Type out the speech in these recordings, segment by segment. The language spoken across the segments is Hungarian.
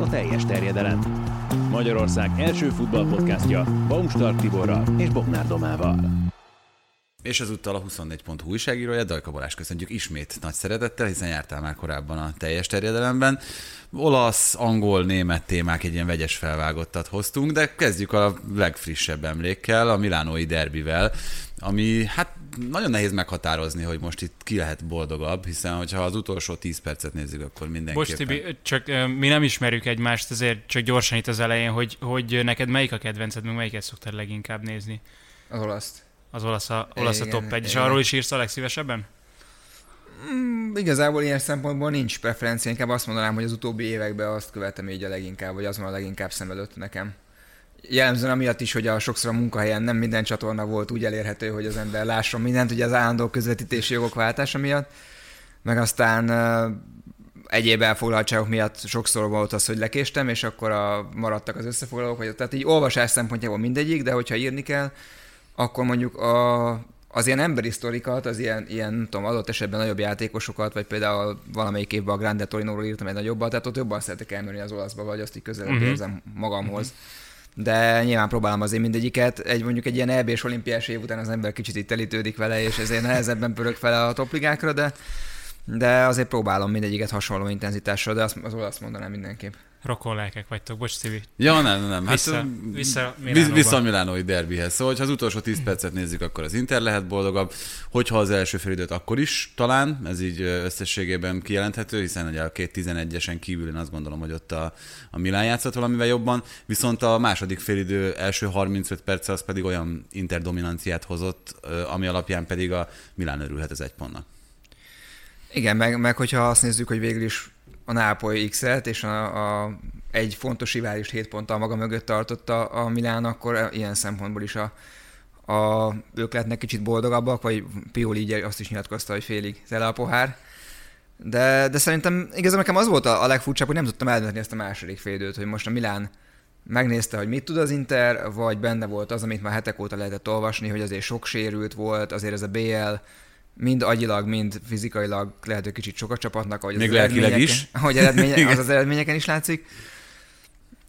A teljes terjedelem. Magyarország első futballpodcastja Baumstark Tiborral és Bognár Domával. És ezúttal a 24.hu újságírója, Dajka Balázs köszöntjük ismét nagy szeretettel, hiszen jártál már korábban a teljes terjedelemben. Olasz, angol, német témák egy ilyen vegyes felvágottat hoztunk, de kezdjük a legfrissebb emlékkel, a Milánói derbivel, ami hát nagyon nehéz meghatározni, hogy most itt ki lehet boldogabb, hiszen hogyha az utolsó 10 percet nézzük, akkor mindenképpen... Bocs, Tibi, csak mi nem ismerjük egymást, azért csak gyorsan itt az elején, hogy, hogy neked melyik a kedvenced, meg melyiket szoktad leginkább nézni? Az olaszt. Az olasz a, olasz a top 1, és arról is írsz a legszívesebben? Mm, igazából ilyen szempontból nincs preferencia, inkább azt mondanám, hogy az utóbbi években azt követem így a leginkább, vagy az van a leginkább szem előtt nekem. Jellemzően amiatt is, hogy a sokszor a munkahelyen nem minden csatorna volt úgy elérhető, hogy az ember lásson mindent, ugye az állandó közvetítési jogok váltása miatt, meg aztán egyéb elfoglaltságok miatt sokszor volt az, hogy lekéstem, és akkor a, maradtak az összefoglalók, vagy, tehát így olvasás szempontjából mindegyik, de hogyha írni kell, akkor mondjuk a, az ilyen emberi sztorikat, az ilyen, ilyen nem tudom, adott esetben nagyobb játékosokat, vagy például valamelyik évben a Grande Torino-ról írtam egy nagyobbat, tehát ott jobban szeretek elmenni az olaszba, vagy azt így közelebb uh-huh. érzem magamhoz. Uh-huh de nyilván próbálom azért mindegyiket. Egy mondjuk egy ilyen EB-s olimpiás év után az ember kicsit itt telítődik vele, és ezért nehezebben pörög fel a topligákra, de, de azért próbálom mindegyiket hasonló intenzitással, de azt, az olasz mondanám mindenképp lelkek vagytok, bocs Civi. Ja, nem, nem. Hát, vissza, vissza, Milánóba. vissza a Milánói derbihez. Szóval, ha az utolsó 10 percet nézzük, akkor az Inter lehet boldogabb. Hogyha az első félidőt, akkor is talán, ez így összességében kijelenthető, hiszen ugye a két 11-esen kívül én azt gondolom, hogy ott a, a Milán játszott valamivel jobban, viszont a második félidő első 35 perc az pedig olyan Inter dominanciát hozott, ami alapján pedig a Milán örülhet az egy pontnak. Igen, meg, meg hogyha azt nézzük, hogy végül is a Nápoly X-et, és a, a, egy fontos rivális 7 ponttal maga mögött tartotta a Milán, akkor ilyen szempontból is a, a, ők lehetnek kicsit boldogabbak, vagy Pioli így azt is nyilatkozta, hogy félig tele a pohár. De, de szerintem igazából nekem az volt a, a legfurcsább, hogy nem tudtam eldönteni ezt a második félidőt, hogy most a Milán megnézte, hogy mit tud az Inter, vagy benne volt az, amit már hetek óta lehetett olvasni, hogy azért sok sérült volt, azért ez a BL mind agyilag, mind fizikailag lehet, hogy kicsit sok a csapatnak, ahogy Még lelkileg is. Ahogy eredménye, az az eredményeken is látszik.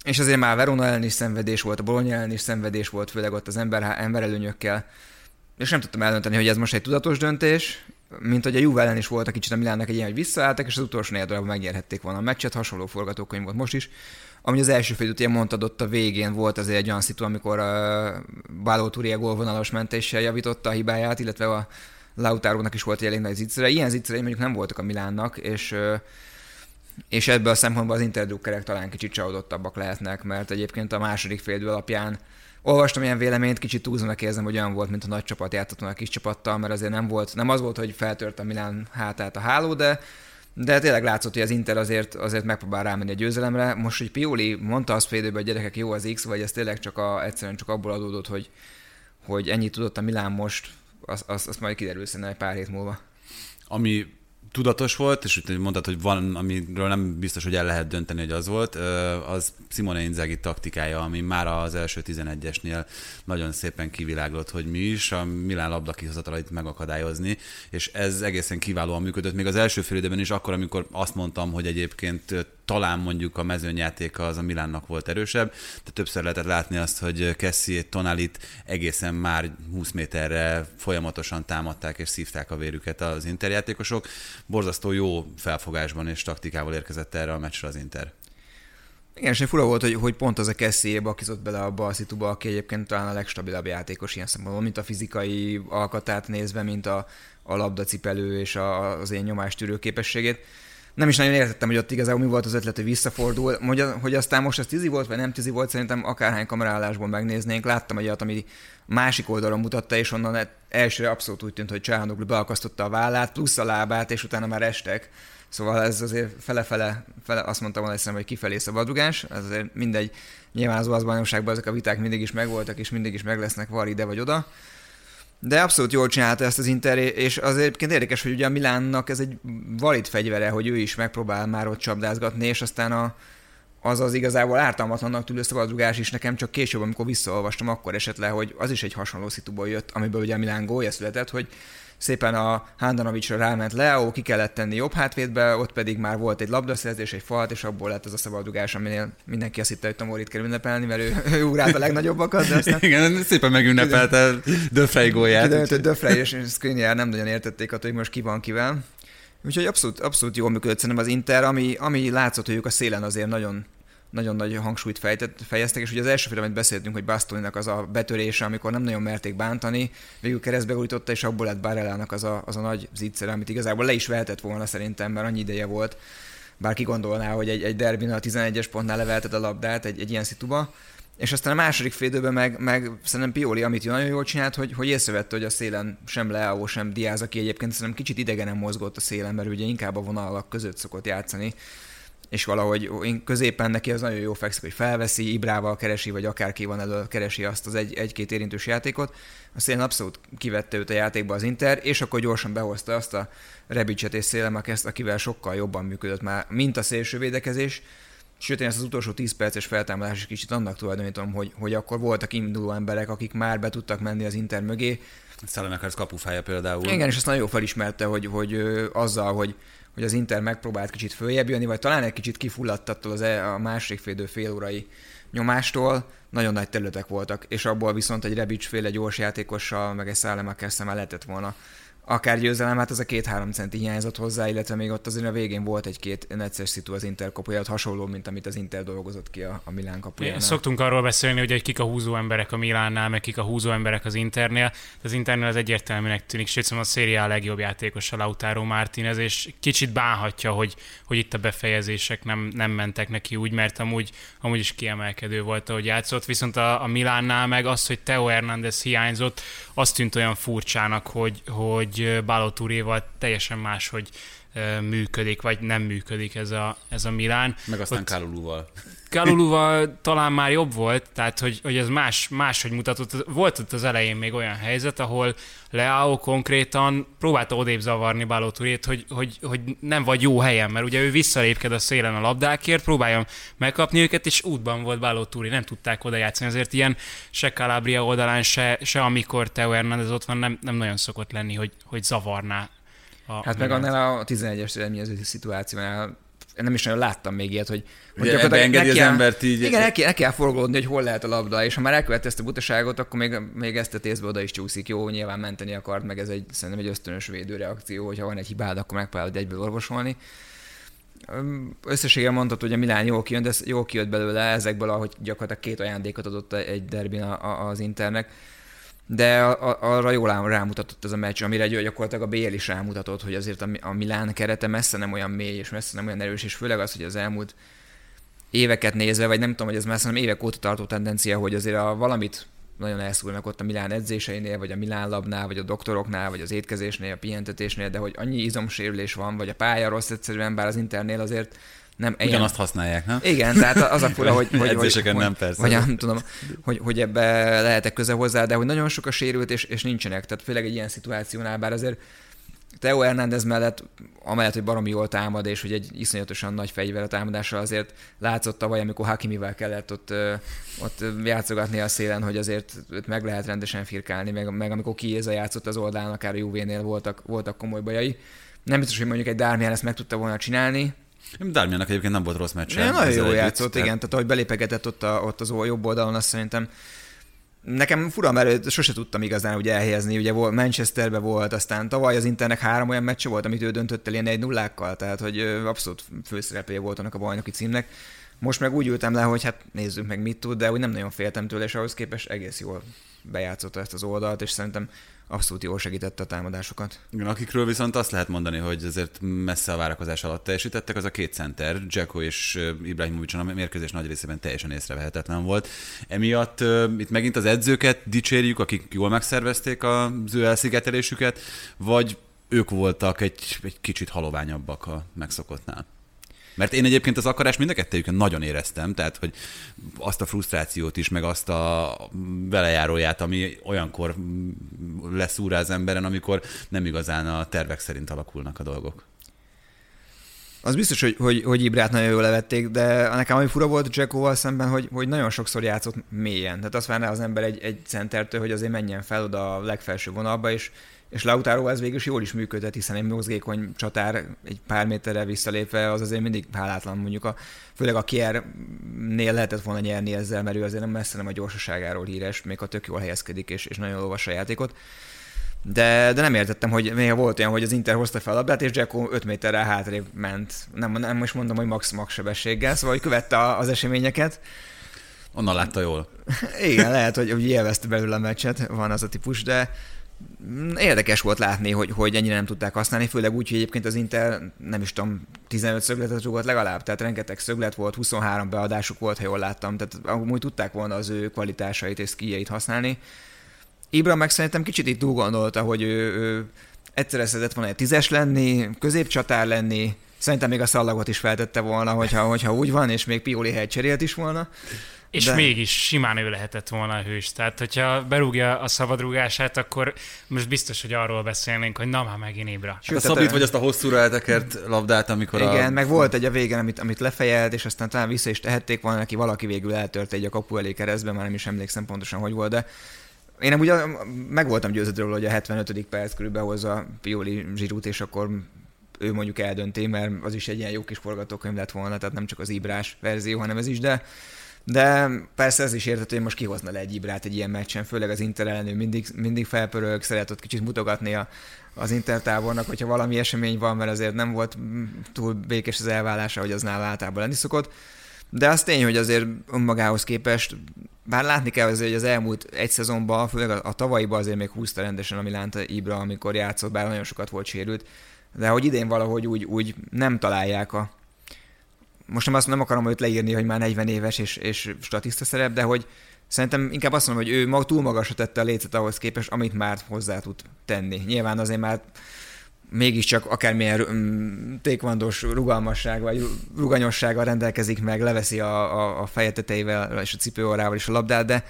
És azért már Verona ellen is szenvedés volt, a Bologna ellen is szenvedés volt, főleg ott az ember, emberelőnyökkel. És nem tudtam eldönteni, hogy ez most egy tudatos döntés, mint hogy a Juve ellen is volt a kicsit a Milánnak egy ilyen, hogy visszaálltak, és az utolsó négy darabban megnyerhették volna a meccset, hasonló forgatókönyv volt most is. Ami az első fél ilyen mondtad, ott a végén volt azért egy olyan szitu, amikor a Báló Turia gólvonalos mentéssel javította a hibáját, illetve a Lautárónak is volt egy elég nagy zicsere. Ilyen zicserei mondjuk nem voltak a Milánnak, és és ebből a szempontból az interdrukkerek talán kicsit csalódottabbak lehetnek, mert egyébként a második fél alapján olvastam ilyen véleményt, kicsit túlzónak érzem, hogy olyan volt, mint a nagy csapat játszott a kis csapattal, mert azért nem volt, nem az volt, hogy feltört a Milán hátát a háló, de de tényleg látszott, hogy az Inter azért, azért megpróbál rámenni a győzelemre. Most, hogy Pioli mondta azt félidőben, hogy gyerekek jó az X, vagy ez tényleg csak a, egyszerűen csak abból adódott, hogy, hogy ennyit tudott a Milán most, azt az, az majd kiderül szerintem egy pár hét múlva. Ami tudatos volt, és úgy mondtad, hogy van, amiről nem biztos, hogy el lehet dönteni, hogy az volt, az Simone Inzaghi taktikája, ami már az első 11-esnél nagyon szépen kiviláglott, hogy mi is, a Milán labda kihozatalait megakadályozni, és ez egészen kiválóan működött, még az első fél időben is, akkor, amikor azt mondtam, hogy egyébként talán mondjuk a mezőnyjátéka az a Milánnak volt erősebb, de többször lehetett látni azt, hogy Kessi Tonalit egészen már 20 méterre folyamatosan támadták és szívták a vérüket az interjátékosok. Borzasztó jó felfogásban és taktikával érkezett erre a meccsre az Inter. Igen, és fura volt, hogy, hogy pont az a Kessie bakizott bele abba a szituba, aki egyébként talán a legstabilabb játékos ilyen szempontból, mint a fizikai alkatát nézve, mint a, a labdacipelő és a, az én nyomástűrő képességét. Nem is nagyon értettem, hogy ott igazából mi volt az ötlet, hogy visszafordul. Hogy, hogy aztán most ez tizi volt, vagy nem tizi volt, szerintem akárhány kamerálásból megnéznénk. Láttam egy olyat, ami másik oldalon mutatta, és onnan elsőre abszolút úgy tűnt, hogy Csáhanoglu beakasztotta a vállát, plusz a lábát, és utána már estek. Szóval ez azért fele-fele, fele, azt mondtam volna, hiszem, hogy kifelé szabadrugás, ez azért mindegy. Nyilván az olasz ezek a viták mindig is megvoltak, és mindig is meg lesznek var ide vagy oda. De abszolút jól csinálta ezt az Inter, és azért érdekes, hogy ugye a Milánnak ez egy valid fegyvere, hogy ő is megpróbál már ott csapdázgatni, és aztán a, az az igazából ártalmatlannak tűnő szabadrugás is nekem csak később, amikor visszaolvastam, akkor esett le, hogy az is egy hasonló szituból jött, amiből ugye a Milán gólja született, hogy szépen a Handanovicsra ráment Leo, ki kellett tenni jobb hátvédbe, ott pedig már volt egy labdaszerzés, egy falt, és abból lett az a szabadrugás, aminél mindenki azt hitte, hogy Tomorit kell ünnepelni, mert ő, ő ugrált a legnagyobbakat, de aztán... Igen, szépen megünnepelte Döfrey gólját. Kiderült, hogy Döfrey és Skriniar nem nagyon értették attól, hogy most ki van kivel. Úgyhogy abszolút, abszolút jól működött szerintem az Inter, ami, ami látszott, hogy ők a szélen azért nagyon, nagyon nagy hangsúlyt fejtett, fejeztek, és ugye az első fél, amit beszéltünk, hogy Bastoninak az a betörése, amikor nem nagyon merték bántani, végül keresztbe újította, és abból lett Barellának az a, az a nagy zicser, amit igazából le is vehetett volna szerintem, mert annyi ideje volt. Bárki gondolná, hogy egy, egy derbin a 11-es pontnál levelted a labdát egy, egy ilyen szituba. És aztán a második félidőben meg, meg szerintem Pioli, amit nagyon jól csinált, hogy, hogy észrevette, hogy a szélen sem Leao, sem Diaz, aki egyébként szerintem kicsit idegenen mozgott a szélen, mert ugye inkább a vonalak között szokott játszani és valahogy én középen neki az nagyon jó fekszik, hogy felveszi, Ibrával keresi, vagy akárki van elő, keresi azt az egy, egy-két érintős játékot. Azt én abszolút kivette őt a játékba az Inter, és akkor gyorsan behozta azt a Rebicset és Szélemakeszt, akivel sokkal jobban működött már, mint a szélső védekezés. Sőt, én ezt az utolsó 10 perces feltámadás is kicsit annak tulajdonítom, hogy, hogy akkor voltak induló emberek, akik már be tudtak menni az Inter mögé. Szellemek kapufája például. Igen, és azt nagyon felismerte, hogy, hogy azzal, hogy hogy az Inter megpróbált kicsit följebb jönni, vagy talán egy kicsit kifulladt az e, a másik félidő fél órai nyomástól, nagyon nagy területek voltak, és abból viszont egy Rebic féle gyors játékossal, meg egy Szállemakerszem lehetett volna akár győzelem, hát az a két-három centi hiányzott hozzá, illetve még ott azért a végén volt egy-két necces szitu az Inter kapuja, hasonló, mint amit az Inter dolgozott ki a, a Milán kapujánál. Szoktunk arról beszélni, hogy kik a húzó emberek a Milánnál, meg kik a húzó emberek az Internél. Az Internél az egyértelműnek tűnik, sőt szóval a széria a legjobb játékos a Lautaro Martinez, és kicsit bánhatja, hogy, hogy itt a befejezések nem, nem mentek neki úgy, mert amúgy, amúgy is kiemelkedő volt, ahogy játszott. Viszont a, a Milánnál meg az, hogy Teo Hernández hiányzott, azt tűnt olyan furcsának, hogy, hogy Baloturéval teljesen máshogy működik, vagy nem működik ez a, ez a Milán. Meg aztán Kaluluval. Kaluluval talán már jobb volt, tehát hogy, hogy ez más, máshogy mutatott. Volt ott az elején még olyan helyzet, ahol Leao konkrétan próbálta odébb zavarni Baloturét, hogy, hogy, hogy nem vagy jó helyen, mert ugye ő visszalépked a szélen a labdákért, próbálja megkapni őket, és útban volt Baloturi, nem tudták oda játszani. Azért ilyen se Calabria oldalán, se, se amikor Teo Hernández ott van, nem, nem nagyon szokott lenni, hogy, hogy zavarná a hát meg annál a 11-es eredményező szituációnál nem is nagyon láttam még ilyet, hogy, hogy Ugye beengedi az kell, embert így. Igen, el kell, el kell forgolódni, hogy hol lehet a labda, és ha már elkövette ezt a butaságot, akkor még, még ezt a tészbe oda is csúszik. Jó, nyilván menteni akart, meg ez egy, szerintem egy ösztönös védőreakció, hogyha van egy hibád, akkor megpróbálod egyből orvosolni. Összességében mondhatod, hogy a Milán jól kijön, de jól kijött belőle ezekből, ahogy gyakorlatilag két ajándékot adott egy derbin az Internek de arra jól rámutatott ez a meccs, amire gyakorlatilag a BL is rámutatott, hogy azért a Milán kerete messze nem olyan mély, és messze nem olyan erős, és főleg az, hogy az elmúlt éveket nézve, vagy nem tudom, hogy ez messze nem évek óta tartó tendencia, hogy azért a valamit nagyon elszúrnak ott a Milán edzéseinél, vagy a Milán labnál, vagy a doktoroknál, vagy az étkezésnél, a pihentetésnél, de hogy annyi izomsérülés van, vagy a pálya rossz egyszerűen, bár az Internél azért nem ilyen... Ugyanazt használják, nem? Igen, tehát az a fura, hogy, hogy, hogy, nem persze. Vagy nem tudom, hogy, hogy ebbe lehetek köze hozzá, de hogy nagyon sok a sérült, és, és nincsenek. Tehát főleg egy ilyen szituációnál, bár azért Teo Hernández mellett, amellett, hogy baromi jól támad, és hogy egy iszonyatosan nagy fegyver a támadásra azért látszott tavaly, amikor Hakimivel kellett ott, ott játszogatni a szélen, hogy azért őt meg lehet rendesen firkálni, meg, meg amikor Kiéza játszott az oldalán, akár a Juvénél voltak, voltak komoly bajai. Nem biztos, hogy mondjuk egy Darmian ezt meg tudta volna csinálni, Darmiannak egyébként nem volt rossz meccs. Nagyon jól játszott, tehát... igen, tehát ahogy belépegetett ott, a, ott az jobb oldalon, azt szerintem Nekem fura, mert sose tudtam igazán ugye elhelyezni, ugye volt, Manchesterbe volt, aztán tavaly az Internek három olyan meccse volt, amit ő döntött el ilyen egy nullákkal, tehát hogy abszolút főszereplője volt annak a bajnoki címnek. Most meg úgy ültem le, hogy hát nézzük meg mit tud, de úgy nem nagyon féltem tőle, és ahhoz képest egész jól bejátszotta ezt az oldalt, és szerintem abszolút jól segítette a támadásokat. Igen, akikről viszont azt lehet mondani, hogy azért messze a várakozás alatt teljesítettek, az a két center, Jacko és Ibrahimovic a mérkőzés nagy részében teljesen észrevehetetlen volt. Emiatt itt megint az edzőket dicsérjük, akik jól megszervezték az ő elszigetelésüket, vagy ők voltak egy, egy kicsit haloványabbak a megszokottnál? Mert én egyébként az akarás mind a nagyon éreztem, tehát hogy azt a frusztrációt is, meg azt a velejáróját, ami olyankor leszúr az emberen, amikor nem igazán a tervek szerint alakulnak a dolgok. Az biztos, hogy, hogy, hogy Ibrát nagyon jól levették, de nekem ami fura volt Jackóval szemben, hogy, hogy nagyon sokszor játszott mélyen. Tehát azt várná az ember egy, egy centertől, hogy azért menjen fel oda a legfelső vonalba, és és Lautaro ez végül is jól is működött, hiszen egy mozgékony csatár egy pár méterre visszalépve az azért mindig hálátlan mondjuk, a, főleg a Kier-nél lehetett volna nyerni ezzel, mert ő azért nem messze nem a gyorsaságáról híres, még a tök jól helyezkedik és, és nagyon olvassa a játékot. De, de nem értettem, hogy még volt olyan, hogy az Inter hozta fel a labdát, és Jacko 5 méterrel hátrébb ment. Nem, nem most mondom, hogy max-max sebességgel, szóval hogy követte az eseményeket. Onnan látta jól. Igen, lehet, hogy, hogy élvezte belőle a meccset, van az a típus, de, érdekes volt látni, hogy, hogy ennyire nem tudták használni, főleg úgy, hogy egyébként az Inter, nem is tudom, 15 szögletet rúgott legalább, tehát rengeteg szöglet volt, 23 beadásuk volt, ha jól láttam, tehát amúgy tudták volna az ő kvalitásait és skijeit használni. Ibra meg szerintem kicsit itt túl gondolta, hogy ő, ő egyszerre szeretett volna egy tízes lenni, középcsatár lenni, Szerintem még a szallagot is feltette volna, hogyha, hogyha úgy van, és még Pioli helyet cserélt is volna. És de... mégis simán ő lehetett volna a hős. Tehát, hogyha berúgja a szabadrúgását, akkor most biztos, hogy arról beszélnénk, hogy na már megint Ibra. Sőt, hát a szabít, vagy azt a hosszúra eltekert labdát, amikor Igen, a... meg volt egy a végén, amit, amit lefejelt, és aztán talán vissza is tehették volna neki, valaki végül eltört egy a kapu elé keresztbe, már nem is emlékszem pontosan, hogy volt, de én nem ugye meg voltam győződve hogy a 75. perc körül behozza Pioli zsirút, és akkor ő mondjuk eldönti, mert az is egy ilyen jó kis forgatókönyv lett volna, tehát nem csak az Ibrás verzió, hanem ez is, de de persze ez is értető, hogy most kihozna le egy Ibrát egy ilyen meccsen, főleg az Inter ellenő mindig, mindig felpörög, szeret ott kicsit mutogatni a, az Inter tábornak, hogyha valami esemény van, mert azért nem volt túl békés az elvállása, hogy az nála általában lenni szokott. De az tény, hogy azért önmagához képest, bár látni kell azért, hogy az elmúlt egy szezonban, főleg a, a tavalyiban azért még húzta rendesen a Milánt Ibra, amikor játszott, bár nagyon sokat volt sérült, de hogy idén valahogy úgy, úgy nem találják a... Most nem, azt, nem akarom őt leírni, hogy már 40 éves és, és statiszta szerep, de hogy szerintem inkább azt mondom, hogy ő mag, túl magasra tette a lécet ahhoz képest, amit már hozzá tud tenni. Nyilván azért már mégiscsak akármilyen mm, tékvandos rugalmasság vagy ruganyossággal rendelkezik meg, leveszi a, a, a feje tetejével és a cipőorával is a labdát, de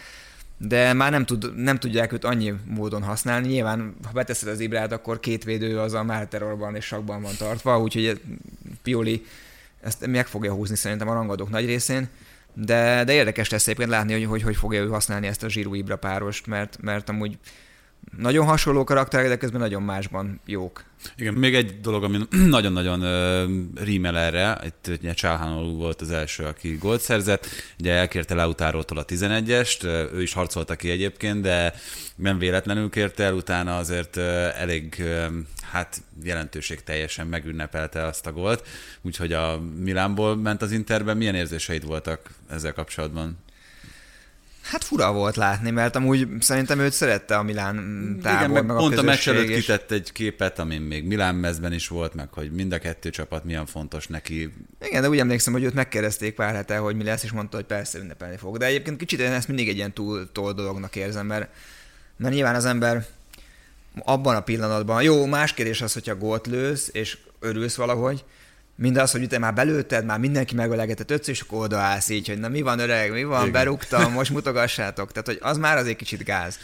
de már nem, tud, nem tudják őt annyi módon használni. Nyilván, ha beteszed az Ibrát, akkor két védő az a már terrorban és sakban van tartva, úgyhogy Pioli ezt meg fogja húzni szerintem a rangadók nagy részén. De, de érdekes lesz egyébként látni, hogy, hogy hogy fogja ő használni ezt a Zsirú Ibra párost, mert, mert amúgy nagyon hasonló karakterek, de közben nagyon másban jók. Igen, még egy dolog, ami nagyon-nagyon uh, rímel erre, itt ugye Csáhánolú volt az első, aki gólt szerzett, ugye elkérte Lautárótól a 11-est, ő is harcolta ki egyébként, de nem véletlenül kérte el, utána azért elég hát jelentőség teljesen megünnepelte azt a gólt, úgyhogy a Milánból ment az Interben. Milyen érzéseid voltak ezzel kapcsolatban? Hát fura volt látni, mert amúgy szerintem őt szerette a Milán tábor, Igen, meg, meg pont a, a meccs előtt és... kitett egy képet, amin még Milán mezben is volt, meg hogy mind a kettő csapat milyen fontos neki. Igen, de úgy emlékszem, hogy őt megkérdezték pár hete, hogy mi lesz, és mondta, hogy persze ünnepelni fog. De egyébként kicsit én ezt mindig egy ilyen túl dolognak érzem, mert, mert nyilván az ember abban a pillanatban, jó, más kérdés az, hogyha gólt lősz, és örülsz valahogy, mindaz, hogy te már belőtted, már mindenki megölegetett ötször, és akkor odaállsz így, hogy na mi van öreg, mi van, Igen. berúgtam, most mutogassátok. Tehát, hogy az már azért kicsit gáz.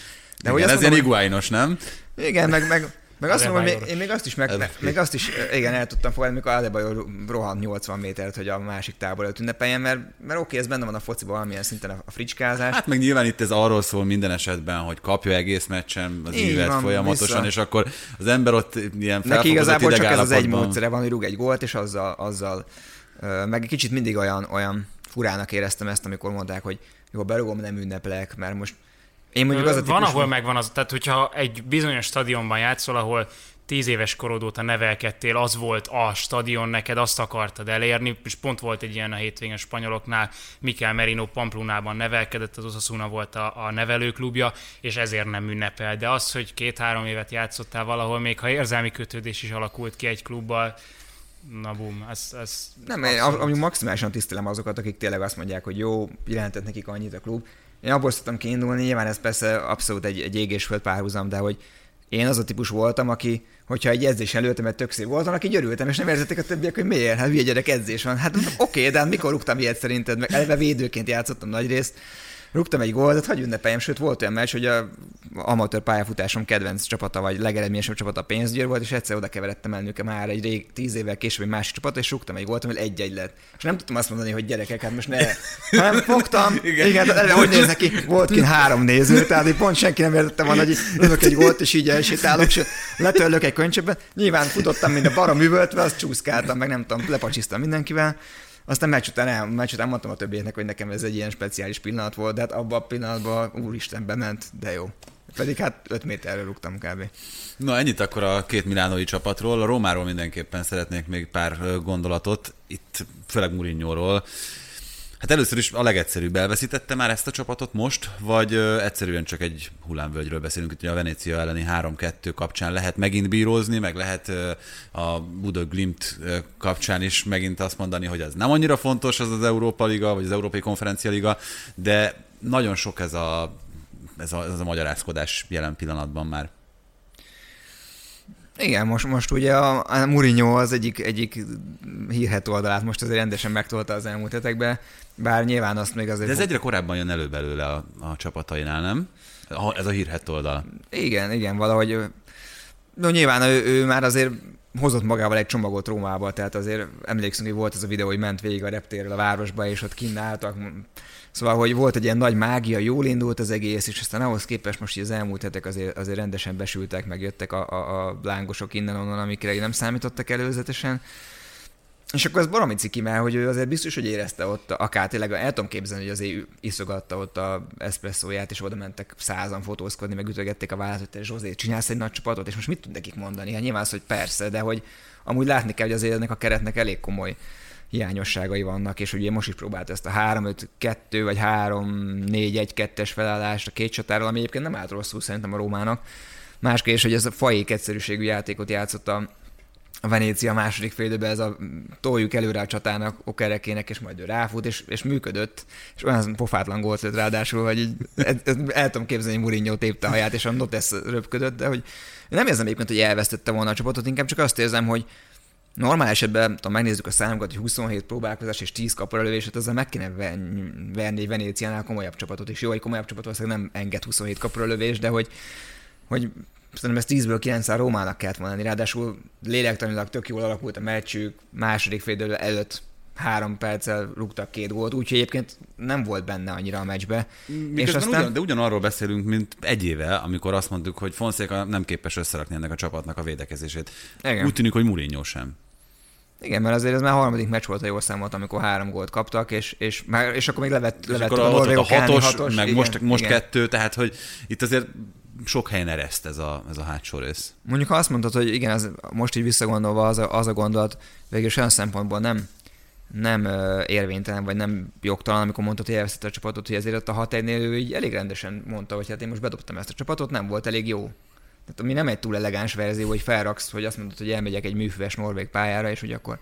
De Igen, hogy ez ilyen iguáinos, nem? Igen, meg, meg, meg azt mondom, hogy még, én még azt is, meg, még azt is igen, el tudtam fogadni, amikor Adebayor rohan 80 métert, hogy a másik tábor előtt ünnepeljen, mert, mert oké, ez benne van a fociban valamilyen szinten a, fricskázás. Hát meg nyilván itt ez arról szól minden esetben, hogy kapja egész meccsen az ívet folyamatosan, vissza. és akkor az ember ott ilyen Neki igazából csak ez az egy módszere van, hogy rúg egy gólt, és azzal, azzal meg kicsit mindig olyan, olyan furának éreztem ezt, amikor mondták, hogy jó, berúgom, nem ünneplek, mert most én mondjuk az a Van, ahol megvan az, tehát hogyha egy bizonyos stadionban játszol, ahol tíz éves korod óta nevelkedtél, az volt a stadion, neked azt akartad elérni, és pont volt egy ilyen a hétvégén spanyoloknál, Mikel Merino Pamplunában nevelkedett, az Osasuna volt a, a nevelőklubja, és ezért nem ünnepel. De az, hogy két-három évet játszottál valahol, még ha érzelmi kötődés is alakult ki egy klubbal, na bum, ez, ez Nem, én amúgy maximálisan tisztelem azokat, akik tényleg azt mondják, hogy jó, jelentett nekik annyit a klub. Én abból szoktam kiindulni, nyilván ez persze abszolút egy, egy égésföld párhuzam, de hogy én az a típus voltam, aki, hogyha egy edzés előtte, mert tök szép voltam, aki györültem, és nem értették a többiek, hogy miért, hát hülye gyerek edzés van. Hát oké, okay, de hát mikor rúgtam ilyet szerinted, meg eleve védőként játszottam nagy részt, rúgtam egy gólt, hogy ünnepeljem, sőt volt olyan meccs, hogy a amatőr pályafutásom kedvenc csapata, vagy legeredményesebb csapata a pénzgyőr volt, és egyszer oda keveredtem el nőke már egy rég, tíz évvel később egy másik csapat, és rúgtam egy gólt, hogy egy-egy lett. És nem tudtam azt mondani, hogy gyerekek, hát most ne. Hanem fogtam, igen, igen de hogy néz neki, volt kint három néző, tehát így pont senki nem értette volna, hogy lövök egy gólt, és így elsétálok, és letörlök egy könycsöbben. Nyilván futottam, mint a barom üvöltve, azt csúszkáltam, meg nem tudom, lepacsisztam mindenkivel. Aztán meccs után, el, meccs után mondtam a többieknek, hogy nekem ez egy ilyen speciális pillanat volt, de hát abban a pillanatban úristen bement, de jó. Pedig hát 5 méterre rúgtam kb. Na ennyit akkor a két milánói csapatról. A Rómáról mindenképpen szeretnék még pár gondolatot, itt főleg Murinyóról. Hát először is a legegyszerűbb elveszítette már ezt a csapatot most, vagy egyszerűen csak egy hullámvölgyről beszélünk, hogy a Venécia elleni 3-2 kapcsán lehet megint bírózni, meg lehet a Buda Glimt kapcsán is megint azt mondani, hogy ez nem annyira fontos az az Európa Liga, vagy az Európai Konferencia Liga, de nagyon sok ez a, ez a, ez a magyarázkodás jelen pillanatban már. Igen, most, most ugye a, a Mourinho az egyik, egyik hírhet oldalát most azért rendesen megtolta az elmúlt hetekben, bár nyilván azt még azért... De ez egyre korábban jön elő belőle a, a csapatainál, nem? Ez a hírhet oldal. Igen, igen, valahogy... No, nyilván ő, ő már azért hozott magával egy csomagot Rómába, tehát azért emlékszünk, hogy volt ez a videó, hogy ment végig a reptérről a városba, és ott kínáltak. Szóval, hogy volt egy ilyen nagy mágia, jól indult az egész, és aztán ahhoz képest most az elmúlt hetek azért, azért rendesen besültek, meg jöttek a, a, a lángosok innen-onnan, amikre nem számítottak előzetesen. És akkor ez baromi ciki, mert hogy ő azért biztos, hogy érezte ott, akár tényleg el tudom képzelni, hogy azért iszogatta ott a eszpresszóját, és oda mentek százan fotózkodni, meg ütögették a vállat, hogy te Zsozé, csinálsz egy nagy csapatot, és most mit tud nekik mondani? Hát nyilván az, hogy persze, de hogy amúgy látni kell, hogy azért ennek a keretnek elég komoly hiányosságai vannak, és ugye most is próbált ezt a 3-5-2 vagy 3-4-1-2-es felállást a két csatáról, ami egyébként nem állt rosszul szerintem a Rómának. Másképp, hogy ez a fajék egyszerűségű játékot játszott a, a Venécia második félidőben ez a toljuk előre a csatának, okerekének, és majd ő ráfut, és, és működött, és olyan pofátlan gólt lett ráadásul, hogy így, el tudom képzelni, hogy Mourinho tépte a haját, és a Notes röpködött, de hogy nem érzem egyébként, hogy elvesztette volna a csapatot, inkább csak azt érzem, hogy Normál esetben, ha megnézzük a számokat, hogy 27 próbálkozás és 10 kaparalövés, hát ezzel meg kéne verni egy Venéciánál komolyabb csapatot, és jó, egy komolyabb csapat valószínűleg nem enged 27 kaparalövés, de hogy, hogy szerintem ez 10-ből 9 a Rómának kellett volna Ráadásul lélektanilag tök jól alakult a meccsük, második fél előtt három perccel rúgtak két gólt, úgyhogy egyébként nem volt benne annyira a meccsbe. és aztán... ugyan, de ugyanarról beszélünk, mint egy éve, amikor azt mondtuk, hogy Fonseca nem képes összerakni ennek a csapatnak a védekezését. Igen. Úgy tűnik, hogy Mourinho sem. Igen, mert azért ez már a harmadik meccs volt, ha jól számolt, amikor három gólt kaptak, és, és, már, és akkor még levett, és levett a, a, hatos, hatos, meg igen, most, most igen. kettő, tehát hogy itt azért sok helyen ereszt ez a, ez a hátsó rész. Mondjuk ha azt mondtad, hogy igen, az, most így visszagondolva az a, az a gondolat, végül olyan szempontból nem, nem érvénytelen, vagy nem jogtalan, amikor mondtad, hogy elvesztette a csapatot, hogy ezért ott a 6 ő így elég rendesen mondta, hogy hát én most bedobtam ezt a csapatot, nem volt elég jó. Tehát ami nem egy túl elegáns verzió, hogy felraksz, hogy azt mondod, hogy elmegyek egy műfüves norvég pályára, és hogy akkor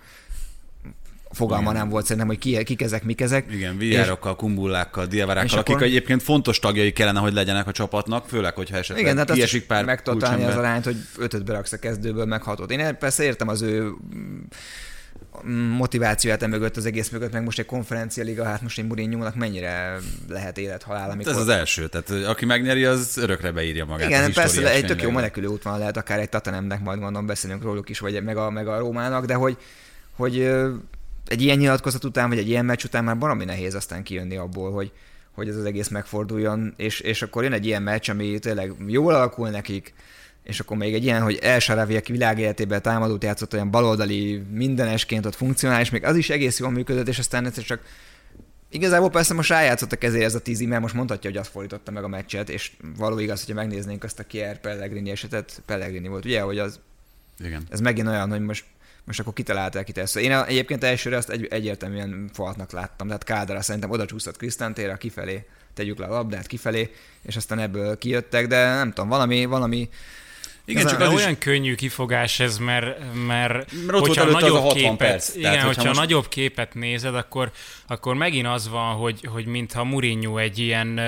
fogalma Igen. nem volt szerintem, hogy ki, kik ezek, mik ezek. Igen, viárokkal, kumbullákkal, diavarákkal, akik akkor... egyébként fontos tagjai kellene, hogy legyenek a csapatnak, főleg, hogyha esetleg Igen, hát kiesik pár megtartani az arányt, hogy ötöt beraksz a kezdőből, meg hatot. Én persze értem az ő motivációját mögött, az egész mögött, meg most egy konferencia liga, hát most egy mourinho mennyire lehet élethalál, amikor... Ez az első, tehát aki megnyeri, az örökre beírja magát. Igen, persze egy tök jó menekülő út van, lehet akár egy Tatanemnek, majd mondom, beszélünk róluk is, vagy meg a, meg a Rómának, de hogy, hogy egy ilyen nyilatkozat után, vagy egy ilyen meccs után már valami nehéz aztán kijönni abból, hogy, hogy ez az egész megforduljon, és, és akkor jön egy ilyen meccs, ami tényleg jól alakul nekik, és akkor még egy ilyen, hogy El Saravi, aki világéletében támadót játszott, olyan baloldali mindenesként ott funkcionális, még az is egész jól működött, és aztán egyszer csak Igazából persze most rájátszottak ezért ez a tízi, mert most mondhatja, hogy azt fordította meg a meccset, és való igaz, hogyha megnéznénk azt a Kier Pellegrini esetet, Pellegrini volt, ugye, hogy az Igen. Ez megint olyan, hogy most most akkor kitalálták itt ezt. Én egyébként elsőre azt egy, egyértelműen faltnak láttam, tehát Kádara szerintem oda csúszott Krisztántére, kifelé tegyük le a labdát kifelé, és aztán ebből kijöttek, de nem tudom, valami, valami igen, csak az olyan is... könnyű kifogás ez, mert, mert, mert ott hogyha nagyobb képet, perc. Igen, Tehát, hogyha most... nagyobb képet nézed, akkor, akkor megint az van, hogy, hogy mintha Mourinho egy ilyen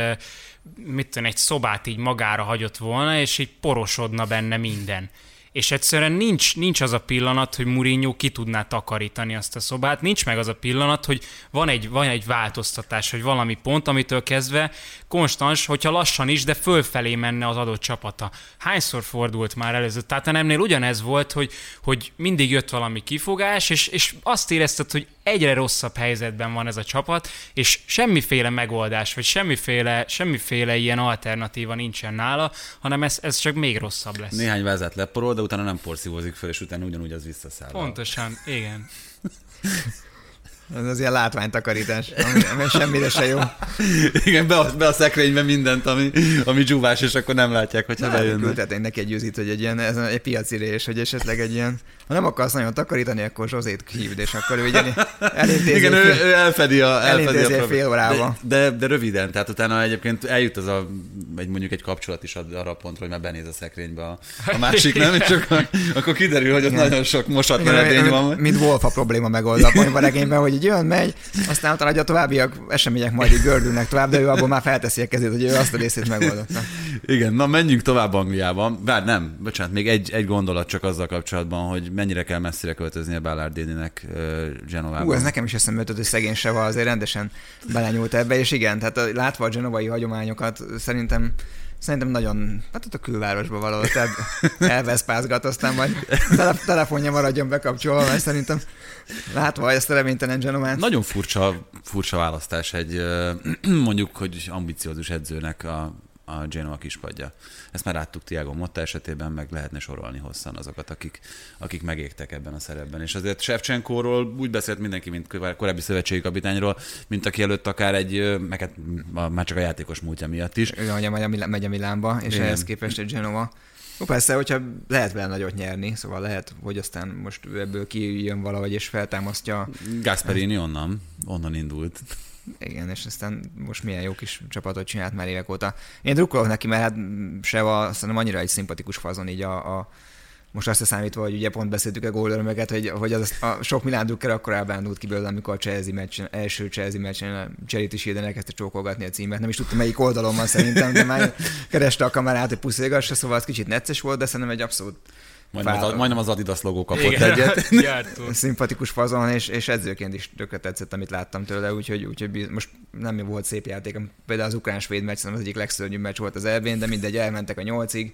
mit tudom, egy szobát így magára hagyott volna, és így porosodna benne minden és egyszerűen nincs, nincs az a pillanat, hogy Mourinho ki tudná takarítani azt a szobát, nincs meg az a pillanat, hogy van egy, van egy változtatás, hogy valami pont, amitől kezdve konstans, hogyha lassan is, de fölfelé menne az adott csapata. Hányszor fordult már előző? Tehát nemnél ugyanez volt, hogy, hogy mindig jött valami kifogás, és, és azt érezted, hogy egyre rosszabb helyzetben van ez a csapat, és semmiféle megoldás, vagy semmiféle, semmiféle ilyen alternatíva nincsen nála, hanem ez, ez csak még rosszabb lesz. Néhány vázát leporol, de utána nem porszívózik fel, és utána ugyanúgy az visszaszáll. Pontosan, igen. Ez az ilyen látványtakarítás, ami, ami semmire se jó. Igen, be a, be a szekrénybe mindent, ami, ami dzsúvás, és akkor nem látják, hogyha bejönnek. Küldhetnénk neki egy üzit, hogy egy ilyen, ez egy piaci rés, hogy esetleg egy ilyen, ha nem akarsz nagyon takarítani, akkor Zsozét hívd, és akkor ő ugye elintézi. Igen, fél, ő, ő elfedi a, elfedi a fél órába. De, de, de, röviden, tehát utána egyébként eljut az a, egy mondjuk egy kapcsolat is arra a pontra, hogy már benéz a szekrénybe a, a másik, nem? És akkor, akkor kiderül, hogy ott Igen. nagyon sok mosat van. Mint Wolf a probléma megoldva a regényben, hogy így jön, megy, aztán utána a továbbiak események majd így gördülnek tovább, de ő abból már felteszi a kezét, hogy ő azt a részét megoldotta. Igen, na menjünk tovább Angliába. Bár nem, bocsánat, még egy, egy gondolat csak azzal kapcsolatban, hogy mennyire kell messzire költözni a Ballard Déninek uh, Genovában. Ú, ez nekem is eszembe jutott, hogy szegény Seva azért rendesen belenyúlt ebbe, és igen, tehát látva a genovai hagyományokat, szerintem Szerintem nagyon, hát ott a külvárosban valahol elveszpázgat, aztán majd tele, telefonja maradjon bekapcsolva, mert szerintem látva ezt a reménytelen Genomát. Nagyon furcsa, furcsa választás egy mondjuk, hogy ambiciózus edzőnek a, a Genoa kispadja. Ezt már láttuk Tiago Motta esetében, meg lehetne sorolni hosszan azokat, akik, akik megégtek ebben a szerepben. És azért Shevchenkóról úgy beszélt mindenki, mint korábbi szövetségi kapitányról, mint aki előtt akár egy, meg hát már csak a játékos múltja miatt is. Igen, hogy megy a, megy a Milánba, és Igen. ehhez képest egy Genova. Ó, persze, hogyha lehet vele nagyot nyerni, szóval lehet, hogy aztán most ebből kijön valahogy és feltámasztja. Gasperini onnan, onnan indult. Igen, és aztán most milyen jó kis csapatot csinált már évek óta. Én drukkolok neki, mert hát se a, szerintem annyira egy szimpatikus fazon így a, a most azt számítva, hogy ugye pont beszéltük a gólörömöket, hogy, hogy az, a sok Milán drukker akkor elbándult ki belőle, amikor a Chelsea meccsen, első Chelsea meccsen a Charity Shield elkezdte csókolgatni a címet. Nem is tudtam melyik oldalon van szerintem, de már kereste a kamerát, hogy puszilgassa, szóval az kicsit necces volt, de szerintem egy abszolút Majdnem az, majdnem az Adidas logó kapott Igen, egyet. Szimpatikus fazon, és, és edzőként is tökre tetszett, amit láttam tőle, úgyhogy, úgyhogy most nem volt szép játék. Például az ukrán-svéd meccs az egyik legszörnyűbb meccs volt az elvén, de mindegy, elmentek a nyolcig.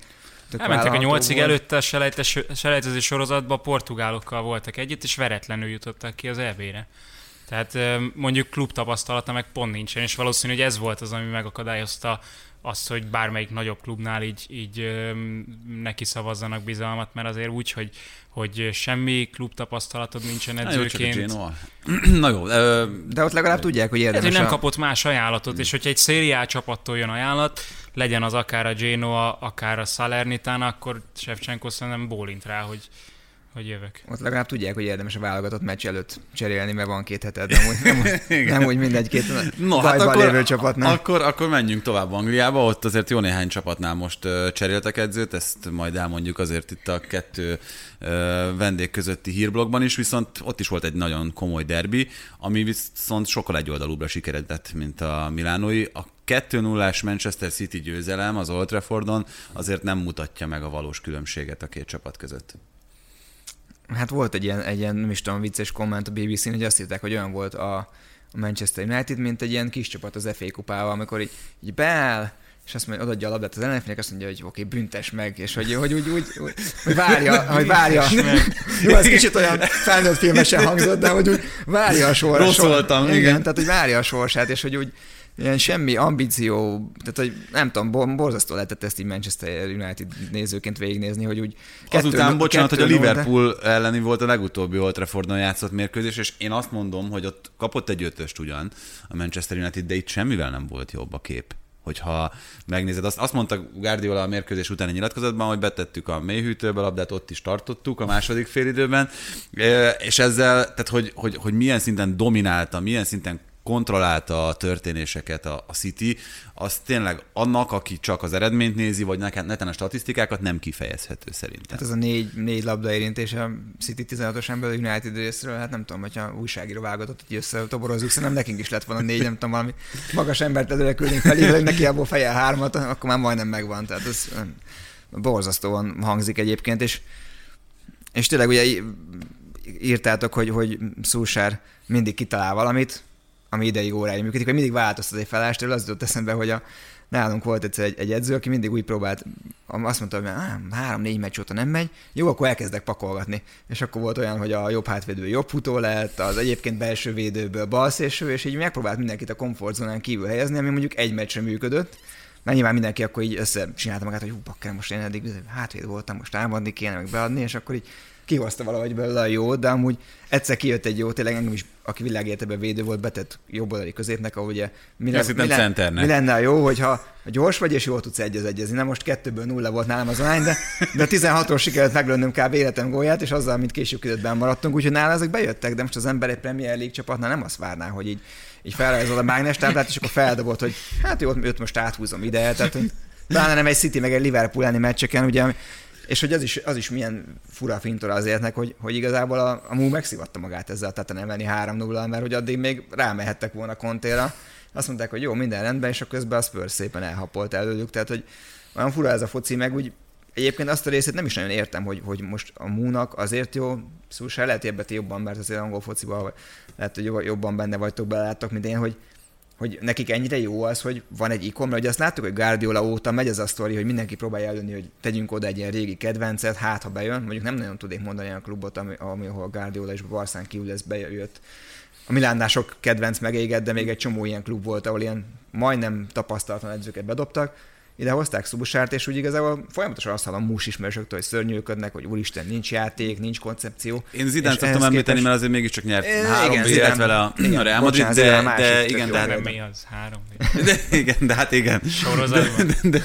Elmentek a nyolcig volt. előtte a selejtező sorozatban, a portugálokkal voltak együtt, és veretlenül jutottak ki az EB-re. Tehát mondjuk klub tapasztalata meg pont nincsen, és valószínű, hogy ez volt az, ami megakadályozta azt, hogy bármelyik nagyobb klubnál így, így neki szavazzanak bizalmat, mert azért úgy, hogy, hogy semmi klub tapasztalatod nincsen edzőként. Na jó, Na jó de ott legalább tudják, hogy érdemes. Ez, hogy nem kapott más ajánlatot, és hogyha egy szériá csapattól jön ajánlat, legyen az akár a Genoa, akár a Salernitán, akkor Shevchenko szerintem bólint rá, hogy, hogy jövök. Ott legalább tudják, hogy érdemes a válogatott meccs előtt cserélni, mert van két heted, nem úgy, nem, úgy, nem úgy mindegy két no, hát akkor, lévő csapatnál. Akkor, akkor menjünk tovább Angliába, ott azért jó néhány csapatnál most cseréltek edzőt, ezt majd elmondjuk azért itt a kettő vendég közötti hírblogban is, viszont ott is volt egy nagyon komoly derbi, ami viszont sokkal egyoldalúbbra sikeredett, mint a Milánói. A 2-0-ás Manchester City győzelem az Old Traffordon azért nem mutatja meg a valós különbséget a két csapat között. Hát volt egy ilyen, egy ilyen nem is tudom, vicces komment a BBC-n, hogy azt hitták, hogy olyan volt a, a Manchester United, mint egy ilyen kis csapat az FA kupával, amikor így, így beáll, és azt mondja, odaadja a labdát az ellenfélnek, azt mondja, hogy oké, okay, büntes meg, és hogy, hogy úgy, úgy, úgy hogy várja, hogy várja. Jó, ez kicsit olyan felnőtt filmesen hangzott, de hogy úgy várja a sorsát. Rossz voltam, igen. igen. Tehát, hogy várja a sorsát, és hogy úgy, ilyen semmi ambíció, tehát hogy nem tudom, borzasztó lehetett ezt így Manchester United nézőként végignézni, hogy úgy kettő, Azután, bocsánat, hogy a Liverpool de... elleni volt a legutóbbi Old Traffordon játszott mérkőzés, és én azt mondom, hogy ott kapott egy ötöst ugyan a Manchester United, de itt semmivel nem volt jobb a kép. hogyha megnézed. Azt, azt mondta Guardiola a mérkőzés utáni nyilatkozatban, hogy betettük a mélyhűtőbe labdát, ott is tartottuk a második félidőben, és ezzel, tehát hogy, hogy, hogy milyen szinten dominálta, milyen szinten kontrollálta a történéseket a, a City, az tényleg annak, aki csak az eredményt nézi, vagy neten a statisztikákat nem kifejezhető szerintem. Hát ez a négy, négy labda érintés a City 16-os ember United részről, hát nem tudom, hogyha újságíró válogatott, hogy összetoborozzuk, szerintem nekünk is lett volna négy, nem tudom, valami magas embert előre küldünk felé, hogy neki abból feje hármat, akkor már majdnem megvan. Tehát ez borzasztóan hangzik egyébként, és, és tényleg ugye írtátok, hogy, hogy Szúsár mindig kitalál valamit, ami ideig óráig működik, hogy mindig változtat egy felástól, az jutott eszembe, hogy a, nálunk volt egyszer egy, egy edző, aki mindig úgy próbált, azt mondta, hogy három-négy meccs óta nem megy, jó, akkor elkezdek pakolgatni. És akkor volt olyan, hogy a jobb hátvédő jobb futó lett, az egyébként belső védőből balszélső, és így megpróbált mindenkit a komfortzónán kívül helyezni, ami mondjuk egy meccsre működött, mert nyilván mindenki akkor így összecsinálta magát, hogy hú, bakker, most én eddig hátvéd voltam, most támadni kéne, meg beadni, és akkor így kihozta valahogy belőle a jó, de amúgy egyszer kijött egy jó, tényleg engem is, aki világéleteben védő volt, betett oldali középnek, ahol ugye mi, le, mi, le, mi lenne a jó, hogyha gyors vagy és jól tudsz egy az egyezni. Na most kettőből nulla volt nálam az arány, de, de 16-os sikerült meglönnöm kb. életem gólját, és azzal, mint később időben maradtunk, úgyhogy nála ezek bejöttek, de most az ember egy Premier League csapatnál nem azt várná, hogy így, így felrajzol a mágnes táblát, és akkor feldobott, hogy hát jó, őt most áthúzom ide, tehát Pláne nem egy City meg egy Liverpool elleni meccseken, ugye és hogy az is, az is milyen fura fintora az életnek, hogy, hogy igazából a, a Mú megszivatta magát ezzel a nem venni 3 0 mert hogy addig még rámehettek volna kontéra. Azt mondták, hogy jó, minden rendben, és a közben a Spurs szépen elhapolt előlük, tehát hogy olyan fura ez a foci, meg úgy Egyébként azt a részét nem is nagyon értem, hogy, hogy most a Múnak azért jó, szóval lehet ebbet jobban, mert azért angol fociban lehet, hogy jobban benne vagytok, beláttok, mint én, hogy, hogy nekik ennyire jó az, hogy van egy ikon, mert ugye azt láttuk, hogy Guardiola óta megy az a sztori, hogy mindenki próbálja előni, hogy tegyünk oda egy ilyen régi kedvencet, hát ha bejön, mondjuk nem nagyon tudnék mondani olyan klubot, ami, ami ahol Guardiola és Barszán kívül lesz bejött. A Milánnál sok kedvenc megégett, de még egy csomó ilyen klub volt, ahol ilyen majdnem tapasztalatlan edzőket bedobtak, ide hozták Szubusárt, és úgy igazából folyamatosan azt hallom mús ismerősöktől, hogy szörnyűködnek, hogy úristen, nincs játék, nincs koncepció. Én Zidán szoktam említeni, képest... mert azért mégiscsak nyert é, három igen, Zidán, vele a, igen, a Real Madrid, de, de, de igen, de hát... Mi az? Három? De, igen, de hát igen. Sorozatban. De, de, de,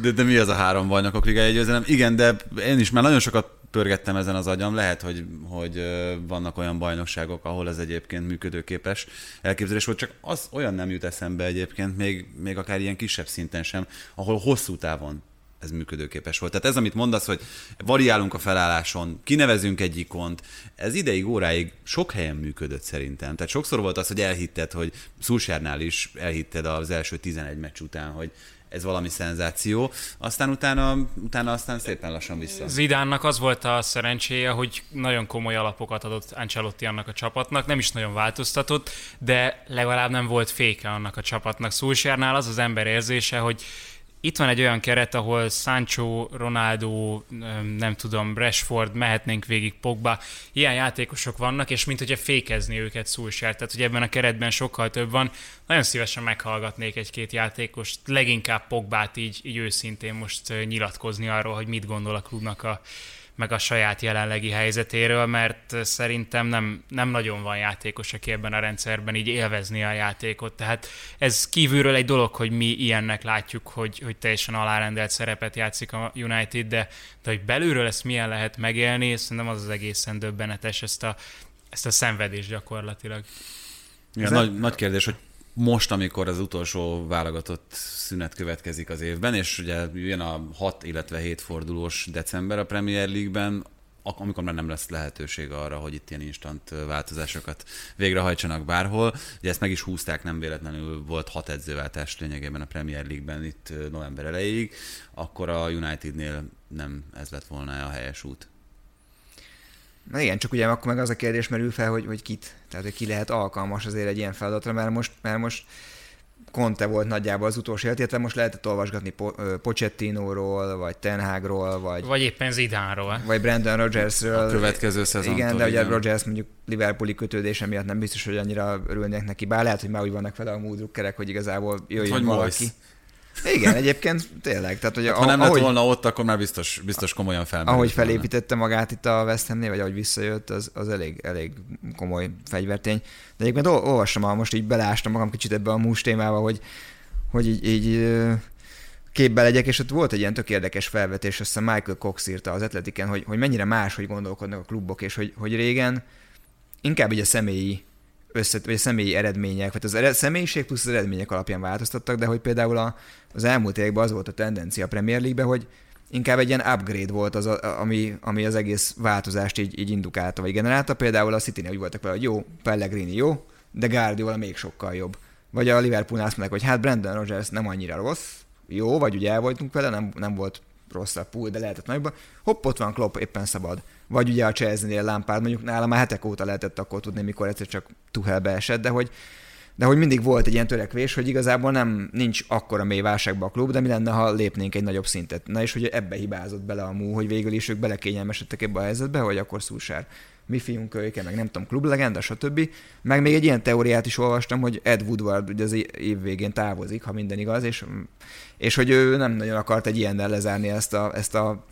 de, de, mi az a három bajnokok ligája győzelem? Igen, de én is már nagyon sokat pörgettem ezen az agyam. Lehet, hogy, hogy vannak olyan bajnokságok, ahol ez egyébként működőképes elképzelés volt, csak az olyan nem jut eszembe egyébként, még, még akár ilyen kisebb szinten sem, ahol hosszú távon ez működőképes volt. Tehát ez, amit mondasz, hogy variálunk a felálláson, kinevezünk egy ikont, ez ideig, óráig sok helyen működött szerintem. Tehát sokszor volt az, hogy elhitted, hogy Szulsárnál is elhitted az első 11 meccs után, hogy ez valami szenzáció, aztán utána, utána aztán szépen lassan vissza. Zidánnak az volt a szerencséje, hogy nagyon komoly alapokat adott Ancelotti annak a csapatnak, nem is nagyon változtatott, de legalább nem volt féke annak a csapatnak. Szulsárnál az az ember érzése, hogy itt van egy olyan keret, ahol Sancho, Ronaldo, nem tudom, Rashford, mehetnénk végig Pogba, ilyen játékosok vannak, és mint hogyha fékezni őket Szulsár, tehát hogy ebben a keretben sokkal több van. Nagyon szívesen meghallgatnék egy-két játékost, leginkább Pogbát így, így őszintén most nyilatkozni arról, hogy mit gondol a klubnak a meg a saját jelenlegi helyzetéről, mert szerintem nem, nem nagyon van játékos, aki ebben a rendszerben így élvezni a játékot. Tehát ez kívülről egy dolog, hogy mi ilyennek látjuk, hogy, hogy teljesen alárendelt szerepet játszik a United, de, de hogy belülről ezt milyen lehet megélni, szerintem az az egészen döbbenetes, ezt a, ezt a szenvedést gyakorlatilag. Ja, nagy, nagy kérdés, hogy most, amikor az utolsó válogatott szünet következik az évben, és ugye jön a 6, illetve 7 fordulós december a Premier League-ben, amikor már nem lesz lehetőség arra, hogy itt ilyen instant változásokat végrehajtsanak bárhol. Ugye ezt meg is húzták, nem véletlenül volt hat edzőváltás lényegében a Premier League-ben itt november elejéig, akkor a Unitednél nem ez lett volna a helyes út. Na igen, csak ugye akkor meg az a kérdés merül fel, hogy, hogy kit, tehát hogy ki lehet alkalmas azért egy ilyen feladatra, mert most, mert most Conte volt nagyjából az utolsó élet, illetve most lehetett olvasgatni po- Pochettinóról, vagy Tenhágról, vagy... Vagy éppen Zidánról. Vagy Brandon Rogersről. A következő szezon. Igen, de ugye Rogers mondjuk Liverpooli kötődése miatt nem biztos, hogy annyira örülnék neki, bár lehet, hogy már úgy vannak vele a múdrukkerek, hogy igazából jöjjön hogy valaki. Moise. Igen, egyébként tényleg. Tehát, hogy hát, ha nem ahogy, lett volna ott, akkor már biztos, biztos komolyan felmerült. Ahogy felépítette magát itt a West Hamnél, vagy ahogy visszajött, az, az elég, elég komoly fegyvertény. De egyébként olvasom, most így beleástam magam kicsit ebbe a mús témába, hogy hogy így, így képbe legyek, és ott volt egy ilyen tök érdekes felvetés, azt hiszem Michael Cox írta az Atletiken, hogy, hogy mennyire más, hogy gondolkodnak a klubok, és hogy, hogy régen inkább így a személyi összet, vagy a személyi eredmények, vagy az ered, személyiség plusz az eredmények alapján változtattak, de hogy például a, az elmúlt években az volt a tendencia a Premier League-ben, hogy inkább egy ilyen upgrade volt az, ami, ami az egész változást így, így indukálta, vagy generálta. Például a city úgy voltak vele, hogy jó, Pellegrini jó, de Guardiola még sokkal jobb. Vagy a Liverpoolnál azt mondják, hogy hát Brandon Rogers nem annyira rossz, jó, vagy ugye el voltunk vele, nem, nem volt rosszabb pool, de lehetett nagyban. Hopp, ott van Klopp, éppen szabad. Vagy ugye a Chelsea-nél Lampard, mondjuk nála már hetek óta lehetett akkor tudni, mikor egyszer csak Tuchelbe esett, de hogy, de hogy mindig volt egy ilyen törekvés, hogy igazából nem nincs akkora mély válságban a klub, de mi lenne, ha lépnénk egy nagyobb szintet. Na és hogy ebbe hibázott bele a mú, hogy végül is ők belekényelmesedtek ebbe a helyzetbe, hogy akkor Szúsár mi fiunk kölyke, meg nem tudom, klublegenda, stb. Meg még egy ilyen teóriát is olvastam, hogy Ed Woodward ugye az év végén távozik, ha minden igaz, és, és hogy ő nem nagyon akart egy ilyennel lezárni ezt a, ezt a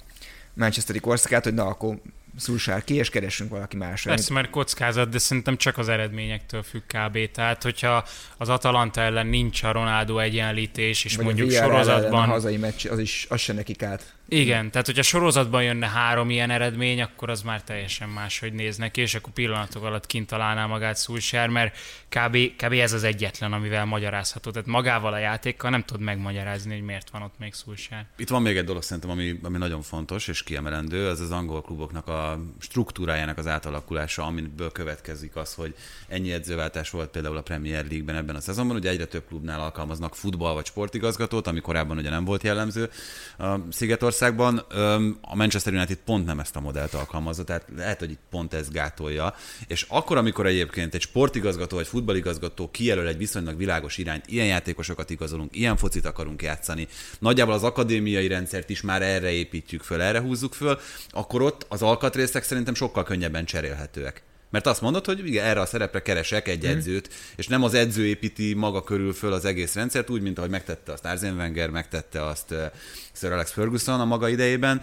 Manchesteri korszakát, hogy na akkor Szulsár ki, és keressünk valaki másra. Persze, mert kockázat, de szerintem csak az eredményektől függ kb. Tehát, hogyha az Atalanta ellen nincs a Ronaldo egyenlítés, és Vagy mondjuk a sorozatban... A hazai meccs, az is az se nekik át. Igen, tehát hogyha sorozatban jönne három ilyen eredmény, akkor az már teljesen máshogy néznek, és akkor pillanatok alatt kint találná magát Szulsár, mert kb, kb. ez az egyetlen, amivel magyarázható. Tehát magával a játékkal nem tud megmagyarázni, hogy miért van ott még Szulsár. Itt van még egy dolog szerintem, ami, ami nagyon fontos és kiemelendő, az az angol kluboknak a struktúrájának az átalakulása, amiből következik az, hogy ennyi edzőváltás volt például a Premier League-ben ebben a szezonban. Ugye egyre több klubnál alkalmaznak futball vagy sportigazgatót, ami korábban ugye nem volt jellemző. A Szigetország Spanyolországban a Manchester United pont nem ezt a modellt alkalmazza, tehát lehet, hogy itt pont ez gátolja. És akkor, amikor egyébként egy sportigazgató vagy futballigazgató kijelöl egy viszonylag világos irányt, ilyen játékosokat igazolunk, ilyen focit akarunk játszani, nagyjából az akadémiai rendszert is már erre építjük föl, erre húzzuk föl, akkor ott az alkatrészek szerintem sokkal könnyebben cserélhetőek. Mert azt mondod, hogy igen, erre a szerepre keresek egy mm. edzőt, és nem az edző építi maga körül föl az egész rendszert, úgy, mint ahogy megtette azt Arsene Wenger, megtette azt Sir Alex Ferguson a maga idejében.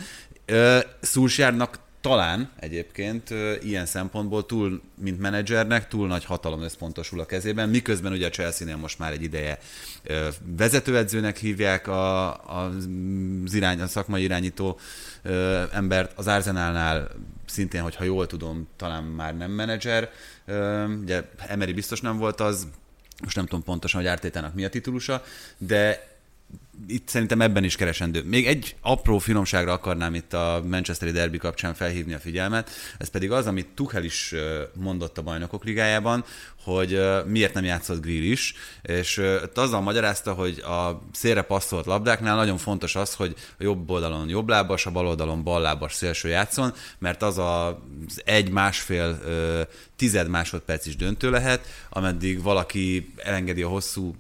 Szulsjárnak talán egyébként ilyen szempontból túl, mint menedzsernek, túl nagy hatalom összpontosul a kezében, miközben ugye a Chelsea-nél most már egy ideje vezetőedzőnek hívják a, a, az irány, a szakmai irányító embert, az Arsenalnál szintén, hogyha jól tudom, talán már nem menedzser. Ugye Emery biztos nem volt az, most nem tudom pontosan, hogy Ártétának mi a titulusa, de itt szerintem ebben is keresendő. Még egy apró finomságra akarnám itt a Manchesteri derby kapcsán felhívni a figyelmet, ez pedig az, amit Tuchel is mondott a bajnokok ligájában, hogy miért nem játszott Grill is, és azzal magyarázta, hogy a szélre passzolt labdáknál nagyon fontos az, hogy a jobb oldalon jobb lábas, a bal oldalon bal lábas szélső játszon, mert az az egy-másfél tized másodperc is döntő lehet, ameddig valaki elengedi a hosszú,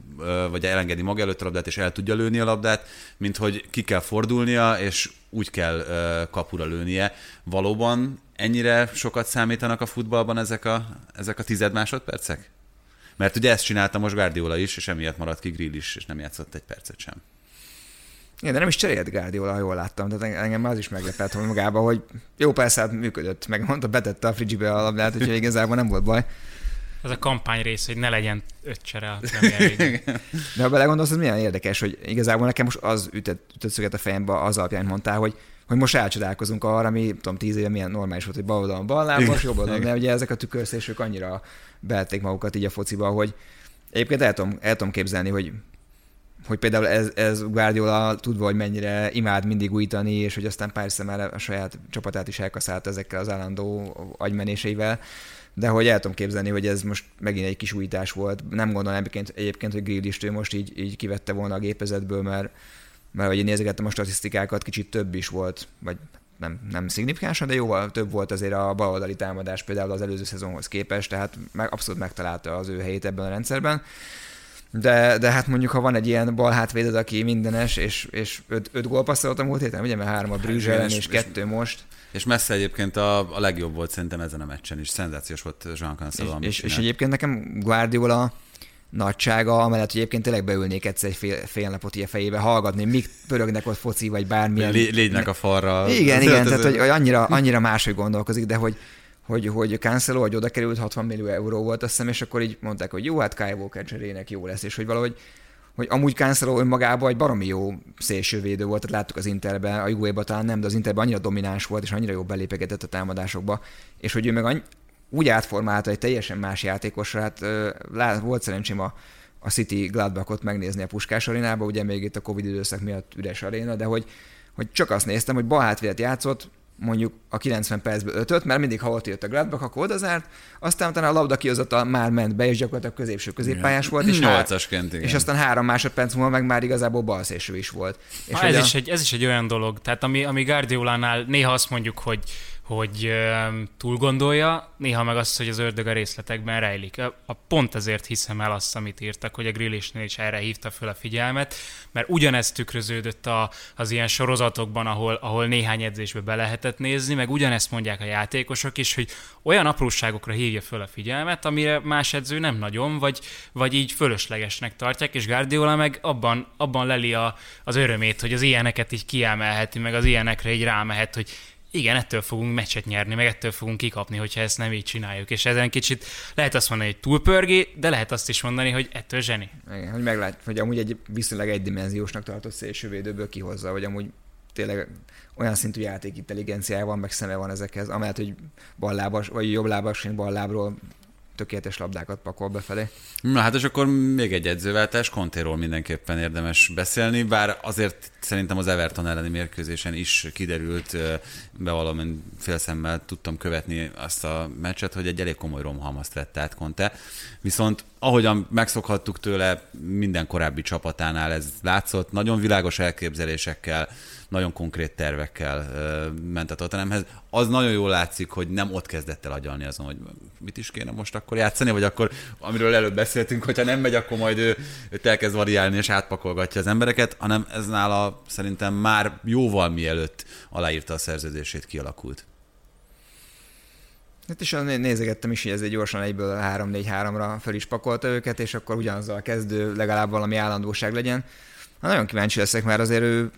vagy elengedi maga előtt a labdát, és el tudja lőni a labdát, mint hogy ki kell fordulnia, és úgy kell kapura lőnie. Valóban ennyire sokat számítanak a futballban ezek a, ezek a tized másodpercek? Mert ugye ezt csinálta most Guardiola is, és emiatt maradt ki Grill is, és nem játszott egy percet sem. Igen, de nem is cserélt Guardiola, ha jól láttam. Tehát engem az is meglepett hogy magába, hogy jó, persze, hát működött, meg mondta, betette a friggibe a labdát, úgyhogy igazából nem volt baj. Ez a kampány rész, hogy ne legyen öt csere a De ha belegondolsz, az milyen érdekes, hogy igazából nekem most az ütött, ütött szöget a fejembe az alapján mondtál, hogy hogy most elcsodálkozunk arra, ami tudom, tíz éve milyen normális volt, hogy bal oldalon bal lábas, jobb oldalon, de ugye ezek a tükörszésük annyira behették magukat így a fociba, hogy egyébként el tudom, el tudom képzelni, hogy hogy például ez, ez Guardiola tudva, hogy mennyire imád mindig újítani, és hogy aztán persze már a saját csapatát is elkaszálta ezekkel az állandó agymenéseivel, de hogy el tudom képzelni, hogy ez most megint egy kis újítás volt. Nem gondolom egyébként, egyébként hogy Grealish most így, így kivette volna a gépezetből, mert, mert hogy én nézegettem a statisztikákat, kicsit több is volt, vagy nem, nem szignifikánsan, de jóval több volt azért a baloldali támadás például az előző szezonhoz képest, tehát meg, abszolút megtalálta az ő helyét ebben a rendszerben. De, de hát mondjuk, ha van egy ilyen bal hátvéded, aki mindenes, és, és öt, öt gól passzolt a múlt héten, ugye, mert három a Brüzs ellen, és, és kettő most. És messze egyébként a, a legjobb volt szerintem ezen a meccsen is. Szenzációs volt Jean Cancelo. És, és, és egyébként nekem Guardiola nagysága, amellett, hogy egyébként tényleg beülnék egyszer egy fél, fél napot ilyen fejébe hallgatni, míg pörögnek ott foci, vagy bármilyen. Lé, légynek a falra. Igen, igen, tehát hogy, hogy annyira, annyira máshogy gondolkozik, de hogy, hogy, hogy Cancelo, hogy oda került, 60 millió euró volt, azt hiszem, és akkor így mondták, hogy jó, hát Kyle Walker cserének jó lesz, és hogy valahogy hogy amúgy Cancelo önmagában egy baromi jó szélsővédő volt, tehát láttuk az Interben, a Juve-ban talán nem, de az Interben annyira domináns volt, és annyira jó belépegetett a támadásokba, és hogy ő meg annyi, úgy átformálta egy teljesen más játékosra, hát lát, volt szerencsém a, a City Gladbachot megnézni a Puskás arénába, ugye még itt a Covid időszak miatt üres aréna, de hogy, hogy csak azt néztem, hogy bal hátvédet játszott, mondjuk a 90 percből ötöt, mert mindig ha ott jött a Gladbach, akkor oda zárt, aztán utána a labda kihozata már ment be, és gyakorlatilag középső középpályás volt, és, Nyolcasként, és aztán három másodperc múlva meg már igazából balszélső is volt. És ha, ez, a... is egy, ez is egy olyan dolog, tehát ami, ami Guardiolánál néha azt mondjuk, hogy hogy túl gondolja, néha meg azt, hogy az ördög a részletekben rejlik. A, pont ezért hiszem el azt, amit írtak, hogy a grillésnél is erre hívta föl a figyelmet, mert ugyanezt tükröződött a, az ilyen sorozatokban, ahol, ahol néhány edzésbe be lehetett nézni, meg ugyanezt mondják a játékosok is, hogy olyan apróságokra hívja föl a figyelmet, amire más edző nem nagyon, vagy, vagy így fölöslegesnek tartják, és Guardiola meg abban, abban leli a, az örömét, hogy az ilyeneket így kiemelheti, meg az ilyenekre így rámehet, hogy igen, ettől fogunk meccset nyerni, meg ettől fogunk kikapni, hogyha ezt nem így csináljuk. És ezen kicsit lehet azt mondani, hogy túlpörgi, de lehet azt is mondani, hogy ettől zseni. Igen, hogy meglát, hogy amúgy egy viszonylag egydimenziósnak tartott szélsővédőből kihozza, vagy amúgy tényleg olyan szintű játék intelligenciája van, meg szeme van ezekhez, amellett, hogy ballábas, vagy jobblábas, ballábról tökéletes labdákat pakol befelé. Na hát és akkor még egy edzőváltás, Contéról mindenképpen érdemes beszélni, bár azért szerintem az Everton elleni mérkőzésen is kiderült, bevallom, én félszemmel tudtam követni azt a meccset, hogy egy elég komoly romhalmazt vett át Conte. Viszont ahogyan megszokhattuk tőle, minden korábbi csapatánál ez látszott, nagyon világos elképzelésekkel, nagyon konkrét tervekkel ment a Tottenhamhez. Az nagyon jól látszik, hogy nem ott kezdett el agyalni azon, hogy mit is kéne most akkor játszani, vagy akkor, amiről előbb beszéltünk, hogyha nem megy, akkor majd ő, ő elkezd variálni és átpakolgatja az embereket, hanem ez nála szerintem már jóval mielőtt aláírta a szerződését kialakult. Hát is nézegettem is, hogy ez egy gyorsan egyből 3-4-3-ra fel is pakolta őket, és akkor ugyanazzal kezdő legalább valami állandóság legyen. Na, nagyon kíváncsi leszek, mert azért ő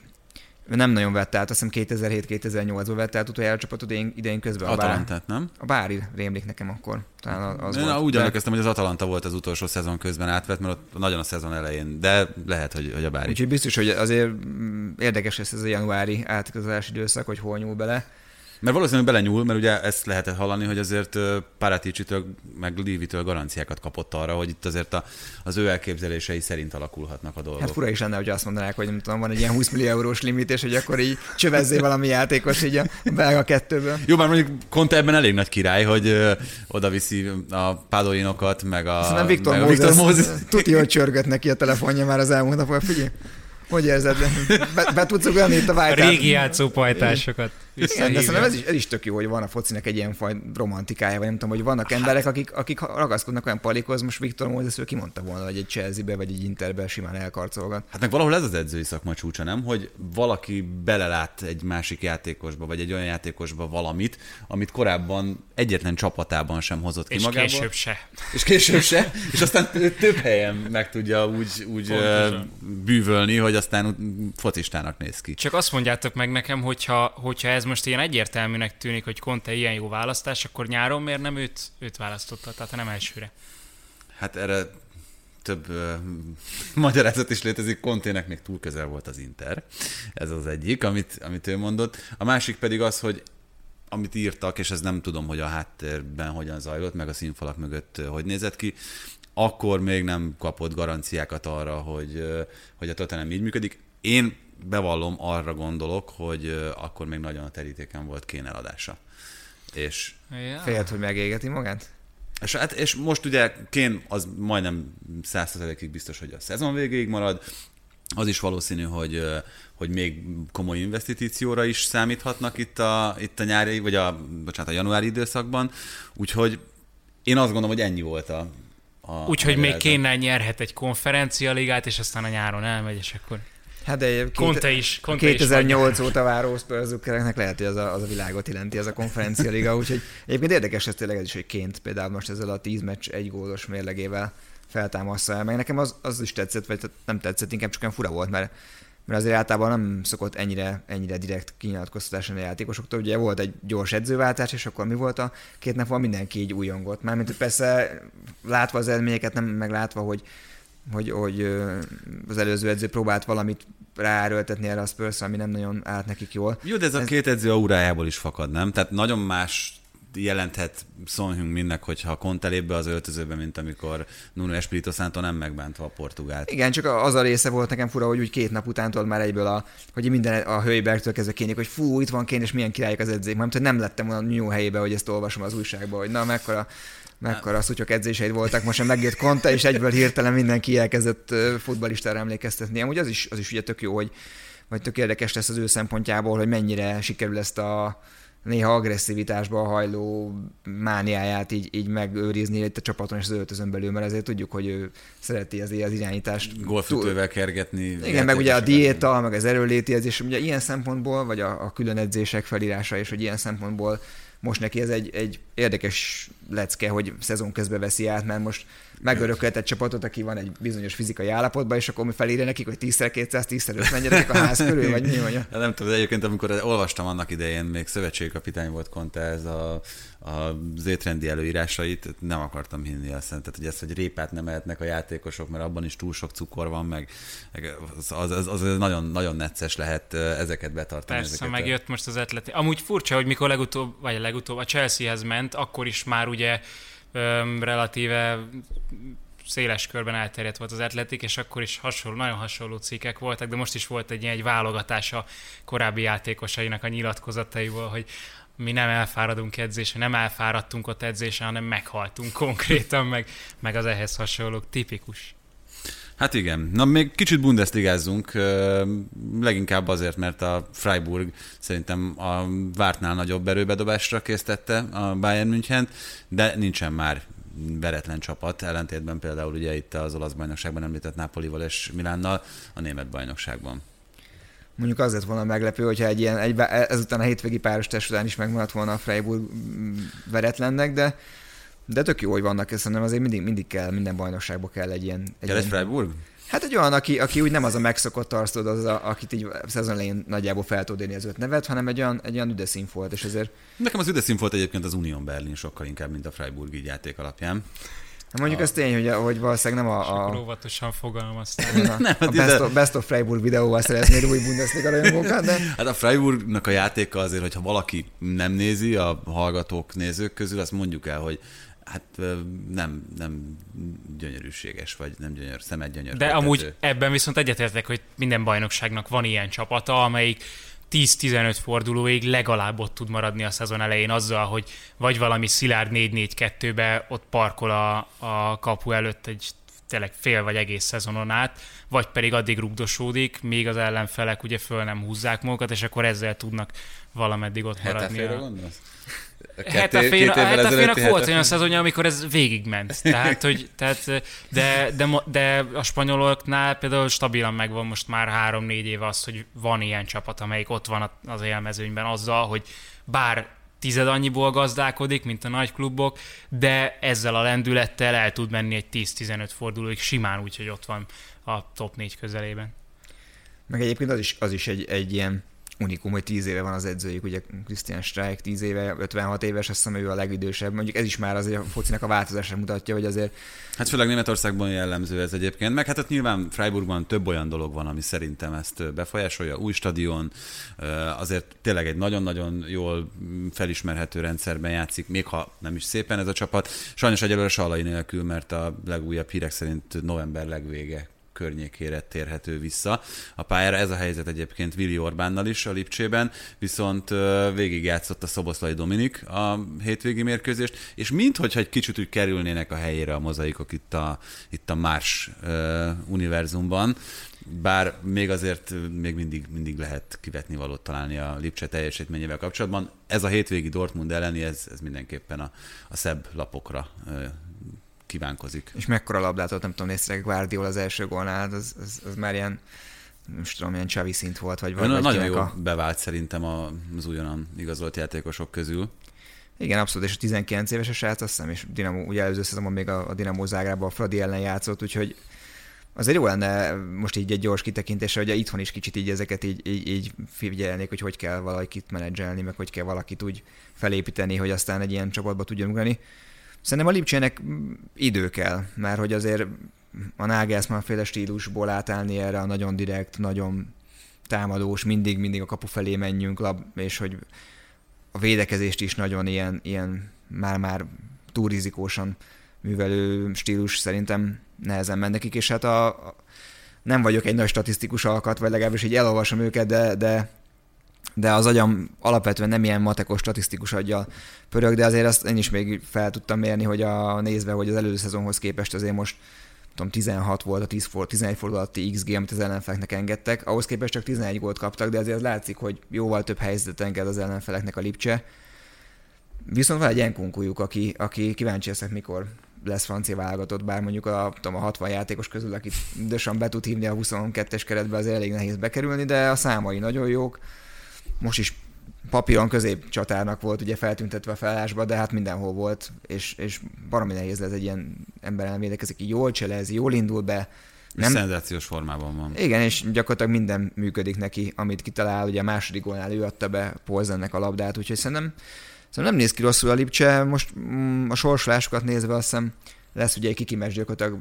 nem nagyon vette át, azt hiszem 2007-2008-ban vette át utoljára a csapatot idén közben. Atalantát, nem? A Bári rémlik nekem akkor. Talán az Én volt. úgy de... emlékeztem, hogy az Atalanta volt az utolsó szezon közben átvett, mert ott nagyon a szezon elején, de lehet, hogy, hogy a Bári. Úgyhogy biztos, hogy azért mm, érdekes lesz ez a januári átigazolási időszak, hogy hol nyúl bele. Mert valószínűleg belenyúl, mert ugye ezt lehetett hallani, hogy azért Paratici-től, meg Lívitől garanciákat kapott arra, hogy itt azért a, az ő elképzelései szerint alakulhatnak a dolgok. Hát fura is lenne, hogy azt mondanák, hogy nem tudom, van egy ilyen 20 millió eurós limit, és hogy akkor így csövezzé valami játékos így a belga kettőből. Jó, már mondjuk Conte ebben elég nagy király, hogy ö, oda viszi a pádolinokat, meg a, Szerintem Viktor, meg a Viktor Mózes. Tudja, hogy csörgött neki a telefonja már az elmúlt napon. Figyelj, hogy érzed? Be, be tudsz ugrani itt a vájtát? Régi játszópajtásokat. Igen, de szerintem ez is, ez is tök jó, hogy van a focinak egy ilyen faj romantikája, vagy nem tudom, hogy vannak emberek, akik, akik ragaszkodnak olyan palikhoz, most Viktor Mózes ő kimondta volna, hogy egy Chelsea-be vagy egy Interbe simán elkarcolgat. Hát meg valahol ez az edzői szakma csúcsa, nem? Hogy valaki belelát egy másik játékosba, vagy egy olyan játékosba valamit, amit korábban egyetlen csapatában sem hozott ki és magából. És később se. És később se, és aztán több helyen meg tudja úgy, úgy bűvölni, hogy aztán focistának néz ki. Csak azt mondjátok meg nekem, hogyha, hogyha ez most ilyen egyértelműnek tűnik, hogy Conte ilyen jó választás, akkor nyáron miért nem őt, őt választotta, tehát nem elsőre? Hát erre több uh, magyarázat is létezik, Kontének még túl közel volt az Inter. Ez az egyik, amit, amit ő mondott. A másik pedig az, hogy amit írtak, és ez nem tudom, hogy a háttérben hogyan zajlott, meg a színfalak mögött hogy nézett ki, akkor még nem kapott garanciákat arra, hogy, hogy a Tottenham így működik. Én bevallom, arra gondolok, hogy akkor még nagyon a terítéken volt kén eladása. És... Ja. Félt, hogy megégeti magát? És, hát, és most ugye Kén az majdnem 100%-ig biztos, hogy a szezon végéig marad, az is valószínű, hogy, hogy még komoly investitícióra is számíthatnak itt a, itt a nyári, vagy a, bocsánat, a januári időszakban, úgyhogy én azt gondolom, hogy ennyi volt a, a Úgyhogy még kéne nyerhet egy konferencialigát, és aztán a nyáron elmegy, és akkor... Hát de két, Conte is, Conte 2008 is óta váró Spursukkereknek lehet, hogy az a, az a világot jelenti, ez a konferencia liga, úgyhogy egyébként érdekes ez tényleg ez is, hogy ként például most ezzel a 10 meccs egy gólos mérlegével feltámasztja el, meg nekem az, az is tetszett, vagy nem tetszett, inkább csak olyan fura volt, mert mert azért általában nem szokott ennyire, ennyire direkt kinyilatkoztatás a játékosoktól. Ugye volt egy gyors edzőváltás, és akkor mi volt a két nap van mindenki így újongott. Mármint persze látva az eredményeket, nem meglátva, hogy hogy, hogy az előző edző próbált valamit ráerőltetni erre a spurs ami nem nagyon állt nekik jól. Jó, de ez, ez a két edző aurájából is fakad, nem? Tehát nagyon más jelenthet Son minnek, hogyha Conte lép be az öltözőbe, mint amikor Nuno Espirito Santo nem megbántva a portugált. Igen, csak az a része volt nekem fura, hogy úgy két nap után tudod már egyből, a, hogy minden a Hőibergtől kezdve kénik, hogy fú, itt van kén, és milyen királyok az edzék. Mert nem lettem olyan jó helyébe, hogy ezt olvasom az újságban, hogy na mekkora mekkora szutyok edzéseid voltak, most sem megjött Conte, és egyből hirtelen mindenki elkezdett futballistára emlékeztetni. Amúgy az is, az is ugye tök jó, hogy vagy tök érdekes lesz az ő szempontjából, hogy mennyire sikerül ezt a néha agresszivitásba hajló mániáját így, így megőrizni itt a csapaton és az öltözön belül, mert azért tudjuk, hogy ő szereti azért az irányítást. Golfütővel kergetni. Igen, meg ugye a diéta, meg az erőléti edzés, ugye ilyen szempontból, vagy a, a külön edzések felírása, és hogy ilyen szempontból most neki ez egy, egy érdekes lecke, hogy szezon közben veszi át, mert most megörökölt egy csapatot, aki van egy bizonyos fizikai állapotban, és akkor mi felírja nekik, hogy 10x200, 10x5 menjenek a ház körül, vagy mi mondja? Nem tudom, de egyébként amikor olvastam annak idején, még szövetségi kapitány volt Conte, ez a, az étrendi előírásait, nem akartam hinni azt, tehát hogy ezt, hogy répát nem ehetnek a játékosok, mert abban is túl sok cukor van, meg az, az, az, nagyon, nagyon necces lehet ezeket betartani. Persze, ezeket megjött most az atleti. Amúgy furcsa, hogy mikor legutóbb, vagy legutóbb a Chelseahez ment, akkor is már ugye öm, relatíve széles körben elterjedt volt az atletik, és akkor is hasonló, nagyon hasonló cikkek voltak, de most is volt egy, egy válogatás a korábbi játékosainak a nyilatkozataiból, hogy mi nem elfáradunk edzésre, nem elfáradtunk ott edzésre, hanem meghaltunk konkrétan, meg, meg az ehhez hasonló tipikus. Hát igen. Na még kicsit bundesligázzunk, leginkább azért, mert a Freiburg szerintem a vártnál nagyobb erőbedobásra késztette a Bayern München, de nincsen már veretlen csapat, ellentétben például ugye itt az olasz bajnokságban említett Napolival és Milánnal, a német bajnokságban. Mondjuk az lett volna meglepő, hogyha egy ilyen, egy, ezután a hétvégi páros test után is megmaradt volna a Freiburg mm, veretlennek, de de tök jó, hogy vannak, szerintem azért mindig, mindig kell, minden bajnokságban kell egy ilyen... Egy kell egy Freiburg? Hát egy olyan, aki, aki úgy nem az a megszokott arcod, az a, akit így szezon elején nagyjából fel tud az öt nevet, hanem egy olyan, egy olyan üdeszín volt, és ezért... Nekem az üdeszín volt egyébként az Union Berlin sokkal inkább, mint a Freiburg így játék alapján. Hát mondjuk a... ez tény, hogy, hogy valószínűleg nem a... a... óvatosan fogalmaztál. A, nem, a best, of, best of Freiburg videóval szeretnéd új Bundesliga rajongókat, de... Hát a Freiburgnak a játéka azért, hogyha valaki nem nézi, a hallgatók, nézők közül, azt mondjuk el, hogy hát nem, nem gyönyörűséges, vagy nem gyönyör, szemed gyönyör. De amúgy ebben viszont egyetértek, hogy minden bajnokságnak van ilyen csapata, amelyik 10-15 fordulóig legalább ott tud maradni a szezon elején azzal, hogy vagy valami szilárd 4-4-2-be ott parkol a, a kapu előtt egy tényleg fél vagy egész szezonon át, vagy pedig addig rugdosódik, míg az ellenfelek ugye föl nem húzzák magukat, és akkor ezzel tudnak valameddig ott maradni. A... gondolsz? Hetafénak volt olyan szezonja, amikor ez végigment. Tehát, hogy, tehát, de, de, de, a spanyoloknál például stabilan megvan most már három-négy év az, hogy van ilyen csapat, amelyik ott van az élmezőnyben azzal, hogy bár tized annyiból gazdálkodik, mint a nagy klubok, de ezzel a lendülettel el tud menni egy 10-15 fordulóig simán úgy, hogy ott van a top 4 közelében. Meg egyébként az is, az is egy, egy ilyen unikum, hogy 10 éve van az edzőjük, ugye Christian Streich 10 éve, 56 éves, azt hiszem ő a legidősebb. Mondjuk ez is már azért a focinak a változásra mutatja, hogy azért... Hát főleg Németországban jellemző ez egyébként, meg hát ott nyilván Freiburgban több olyan dolog van, ami szerintem ezt befolyásolja. Új stadion, azért tényleg egy nagyon-nagyon jól felismerhető rendszerben játszik, még ha nem is szépen ez a csapat. Sajnos egyelőre Salai nélkül, mert a legújabb hírek szerint november legvége környékére térhető vissza. A pályára ez a helyzet egyébként Vili Orbánnal is a Lipcsében, viszont végigjátszott a Szoboszlai Dominik a hétvégi mérkőzést, és minthogyha egy kicsit úgy kerülnének a helyére a mozaikok itt a, itt a Mars univerzumban, bár még azért még mindig, mindig lehet kivetni valót találni a Lipcse teljesítményével kapcsolatban. Ez a hétvégi Dortmund elleni, ez, ez mindenképpen a, a szebb lapokra kívánkozik. És mekkora labdát ott, nem tudom, néztek Guardiola az első gólnál, az, az, az már ilyen nem tudom, milyen Csavi szint volt, vagy, vagy Nagyon jó a... bevált szerintem az újonnan igazolt játékosok közül. Igen, abszolút, és a 19 éves a srác, azt hiszem, és Dinamo, ugye előző szezonban még a, a Dinamo Zágrában a Fradi ellen játszott, úgyhogy azért jó lenne most így egy gyors kitekintésre, hogy itthon is kicsit így ezeket így, így, így figyelnék, hogy hogy kell valakit menedzselni, meg hogy kell valakit úgy felépíteni, hogy aztán egy ilyen csapatba tudjon ugrani. Szerintem a Lipcsének idő kell, mert hogy azért a Nagelsmann féle stílusból átállni erre a nagyon direkt, nagyon támadós, mindig, mindig a kapu felé menjünk, lab, és hogy a védekezést is nagyon ilyen, ilyen már-már túl rizikósan művelő stílus szerintem nehezen mennek nekik, és hát a, a, nem vagyok egy nagy statisztikus alkat, vagy legalábbis így elolvasom őket, de, de, de az agyam alapvetően nem ilyen matekos, statisztikus agya pörög, de azért azt én is még fel tudtam mérni, hogy a nézve, hogy az előző szezonhoz képest azért most tudom, 16 volt a 10 for, 11 fordulati XG, amit az ellenfeleknek engedtek, ahhoz képest csak 11 gólt kaptak, de azért látszik, hogy jóval több helyzetet enged az ellenfeleknek a Lipcse. Viszont van egy Enkunkujuk, aki, aki kíváncsi leszek, mikor lesz francia válogatott, bár mondjuk a, tudom, a 60 játékos közül, akit Dösan be tud hívni a 22-es keretbe, az elég nehéz bekerülni, de a számai nagyon jók. Most is papíron középcsatárnak volt ugye feltüntetve a felállásba, de hát mindenhol volt, és, és baromi nehéz lesz egy ilyen ember elvédekezik, jól cselezi, jól indul be, nem? Szenzációs formában van. Igen, és gyakorlatilag minden működik neki, amit kitalál. Ugye a második gólnál ő adta be Polzennek a labdát, úgyhogy szerintem, szerintem nem néz ki rosszul a Lipcse. Most mm, a sorsolásokat nézve azt hiszem lesz ugye egy kikimes gyakorlatilag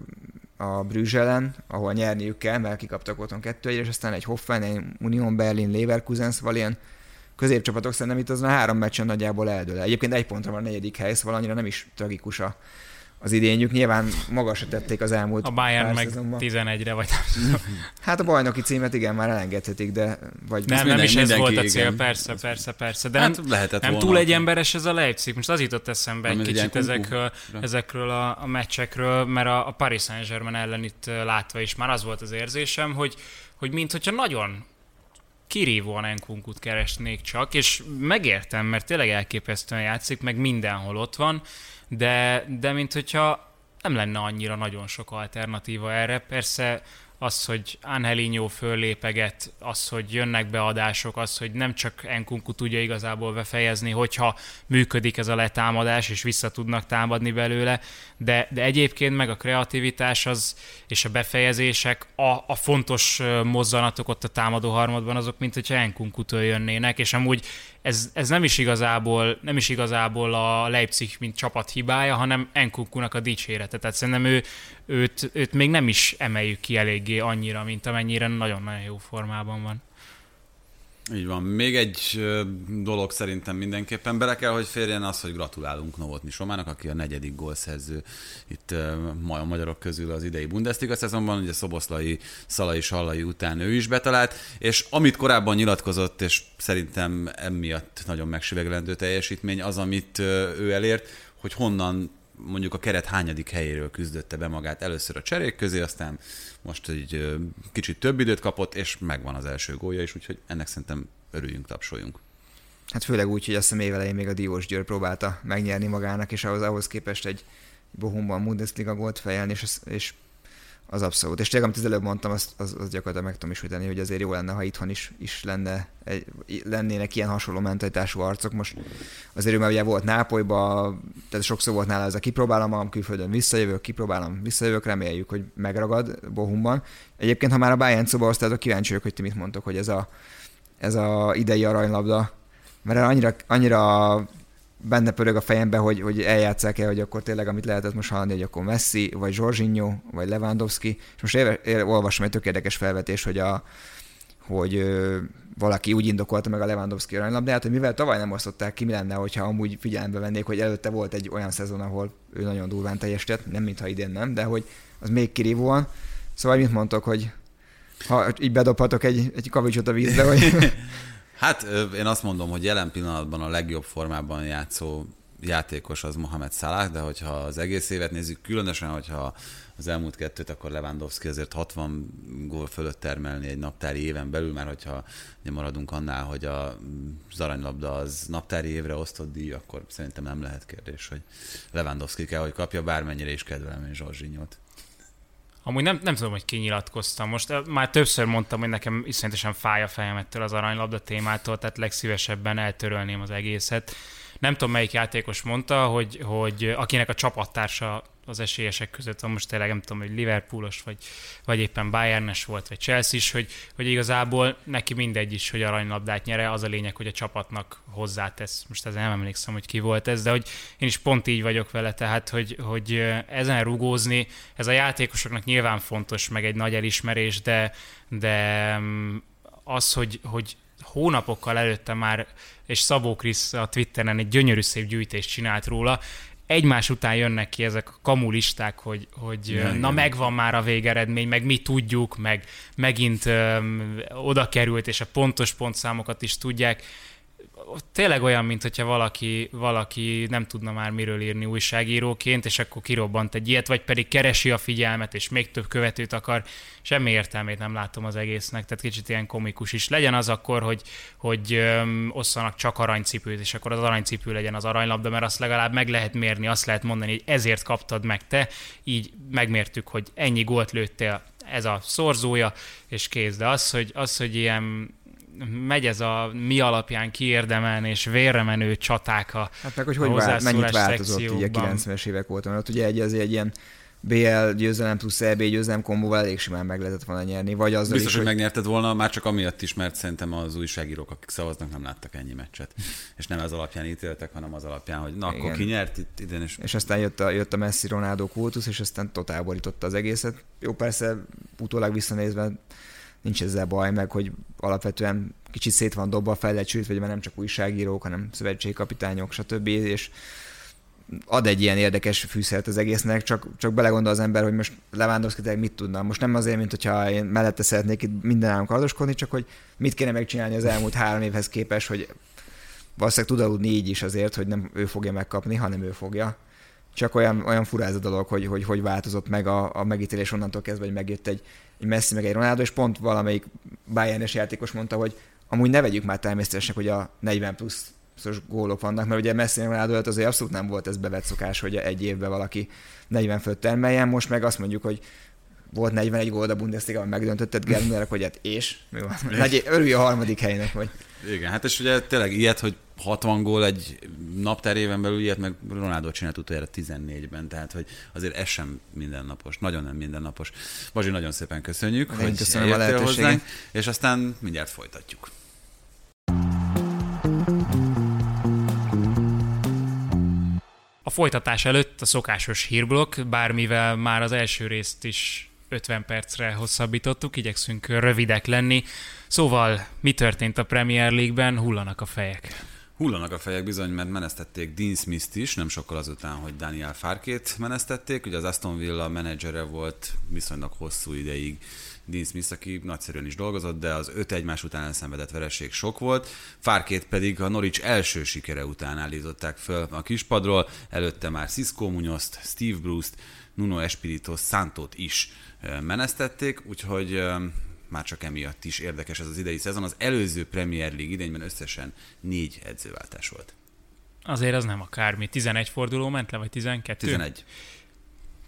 a Brüzs ellen, ahol nyerniük kell, mert kikaptak otthon kettő és aztán egy Hoffen, egy Union Berlin, Leverkusen, szóval ilyen középcsapatok szerintem itt az a három meccsen nagyjából eldől. Egyébként egy pontra van a negyedik hely, szóval annyira nem is tragikus a, az idényük. Nyilván magasra tették az elmúlt A Bayern meg szezonban. 11-re vagy Hát a bajnoki címet igen, már elengedhetik, de... Vagy nem, minden, nem is ez volt a cél, igen. persze, persze, persze. De hát nem, lehetett nem túl egy emberes ez a Leipzig. Most az jutott eszembe nem egy kicsit ezekről, ezekről a, a meccsekről, mert a, a Paris Saint-Germain ellen itt látva is már az volt az érzésem, hogy, hogy mintha nagyon kirívóan Enkunkut keresnék csak, és megértem, mert tényleg elképesztően játszik, meg mindenhol ott van, de, de mint hogyha nem lenne annyira nagyon sok alternatíva erre. Persze az, hogy Angelino föllépeget, az, hogy jönnek beadások, az, hogy nem csak Enkunku tudja igazából befejezni, hogyha működik ez a letámadás, és vissza tudnak támadni belőle, de, de egyébként meg a kreativitás az, és a befejezések, a, a fontos mozzanatok ott a támadó harmadban, azok, mint hogyha Enkunkutól jönnének, és amúgy ez, ez nem is igazából nem is igazából a Leipzig mint csapat hibája, hanem Enkunkunak a dicsérete. Tehát szerintem ő, őt, őt még nem is emeljük ki eléggé annyira, mint amennyire nagyon-nagyon jó formában van. Így van. Még egy dolog szerintem mindenképpen. Bele kell, hogy férjen az, hogy gratulálunk Novotni Somának, aki a negyedik gólszerző itt a magyarok közül az idei Bundesliga szezonban, ugye Szoboszlai, Szalai, Sallai után ő is betalált, és amit korábban nyilatkozott, és szerintem emiatt nagyon megsüvegelendő teljesítmény, az, amit ő elért, hogy honnan mondjuk a keret hányadik helyéről küzdötte be magát először a cserék közé, aztán most egy kicsit több időt kapott, és megvan az első gólja is, úgyhogy ennek szerintem örüljünk, tapsoljunk. Hát főleg úgy, hogy azt hiszem évelején még a Diós Győr próbálta megnyerni magának, és ahhoz, ahhoz képest egy Bohumban Bundesliga gólt fejelni, és, és az abszolút. És tényleg, amit az előbb mondtam, azt, az, az gyakorlatilag meg tudom ismételni, hogy azért jó lenne, ha itthon is, is lenne, egy, lennének ilyen hasonló mentalitású arcok. Most azért ő már ugye volt Nápolyba, tehát sokszor volt nála ez a kipróbálom, a külföldön visszajövök, kipróbálom, visszajövök, reméljük, hogy megragad Bohumban. Egyébként, ha már a Bayern szóba hoztátok, kíváncsi vagyok, hogy ti mit mondtok, hogy ez a, ez a idei aranylabda, mert annyira, annyira benne pörög a fejembe, hogy, hogy eljátszák-e, hogy akkor tényleg, amit lehetett most hallani, hogy akkor Messi, vagy Jorginho, vagy Lewandowski. És most éve, éve, olvasom egy tök érdekes felvetés, hogy a, hogy ö, valaki úgy indokolta meg a Lewandowski aranylabdát, hogy mivel tavaly nem osztották ki, mi lenne, hogyha amúgy figyelembe vennék, hogy előtte volt egy olyan szezon, ahol ő nagyon durván teljesített, nem mintha idén nem, de hogy az még kirívóan. Szóval mit mondtok, hogy ha így bedobhatok egy, egy kavicsot a vízbe, hogy Hát én azt mondom, hogy jelen pillanatban a legjobb formában játszó játékos az Mohamed Salah, de hogyha az egész évet nézzük, különösen, hogyha az elmúlt kettőt, akkor Lewandowski azért 60 gól fölött termelni egy naptári éven belül, mert hogyha maradunk annál, hogy a aranylabda az naptári évre osztott díj, akkor szerintem nem lehet kérdés, hogy Lewandowski kell, hogy kapja, bármennyire is kedvelem én Zsorzsinyót. Amúgy nem, nem tudom, hogy kinyilatkoztam. Most már többször mondtam, hogy nekem iszonyatosan fáj a fejem ettől az aranylabda témától, tehát legszívesebben eltörölném az egészet. Nem tudom, melyik játékos mondta, hogy, hogy akinek a csapattársa az esélyesek között van. Most tényleg, nem tudom, hogy Liverpoolos, vagy, vagy éppen Bayernes volt, vagy Chelsea is, hogy, hogy igazából neki mindegy is, hogy aranylabdát nyere, az a lényeg, hogy a csapatnak hozzátesz. Most ezen nem emlékszem, hogy ki volt ez, de hogy én is pont így vagyok vele, tehát hogy, hogy ezen rugózni, ez a játékosoknak nyilván fontos, meg egy nagy elismerés, de, de mm, az, hogy, hogy hónapokkal előtte már, és Szabó Krisz a Twitteren egy gyönyörű szép gyűjtést csinált róla, egymás után jönnek ki ezek a kamulisták, hogy, hogy ja, na megvan már a végeredmény, meg mi tudjuk, meg megint öm, oda került, és a pontos pontszámokat is tudják tényleg olyan, mint hogyha valaki, valaki nem tudna már miről írni újságíróként, és akkor kirobbant egy ilyet, vagy pedig keresi a figyelmet, és még több követőt akar. Semmi értelmét nem látom az egésznek, tehát kicsit ilyen komikus is. Legyen az akkor, hogy, hogy öm, osszanak csak aranycipőt, és akkor az aranycipő legyen az aranylabda, mert azt legalább meg lehet mérni, azt lehet mondani, hogy ezért kaptad meg te, így megmértük, hogy ennyi gólt lőttél, ez a szorzója, és kész. De az, hogy, az, hogy ilyen megy ez a mi alapján kiérdemelni és vérre menő csaták a Hát meg, hogy, hogy vál, mennyit változott így a 90-es évek óta, mert ott ugye egy, azért egy ilyen BL győzelem plusz EB győzelem kombóval elég simán meg lehetett volna nyerni. Vagy azzal Biztos, is, hogy, hogy megnyerted volna, már csak amiatt is, mert szerintem az újságírók, akik szavaznak, nem láttak ennyi meccset. És nem az alapján ítéltek, hanem az alapján, hogy na akkor Igen. ki nyert itt idén. És... és aztán jött a, jött a Messi Ronaldo kultusz, és aztán totál borította az egészet. Jó, persze utólag visszanézve nincs ezzel baj, meg hogy alapvetően kicsit szét van dobva fejlett vagy mert nem csak újságírók, hanem szövetségkapitányok, stb. És ad egy ilyen érdekes fűszert az egésznek, csak, csak belegondol az ember, hogy most Lewandowski mit tudna. Most nem azért, mint hogyha én mellette szeretnék itt mindenáron kardoskodni, csak hogy mit kéne megcsinálni az elmúlt három évhez képest, hogy valószínűleg tud aludni így is azért, hogy nem ő fogja megkapni, hanem ő fogja. Csak olyan, olyan furáz a dolog, hogy, hogy hogy változott meg a, a megítélés onnantól kezdve, hogy megjött egy, egy Messi meg egy Ronaldo, és pont valamelyik bayern játékos mondta, hogy amúgy ne vegyük már természetesnek, hogy a 40 plusz gólok vannak, mert ugye Messi Ronaldo azért abszolút nem volt ez bevett szokás, hogy egy évben valaki 40 főt termeljen, most meg azt mondjuk, hogy volt 41 gól a Bundesliga-ban megdöntötted Germüller, hogy hát és? Mi van? Legy, örülj a harmadik helynek, vagy. Igen, hát és ugye tényleg ilyet, hogy 60 gól egy naptár éven belül, ilyet meg Ronaldo csinált utoljára 14-ben, tehát hogy azért ez sem mindennapos, nagyon nem mindennapos. Bazsi, nagyon szépen köszönjük, Én hogy köszönöm a. Hozzánk, és aztán mindjárt folytatjuk. A folytatás előtt a szokásos hírblokk, bármivel már az első részt is 50 percre hosszabbítottuk, igyekszünk rövidek lenni. Szóval, mi történt a Premier League-ben? Hullanak a fejek. Hullanak a fejek bizony, mert menesztették Dean Smith-t is, nem sokkal azután, hogy Daniel Farkét menesztették. Ugye az Aston Villa menedzsere volt viszonylag hosszú ideig Dean Smith, aki nagyszerűen is dolgozott, de az öt egymás után elszenvedett vereség sok volt. Fárkét pedig a Norwich első sikere után állították föl a kispadról, előtte már Cisco Munoz-t, Steve Bruce-t, Nuno Espirito Santot is menesztették, úgyhogy már csak emiatt is érdekes ez az idei szezon. Az előző Premier League idényben összesen négy edzőváltás volt. Azért az nem akármi. 11 forduló ment le, vagy 12? 11.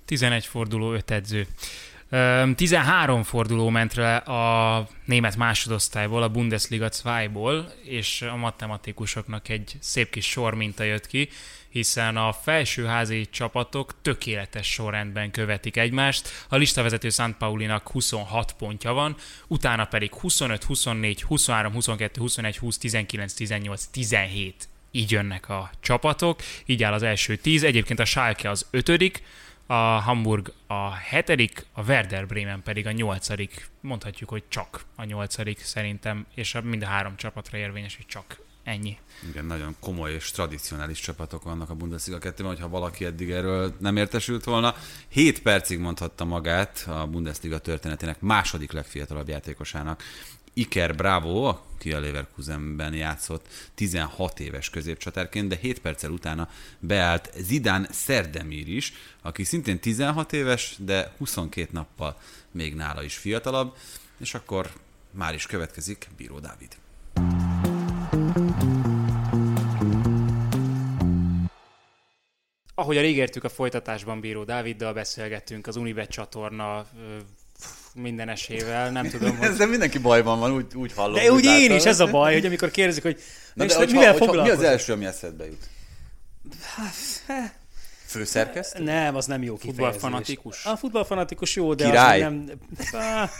11 forduló, 5 edző. 13 forduló ment le a német másodosztályból, a Bundesliga 2-ból, és a matematikusoknak egy szép kis sor minta jött ki, hiszen a felsőházi csapatok tökéletes sorrendben követik egymást. A listavezető Szent Paulinak 26 pontja van, utána pedig 25, 24, 23, 22, 21, 20, 19, 18, 17 így jönnek a csapatok, így áll az első tíz. Egyébként a Schalke az ötödik, a Hamburg a hetedik, a Werder Bremen pedig a nyolcadik. Mondhatjuk, hogy csak a nyolcadik szerintem, és mind a három csapatra érvényes, hogy csak ennyi. Igen, nagyon komoly és tradicionális csapatok vannak a Bundesliga 2 hogyha valaki eddig erről nem értesült volna. 7 percig mondhatta magát a Bundesliga történetének második legfiatalabb játékosának. Iker Bravo, aki a Leverkusenben játszott 16 éves középcsatárként, de 7 perccel utána beállt Zidán Szerdemír is, aki szintén 16 éves, de 22 nappal még nála is fiatalabb, és akkor már is következik Bíró Dávid. A ígértük a folytatásban Bíró Dáviddal beszélgettünk az Unibet csatorna minden esével, nem tudom, hogy... Ezzel mindenki bajban van, úgy, úgy hallom. De úgy én is, ez a baj, hogy amikor kérdezik, hogy Na de hogyha, mivel hogyha, mi az első, ami eszedbe jut? Főszerkesztő? Nem, az nem jó kifejezés. Futballfanatikus? A futballfanatikus jó, de Király? az nem... Á,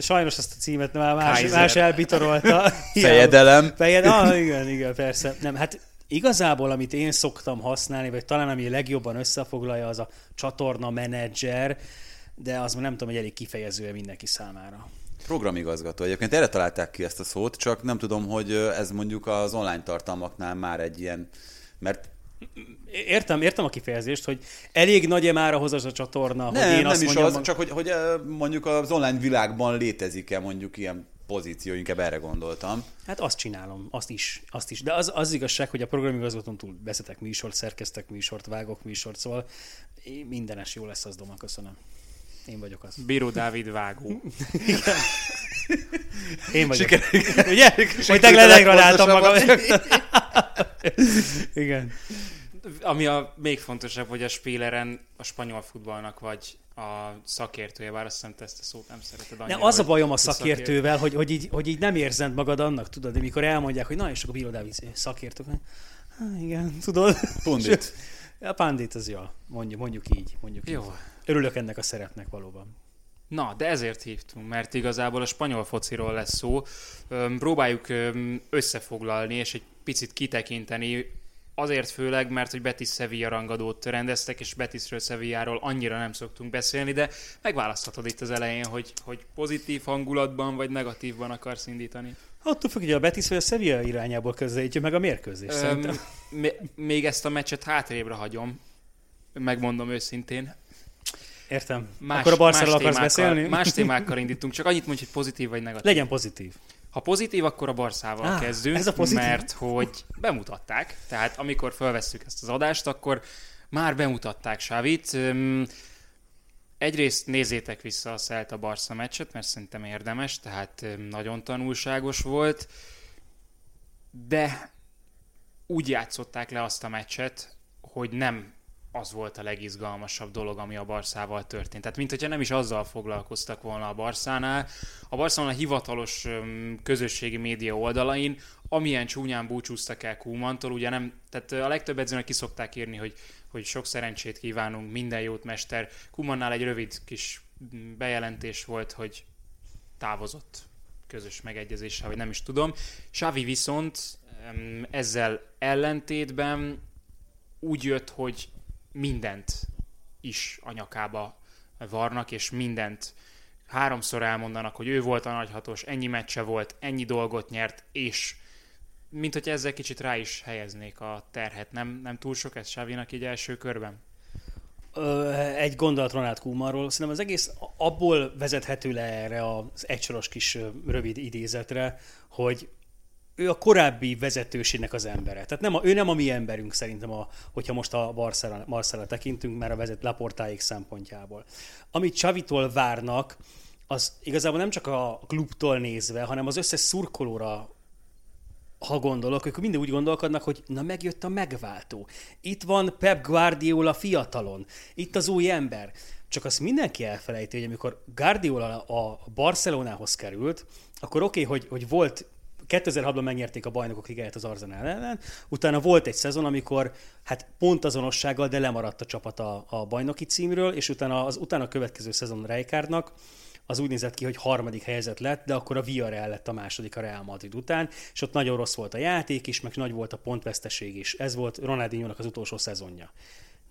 Sajnos azt a címet már más, Kaiser. más elbitorolta. Fejedelem. Fejed, ah, igen, igen, persze. Nem, hát igazából, amit én szoktam használni, vagy talán ami legjobban összefoglalja, az a csatorna menedzser, de az már nem tudom, hogy elég kifejező mindenki számára. Programigazgató. Egyébként erre találták ki ezt a szót, csak nem tudom, hogy ez mondjuk az online tartalmaknál már egy ilyen, mert Értem, értem a kifejezést, hogy elég nagy-e már ahhoz az a csatorna, hogy nem, én nem azt is mondjam, az, csak hogy, hogy mondjuk az online világban létezik-e mondjuk ilyen pozíció, inkább erre gondoltam. Hát azt csinálom, azt is, azt is. De az, az igazság, hogy a programigazgatón túl vezetek műsort, szerkeztek műsort, vágok műsort, szóval mindenes jó lesz, az Doma, köszönöm. Én vagyok az. Bíró Dávid vágó. Én vagyok. Ugye? Hogy tényleg ledegradáltam magam. Igen. Ami a még fontosabb, hogy a Spéleren a spanyol futballnak vagy a szakértője, bár azt hiszem te ezt a szót nem szereted annyira. Ne, az a bajom a szakértővel, hogy, hogy, így, hogy így nem érzed magad annak, tudod, amikor elmondják, hogy na, és akkor Bíró Dávid szakértő. Há, igen, tudod. Pundit. A pandit az jó, mondjuk, mondjuk így. Mondjuk Jó. Így. Örülök ennek a szerepnek valóban. Na, de ezért hívtunk, mert igazából a spanyol fociról lesz szó. Próbáljuk összefoglalni és egy picit kitekinteni, azért főleg, mert hogy Betis Sevilla rangadót rendeztek, és Betisről Sevilláról annyira nem szoktunk beszélni, de megválaszthatod itt az elején, hogy, hogy pozitív hangulatban vagy negatívban akarsz indítani. Attól függ, hogy a Betis vagy a Sevilla irányából közelítjük meg a mérkőzést. Öm, m- még ezt a meccset hátrébre hagyom, megmondom őszintén. Értem. Más, Akkor a Barcelona akarsz beszélni? Más témákkal indítunk, csak annyit mondj, hogy pozitív vagy negatív. Legyen pozitív. Ha pozitív, akkor a Barszával ah, kezdünk, ez a pozitív. mert hogy bemutatták, tehát amikor felvesszük ezt az adást, akkor már bemutatták Sávit. Egyrészt nézzétek vissza a Celta Barca meccset, mert szerintem érdemes, tehát nagyon tanulságos volt, de úgy játszották le azt a meccset, hogy nem az volt a legizgalmasabb dolog, ami a Barszával történt. Tehát, mint hogyha nem is azzal foglalkoztak volna a Barszánál. A Barcelona hivatalos közösségi média oldalain, amilyen csúnyán búcsúztak el Kúmantól, ugye nem, tehát a legtöbb edzőnek ki szokták írni, hogy, hogy sok szerencsét kívánunk, minden jót, mester. Kumannál egy rövid kis bejelentés volt, hogy távozott közös megegyezéssel, vagy nem is tudom. Xavi viszont ezzel ellentétben úgy jött, hogy mindent is a nyakába varnak, és mindent háromszor elmondanak, hogy ő volt a nagyhatós, ennyi meccse volt, ennyi dolgot nyert, és mint hogy ezzel kicsit rá is helyeznék a terhet. Nem, nem túl sok ez Xavinak így első körben? Ö, egy gondolat Ronald Koemanról. Szerintem az egész abból vezethető le erre az egysoros kis rövid idézetre, hogy ő a korábbi vezetőségnek az embere. Tehát nem a, ő nem a mi emberünk szerintem, a, hogyha most a Barcelona, Barcelona tekintünk, már a vezet Laportáig szempontjából. Amit Csavitól várnak, az igazából nem csak a klubtól nézve, hanem az összes szurkolóra ha gondolok, akkor mindig úgy gondolkodnak, hogy na megjött a megváltó. Itt van Pep Guardiola fiatalon. Itt az új ember. Csak azt mindenki elfelejti, hogy amikor Guardiola a Barcelonához került, akkor oké, okay, hogy, hogy volt 2006-ban megnyerték a bajnokok ligáját az Arsenal ellen, utána volt egy szezon, amikor hát pont azonossággal, de lemaradt a csapat a, a bajnoki címről, és utána az utána következő szezon Rijkaardnak az úgy nézett ki, hogy harmadik helyzet lett, de akkor a Villarreal lett a második a Real Madrid után, és ott nagyon rossz volt a játék is, meg nagy volt a pontveszteség is. Ez volt Ronaldinho-nak az utolsó szezonja.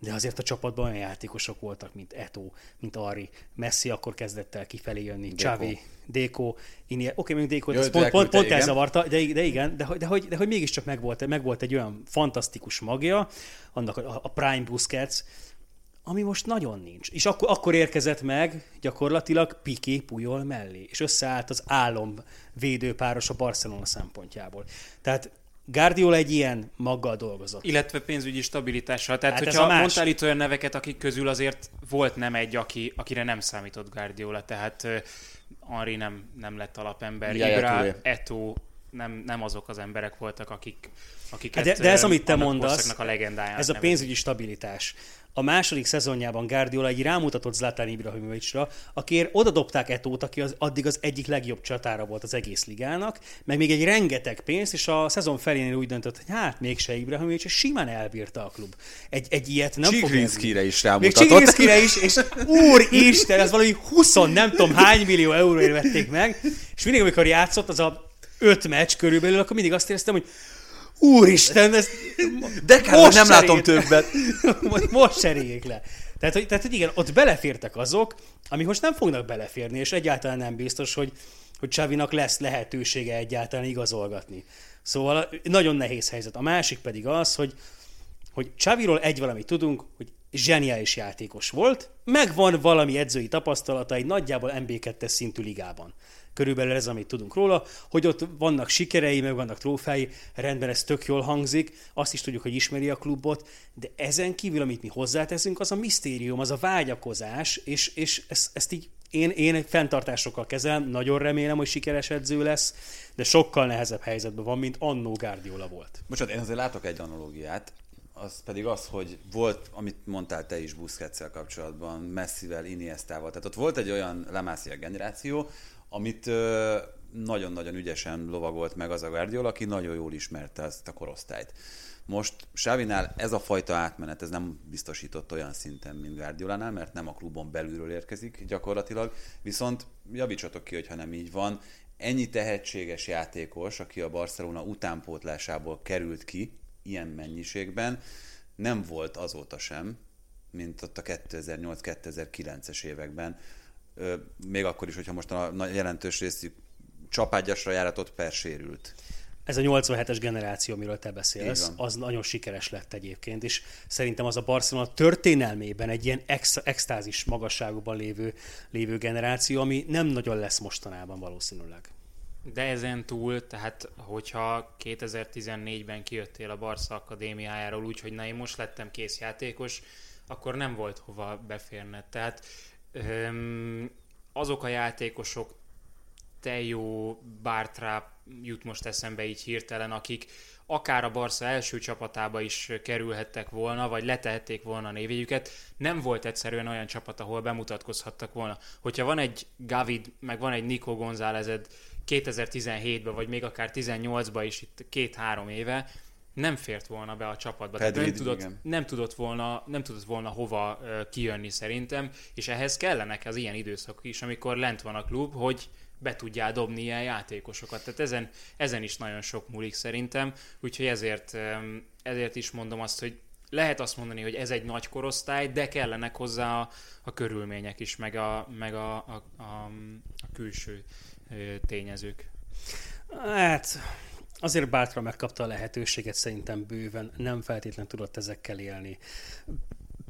De azért a csapatban olyan játékosok voltak, mint Eto, mint Ari, Messi akkor kezdett el kifelé jönni, Deco. Xavi, Déko, Inie, oké, még Déko, ez pont, pont, pont igen. elzavarta, de, de igen, de, hogy- de, hogy, de hogy mégiscsak megvolt, megvolt egy olyan fantasztikus magja, annak a, a Prime Busquets, ami most nagyon nincs. És akkor, akkor érkezett meg gyakorlatilag Piqué Puyol mellé, és összeállt az álom védőpáros a Barcelona szempontjából. Tehát Guardiola egy ilyen maggal dolgozott. Illetve pénzügyi stabilitással. Tehát, Hát hogyha a más. mondtál itt olyan neveket, akik közül azért volt nem egy, aki, akire nem számított Guardiola, tehát uh, Henri nem, nem lett alapember, Yaya Ibra. Eto, nem, nem azok az emberek voltak, akik, akiket Hát de, de ez, amit te mondasz, a legendájának ez a nevezik. pénzügyi stabilitás. A második szezonjában Guardiola egy rámutatott Zlatan Ibrahimovicra, akiért oda dobták Etót, aki az, addig az egyik legjobb csatára volt az egész ligának, meg még egy rengeteg pénzt, és a szezon felén úgy döntött, hogy hát mégse Ibrahimovic, és simán elbírta a klub. Egy, egy ilyet nem Csigrinszkire is még rámutatott. Csigrinszkire is, és úristen, ez valami 20 nem tudom hány millió euróért vették meg, és mindig, amikor játszott, az a öt meccs körülbelül, akkor mindig azt éreztem, hogy úristen, ez De kár, hogy nem látom többet. most cseréljék le. Tehát hogy, tehát, hogy igen, ott belefértek azok, amik most nem fognak beleférni, és egyáltalán nem biztos, hogy, hogy Csavinak lesz lehetősége egyáltalán igazolgatni. Szóval nagyon nehéz helyzet. A másik pedig az, hogy, hogy Csaviról egy valamit tudunk, hogy zseniális játékos volt, megvan valami edzői tapasztalata egy nagyjából MB2-es szintű ligában. Körülbelül ez, amit tudunk róla, hogy ott vannak sikerei, meg vannak trófái, rendben ez tök jól hangzik, azt is tudjuk, hogy ismeri a klubot, de ezen kívül, amit mi hozzáteszünk, az a misztérium, az a vágyakozás, és, és ezt, ezt így én, én fenntartásokkal kezelem, nagyon remélem, hogy sikeres edző lesz, de sokkal nehezebb helyzetben van, mint annó Guardiola volt. Bocsánat, én azért látok egy analógiát, az pedig az, hogy volt, amit mondtál te is busquets kapcsolatban, Messivel, Iniestával, tehát ott volt egy olyan Lamassia generáció, amit nagyon-nagyon ügyesen lovagolt meg az a Guardiola, aki nagyon jól ismerte ezt a korosztályt. Most Sávinál ez a fajta átmenet, ez nem biztosított olyan szinten, mint Guardiolánál, mert nem a klubon belülről érkezik gyakorlatilag, viszont javítsatok ki, hogyha nem így van, ennyi tehetséges játékos, aki a Barcelona utánpótlásából került ki, ilyen mennyiségben, nem volt azóta sem, mint ott a 2008-2009-es években. Még akkor is, hogyha most a nagy- jelentős részük csapágyasra járatott per sérült. Ez a 87-es generáció, amiről te beszélsz, az nagyon sikeres lett egyébként, és szerintem az a Barcelona történelmében egy ilyen ex- extázis magasságúban lévő, lévő generáció, ami nem nagyon lesz mostanában valószínűleg. De ezen túl, tehát hogyha 2014-ben kijöttél a Barca Akadémiájáról úgy, hogy na én most lettem kész játékos, akkor nem volt hova beférned. Tehát azok a játékosok, Tejó, Bártrá jut most eszembe így hirtelen, akik akár a Barca első csapatába is kerülhettek volna, vagy letehették volna a névjegyüket, nem volt egyszerűen olyan csapat, ahol bemutatkozhattak volna. Hogyha van egy Gavid, meg van egy Nico Gonzálezed 2017-ben, vagy még akár 18-ban is itt két-három éve, nem fért volna be a csapatba. Tehát nem tudott, igen. nem tudott volna, nem tudott volna hova kijönni szerintem, és ehhez kellenek az ilyen időszak is, amikor lent van a klub, hogy be tudjál dobni ilyen játékosokat. Tehát ezen, ezen is nagyon sok múlik szerintem, úgyhogy ezért, ezért is mondom azt, hogy lehet azt mondani, hogy ez egy nagy korosztály, de kellenek hozzá a, a körülmények is, meg a, meg a, a, a, a külső tényezők. Hát azért bátran megkapta a lehetőséget, szerintem bőven nem feltétlen tudott ezekkel élni.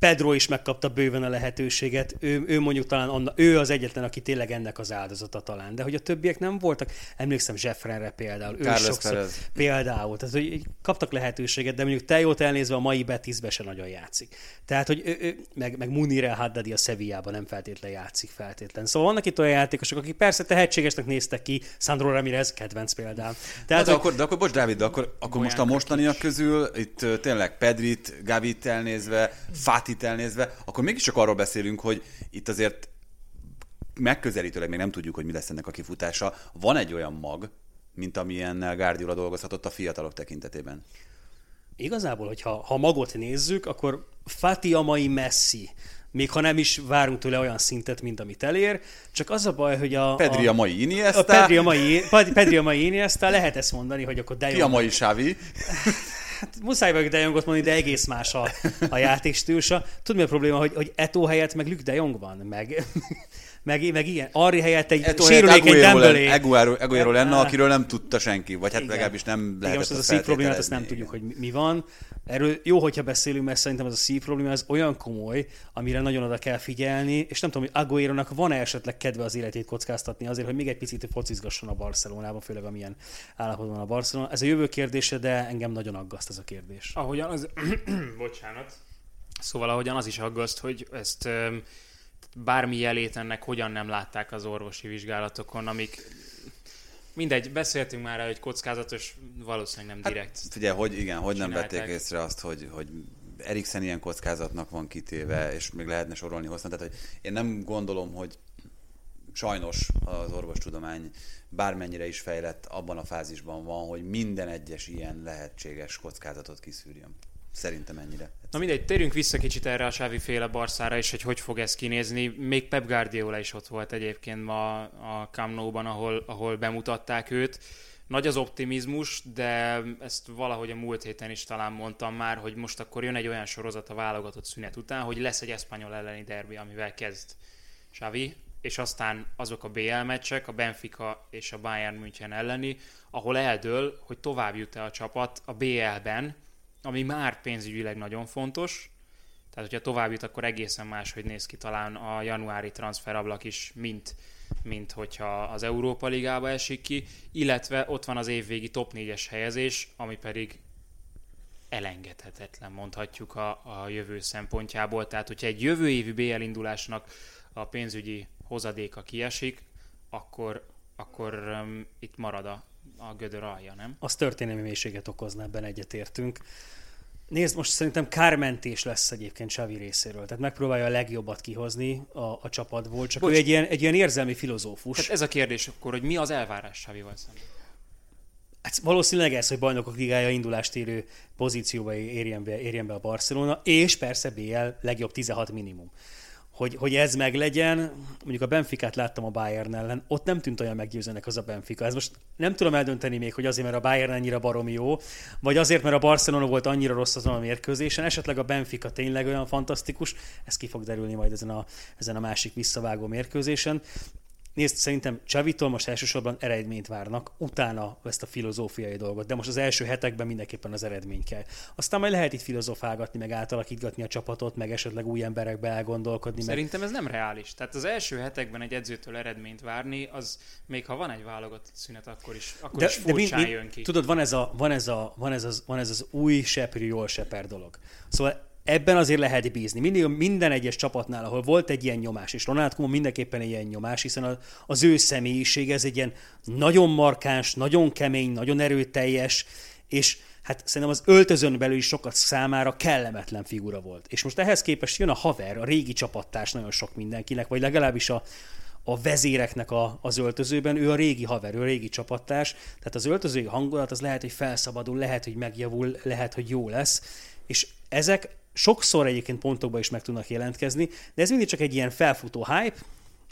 Pedro is megkapta bőven a lehetőséget, ő, ő mondjuk talán anna, ő az egyetlen, aki tényleg ennek az áldozata talán, de hogy a többiek nem voltak, emlékszem Zsefrenre például, ő is Carlos sokszor Perez. például, tehát hogy kaptak lehetőséget, de mondjuk Tejót elnézve a mai Betisbe se nagyon játszik. Tehát, hogy ő, ő, meg, meg Munir El Haddadi a Sevillában nem feltétlen játszik feltétlen. Szóval vannak itt olyan játékosok, akik persze tehetségesnek néztek ki, Sandro Ramirez, kedvenc példám. Tehát, Tehát, de, hogy, akkor, de akkor, bocs, Dávid, de akkor, akkor most a mostaniak közül, itt tényleg Pedrit, Gavit elnézve, Fatit elnézve, akkor mégiscsak arról beszélünk, hogy itt azért megközelítőleg még nem tudjuk, hogy mi lesz ennek a kifutása. Van egy olyan mag, mint amilyennel Guardiola dolgozhatott a fiatalok tekintetében. Igazából, hogyha ha magot nézzük, akkor Fati a mai Messi. Még ha nem is várunk tőle olyan szintet, mint amit elér, csak az a baj, hogy a... Pedri a mai Iniesta, a Pedri a mai, Pedri a mai Iniesta, lehet ezt mondani, hogy akkor De ki a mai Xavi. Hát muszáj vagyok De Jongot mondani, de egész más a, a játékstílusa. Tudod mi a probléma, hogy, hogy Eto helyett meg Luke De Jong van, meg, meg, meg ilyen. Arri helyett egy Eto sérülékeny Aguero Dembélé. lenne, Aguero, Aguero lenne, akiről nem tudta senki, vagy hát Igen. legalábbis nem lehetett Igen, most ez a szív problémát, azt nem tudjuk, hogy mi- van. Erről jó, hogyha beszélünk, mert szerintem ez a szív probléma az olyan komoly, amire nagyon oda kell figyelni, és nem tudom, hogy Aguero-nak van-e esetleg kedve az életét kockáztatni azért, hogy még egy picit focizgasson a Barcelonában, főleg amilyen állapotban van a Barcelona. Ez a jövő kérdése, de engem nagyon aggaszt ez a kérdés. Ahogyan az... Bocsánat. Szóval ahogyan az is aggaszt, hogy ezt bármi jelét ennek hogyan nem látták az orvosi vizsgálatokon, amik mindegy, beszéltünk már rá, hogy kockázatos, valószínűleg nem direkt. Figyelj, hogy igen, hogy nem vették észre azt, hogy, hogy Eriksen ilyen kockázatnak van kitéve, és még lehetne sorolni hosszan. Tehát, hogy én nem gondolom, hogy sajnos az orvostudomány bármennyire is fejlett, abban a fázisban van, hogy minden egyes ilyen lehetséges kockázatot kiszűrjön. Szerintem ennyire. Na mindegy, térjünk vissza kicsit erre a Sávi féle Barszára, és hogy hogy fog ez kinézni. Még Pep Guardiola is ott volt egyébként ma a Camp Nou-ban, ahol, ahol bemutatták őt. Nagy az optimizmus, de ezt valahogy a múlt héten is talán mondtam már, hogy most akkor jön egy olyan sorozat a válogatott szünet után, hogy lesz egy eszpanyol elleni derbi, amivel kezd Xavi, és aztán azok a BL meccsek, a Benfica és a Bayern München elleni, ahol eldől, hogy tovább jut-e a csapat a BL-ben, ami már pénzügyileg nagyon fontos, tehát hogyha tovább jut, akkor egészen más, hogy néz ki talán a januári transferablak is, mint, mint hogyha az Európa Ligába esik ki, illetve ott van az évvégi top 4-es helyezés, ami pedig elengedhetetlen, mondhatjuk a, a jövő szempontjából. Tehát, hogyha egy jövő évi BL indulásnak a pénzügyi hozadéka kiesik, akkor, akkor um, itt marad a, a gödör alja, nem? Az történelmi mélységet okozna, ebben egyetértünk. Nézd, most szerintem kármentés lesz egyébként Xavi részéről. Tehát megpróbálja a legjobbat kihozni a, a csapatból, csak Bocs. ő egy ilyen, egy ilyen érzelmi filozófus. Hát ez a kérdés akkor, hogy mi az elvárás Xavival szemben? Hát valószínűleg ez, hogy bajnokok ligája indulást érő pozícióba érjen be, érjen be a Barcelona, és persze BL legjobb 16 minimum hogy, hogy ez meglegyen. Mondjuk a Benficát láttam a Bayern ellen, ott nem tűnt olyan meggyőzőnek az a Benfica. Ez most nem tudom eldönteni még, hogy azért, mert a Bayern annyira baromi jó, vagy azért, mert a Barcelona volt annyira rossz azon a mérkőzésen, esetleg a Benfica tényleg olyan fantasztikus, ez ki fog derülni majd ezen a, ezen a másik visszavágó mérkőzésen. Nézd, szerintem Csavitól most elsősorban eredményt várnak, utána ezt a filozófiai dolgot, de most az első hetekben mindenképpen az eredmény kell. Aztán majd lehet itt filozofálgatni, meg átalakítgatni a csapatot, meg esetleg új emberekbe elgondolkodni. Szerintem meg... ez nem reális. Tehát az első hetekben egy edzőtől eredményt várni, az még ha van egy válogatott szünet, akkor is, akkor de, is de mi, mi, jön ki. Tudod, van ez, a, van, ez a, van, ez az, van ez az új seprű, jól seper dolog. Szóval ebben azért lehet bízni. Mindig, minden egyes csapatnál, ahol volt egy ilyen nyomás, és Ronald Koeman mindenképpen egy ilyen nyomás, hiszen az ő személyiség ez egy ilyen nagyon markáns, nagyon kemény, nagyon erőteljes, és hát szerintem az öltözön belül is sokat számára kellemetlen figura volt. És most ehhez képest jön a haver, a régi csapattárs nagyon sok mindenkinek, vagy legalábbis a, a vezéreknek a, az öltözőben, ő a régi haver, ő a régi csapattárs, tehát az öltözői hangulat az lehet, hogy felszabadul, lehet, hogy megjavul, lehet, hogy jó lesz, és ezek sokszor egyébként pontokban is meg tudnak jelentkezni, de ez mindig csak egy ilyen felfutó hype,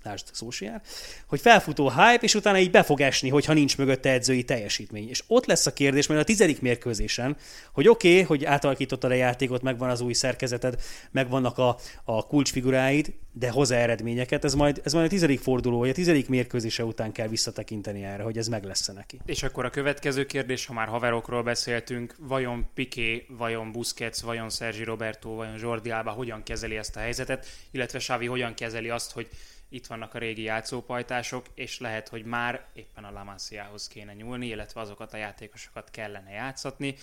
lásd szósiár, hogy felfutó hype, és utána így be fog esni, hogyha nincs mögötte edzői teljesítmény. És ott lesz a kérdés, mert a tizedik mérkőzésen, hogy oké, okay, hogy átalakítottad a játékot, megvan az új szerkezeted, megvannak a, a kulcsfiguráid, de hozzá eredményeket, ez majd, ez majd a tizedik forduló, vagy a tizedik mérkőzése után kell visszatekinteni erre, hogy ez meg lesz neki. És akkor a következő kérdés, ha már haverokról beszéltünk, vajon Piqué, vajon Busquets, vajon Sergi Roberto, vajon Jordi Alba hogyan kezeli ezt a helyzetet, illetve Xavi hogyan kezeli azt, hogy itt vannak a régi játszópajtások, és lehet, hogy már éppen a Lamasziához kéne nyúlni, illetve azokat a játékosokat kellene játszatni,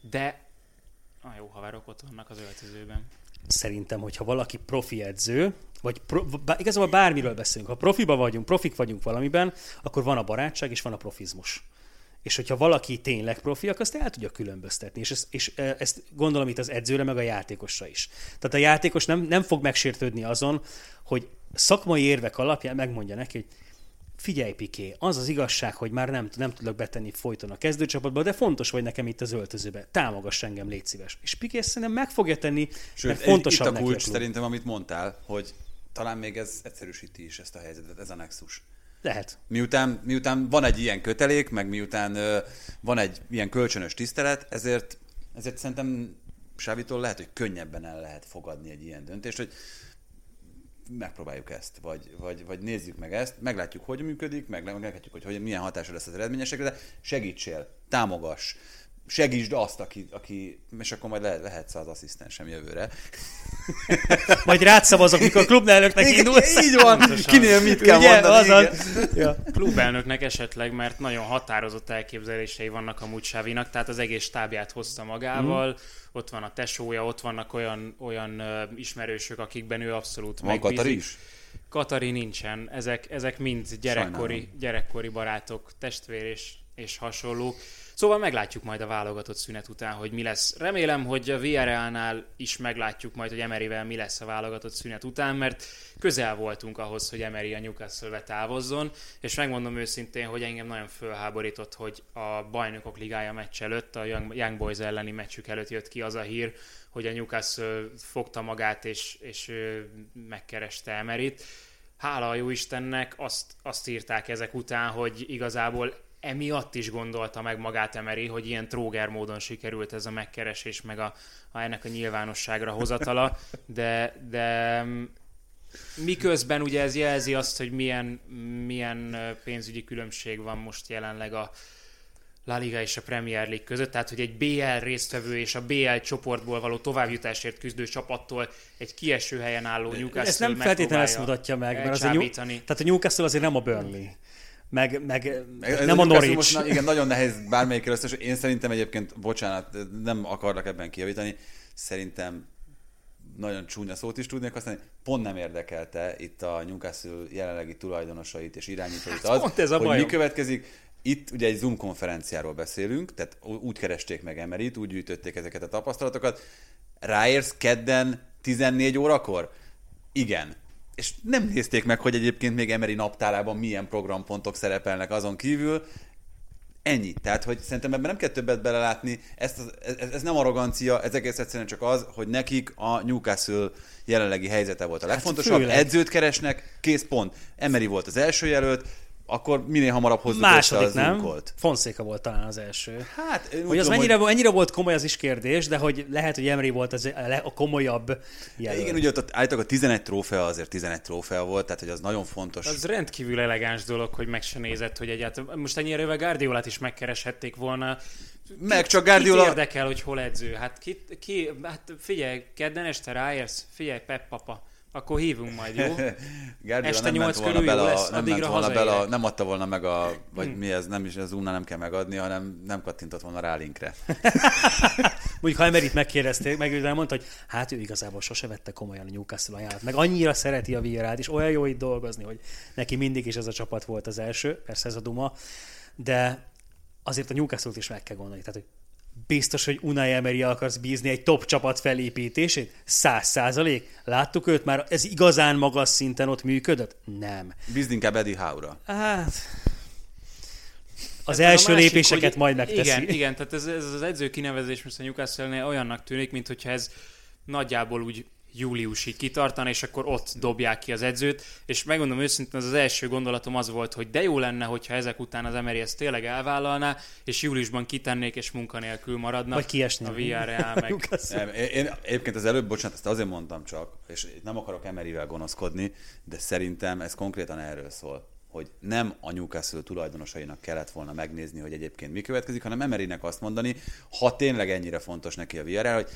de a jó haverok ott vannak az öltözőben. Szerintem, hogyha valaki profi edző, vagy pro, bá, igazából bármiről beszélünk, ha profiba vagyunk, profik vagyunk valamiben, akkor van a barátság és van a profizmus. És hogyha valaki tényleg profi, akkor azt el tudja különböztetni. És ezt, és ezt gondolom itt az edzőre, meg a játékosra is. Tehát a játékos nem, nem fog megsértődni azon, hogy szakmai érvek alapján megmondja neki, hogy figyelj Piké, az az igazság, hogy már nem, nem tudok betenni folyton a kezdőcsapatba, de fontos vagy nekem itt az öltözőbe. Támogass engem, légy szíves. És Piké szerintem meg fogja tenni, Sőt, mert fontosabb itt a kulcs neki a szerintem, amit mondtál, hogy talán még ez egyszerűsíti is ezt a helyzetet, ez a nexus. Lehet. Miután, miután van egy ilyen kötelék, meg miután ö, van egy ilyen kölcsönös tisztelet, ezért, ezért szerintem Sávitól lehet, hogy könnyebben el lehet fogadni egy ilyen döntést, hogy megpróbáljuk ezt, vagy, vagy, vagy nézzük meg ezt, meglátjuk, hogy működik, meg, meglátjuk, hogy, hogy milyen hatása lesz az eredményesekre, de segítsél, támogass, segítsd azt, aki, aki és akkor majd le, lehetsz az asszisztensem jövőre. Majd rád szavazok, mikor a klubelnöknek indulsz. Így van, kinél mit kell Ugye, mondani. Az ja. Klubelnöknek esetleg, mert nagyon határozott elképzelései vannak a Múcsávinak, tehát az egész stábját hozta magával, mm. ott van a tesója, ott vannak olyan, olyan uh, ismerősök, akikben ő abszolút van megbízik. Katari is? Katari nincsen, ezek, ezek mind gyerekkori, gyerekkori barátok, testvér és és hasonlók. Szóval meglátjuk majd a válogatott szünet után, hogy mi lesz. Remélem, hogy a VRL-nál is meglátjuk majd, hogy Emeryvel mi lesz a válogatott szünet után, mert közel voltunk ahhoz, hogy Emery a Newcastle-be távozzon, és megmondom őszintén, hogy engem nagyon fölháborított, hogy a bajnokok ligája meccs előtt, a Young Boys elleni meccsük előtt jött ki az a hír, hogy a Newcastle fogta magát és, és megkereste Emeryt. Hála a jó Istennek, azt, azt írták ezek után, hogy igazából emiatt is gondolta meg magát Emery, hogy ilyen tróger módon sikerült ez a megkeresés, meg a, a ennek a nyilvánosságra hozatala, de, de mm, miközben ugye ez jelzi azt, hogy milyen, milyen pénzügyi különbség van most jelenleg a La Liga és a Premier League között, tehát hogy egy BL résztvevő és a BL csoportból való továbbjutásért küzdő csapattól egy kieső helyen álló Newcastle Ez nem feltétlenül ezt mutatja meg, mert az a, New, tehát a Newcastle azért nem a Burnley meg, meg ez nem a Norwich. Most, na, igen, nagyon nehéz bármelyik összes. Én szerintem egyébként, bocsánat, nem akarlak ebben kijavítani, szerintem nagyon csúnya szót is tudnék használni, pont nem érdekelte itt a Newcastle jelenlegi tulajdonosait és irányítóit hát az, ez a hogy bajom. mi következik. Itt ugye egy Zoom konferenciáról beszélünk, tehát úgy keresték meg Emerit, úgy gyűjtötték ezeket a tapasztalatokat. Ráérsz kedden 14 órakor? Igen és nem nézték meg, hogy egyébként még Emery naptárában milyen programpontok szerepelnek azon kívül. Ennyi. Tehát, hogy szerintem ebben nem kell többet belelátni, ezt az, ez, ez nem arrogancia, ez egész egyszerűen csak az, hogy nekik a Newcastle jelenlegi helyzete volt a hát legfontosabb. Hát Edzőt keresnek, kész pont. Emery volt az első jelölt, akkor minél hamarabb hozzuk Második, össze nem? Zunkolt. Fonszéka volt talán az első. Hát, hogy az mennyire, hogy... mennyire volt komoly, az is kérdés, de hogy lehet, hogy Emery volt az a komolyabb jelölt. Igen, ugye ott állítólag a 11 trófea azért 11 trófea volt, tehát hogy az nagyon fontos. Az rendkívül elegáns dolog, hogy meg se nézett, hogy egyáltalán most ennyire a Guardiolát is megkereshették volna. Meg csak Guardiola... Kit érdekel, hogy hol edző? Hát, ki, ki, hát figyelj, kedden este ráérsz, figyelj, Pep papa akkor hívunk majd, jó? Este nem 8 körül bele, lesz, nem ment volna bele, nem adta volna meg a, vagy hmm. mi ez, nem is az nem kell megadni, hanem nem kattintott volna rá linkre. Mondjuk, ha Emerit megkérdezték, meg mondta, hogy hát ő igazából sose vette komolyan a Newcastle ajánlat, meg annyira szereti a Villarát, és olyan jó itt dolgozni, hogy neki mindig is ez a csapat volt az első, persze ez a duma, de azért a Newcastle-t is meg kell gondolni. Tehát, hogy biztos, hogy Unai Emery akarsz bízni egy top csapat felépítését? Száz százalék? Láttuk őt már, ez igazán magas szinten ott működött? Nem. Bízni inkább Eddie Howe-ra. Hát... Az Ebben első másik, lépéseket majd megteszi. Igen, igen tehát ez, ez az edző kinevezés most a Newcastle-nél olyannak tűnik, mint hogyha ez nagyjából úgy júliusig kitartan, és akkor ott dobják ki az edzőt, és megmondom őszintén, az az első gondolatom az volt, hogy de jó lenne, hogyha ezek után az Emery ezt tényleg elvállalná, és júliusban kitennék, és munkanélkül maradnak. Vagy kiesni. A VRA meg. nem, én egyébként az előbb, bocsánat, ezt azért mondtam csak, és nem akarok Emeryvel gonoszkodni, de szerintem ez konkrétan erről szól hogy nem a Newcastle tulajdonosainak kellett volna megnézni, hogy egyébként mi következik, hanem Emerynek azt mondani, ha tényleg ennyire fontos neki a VRL, hogy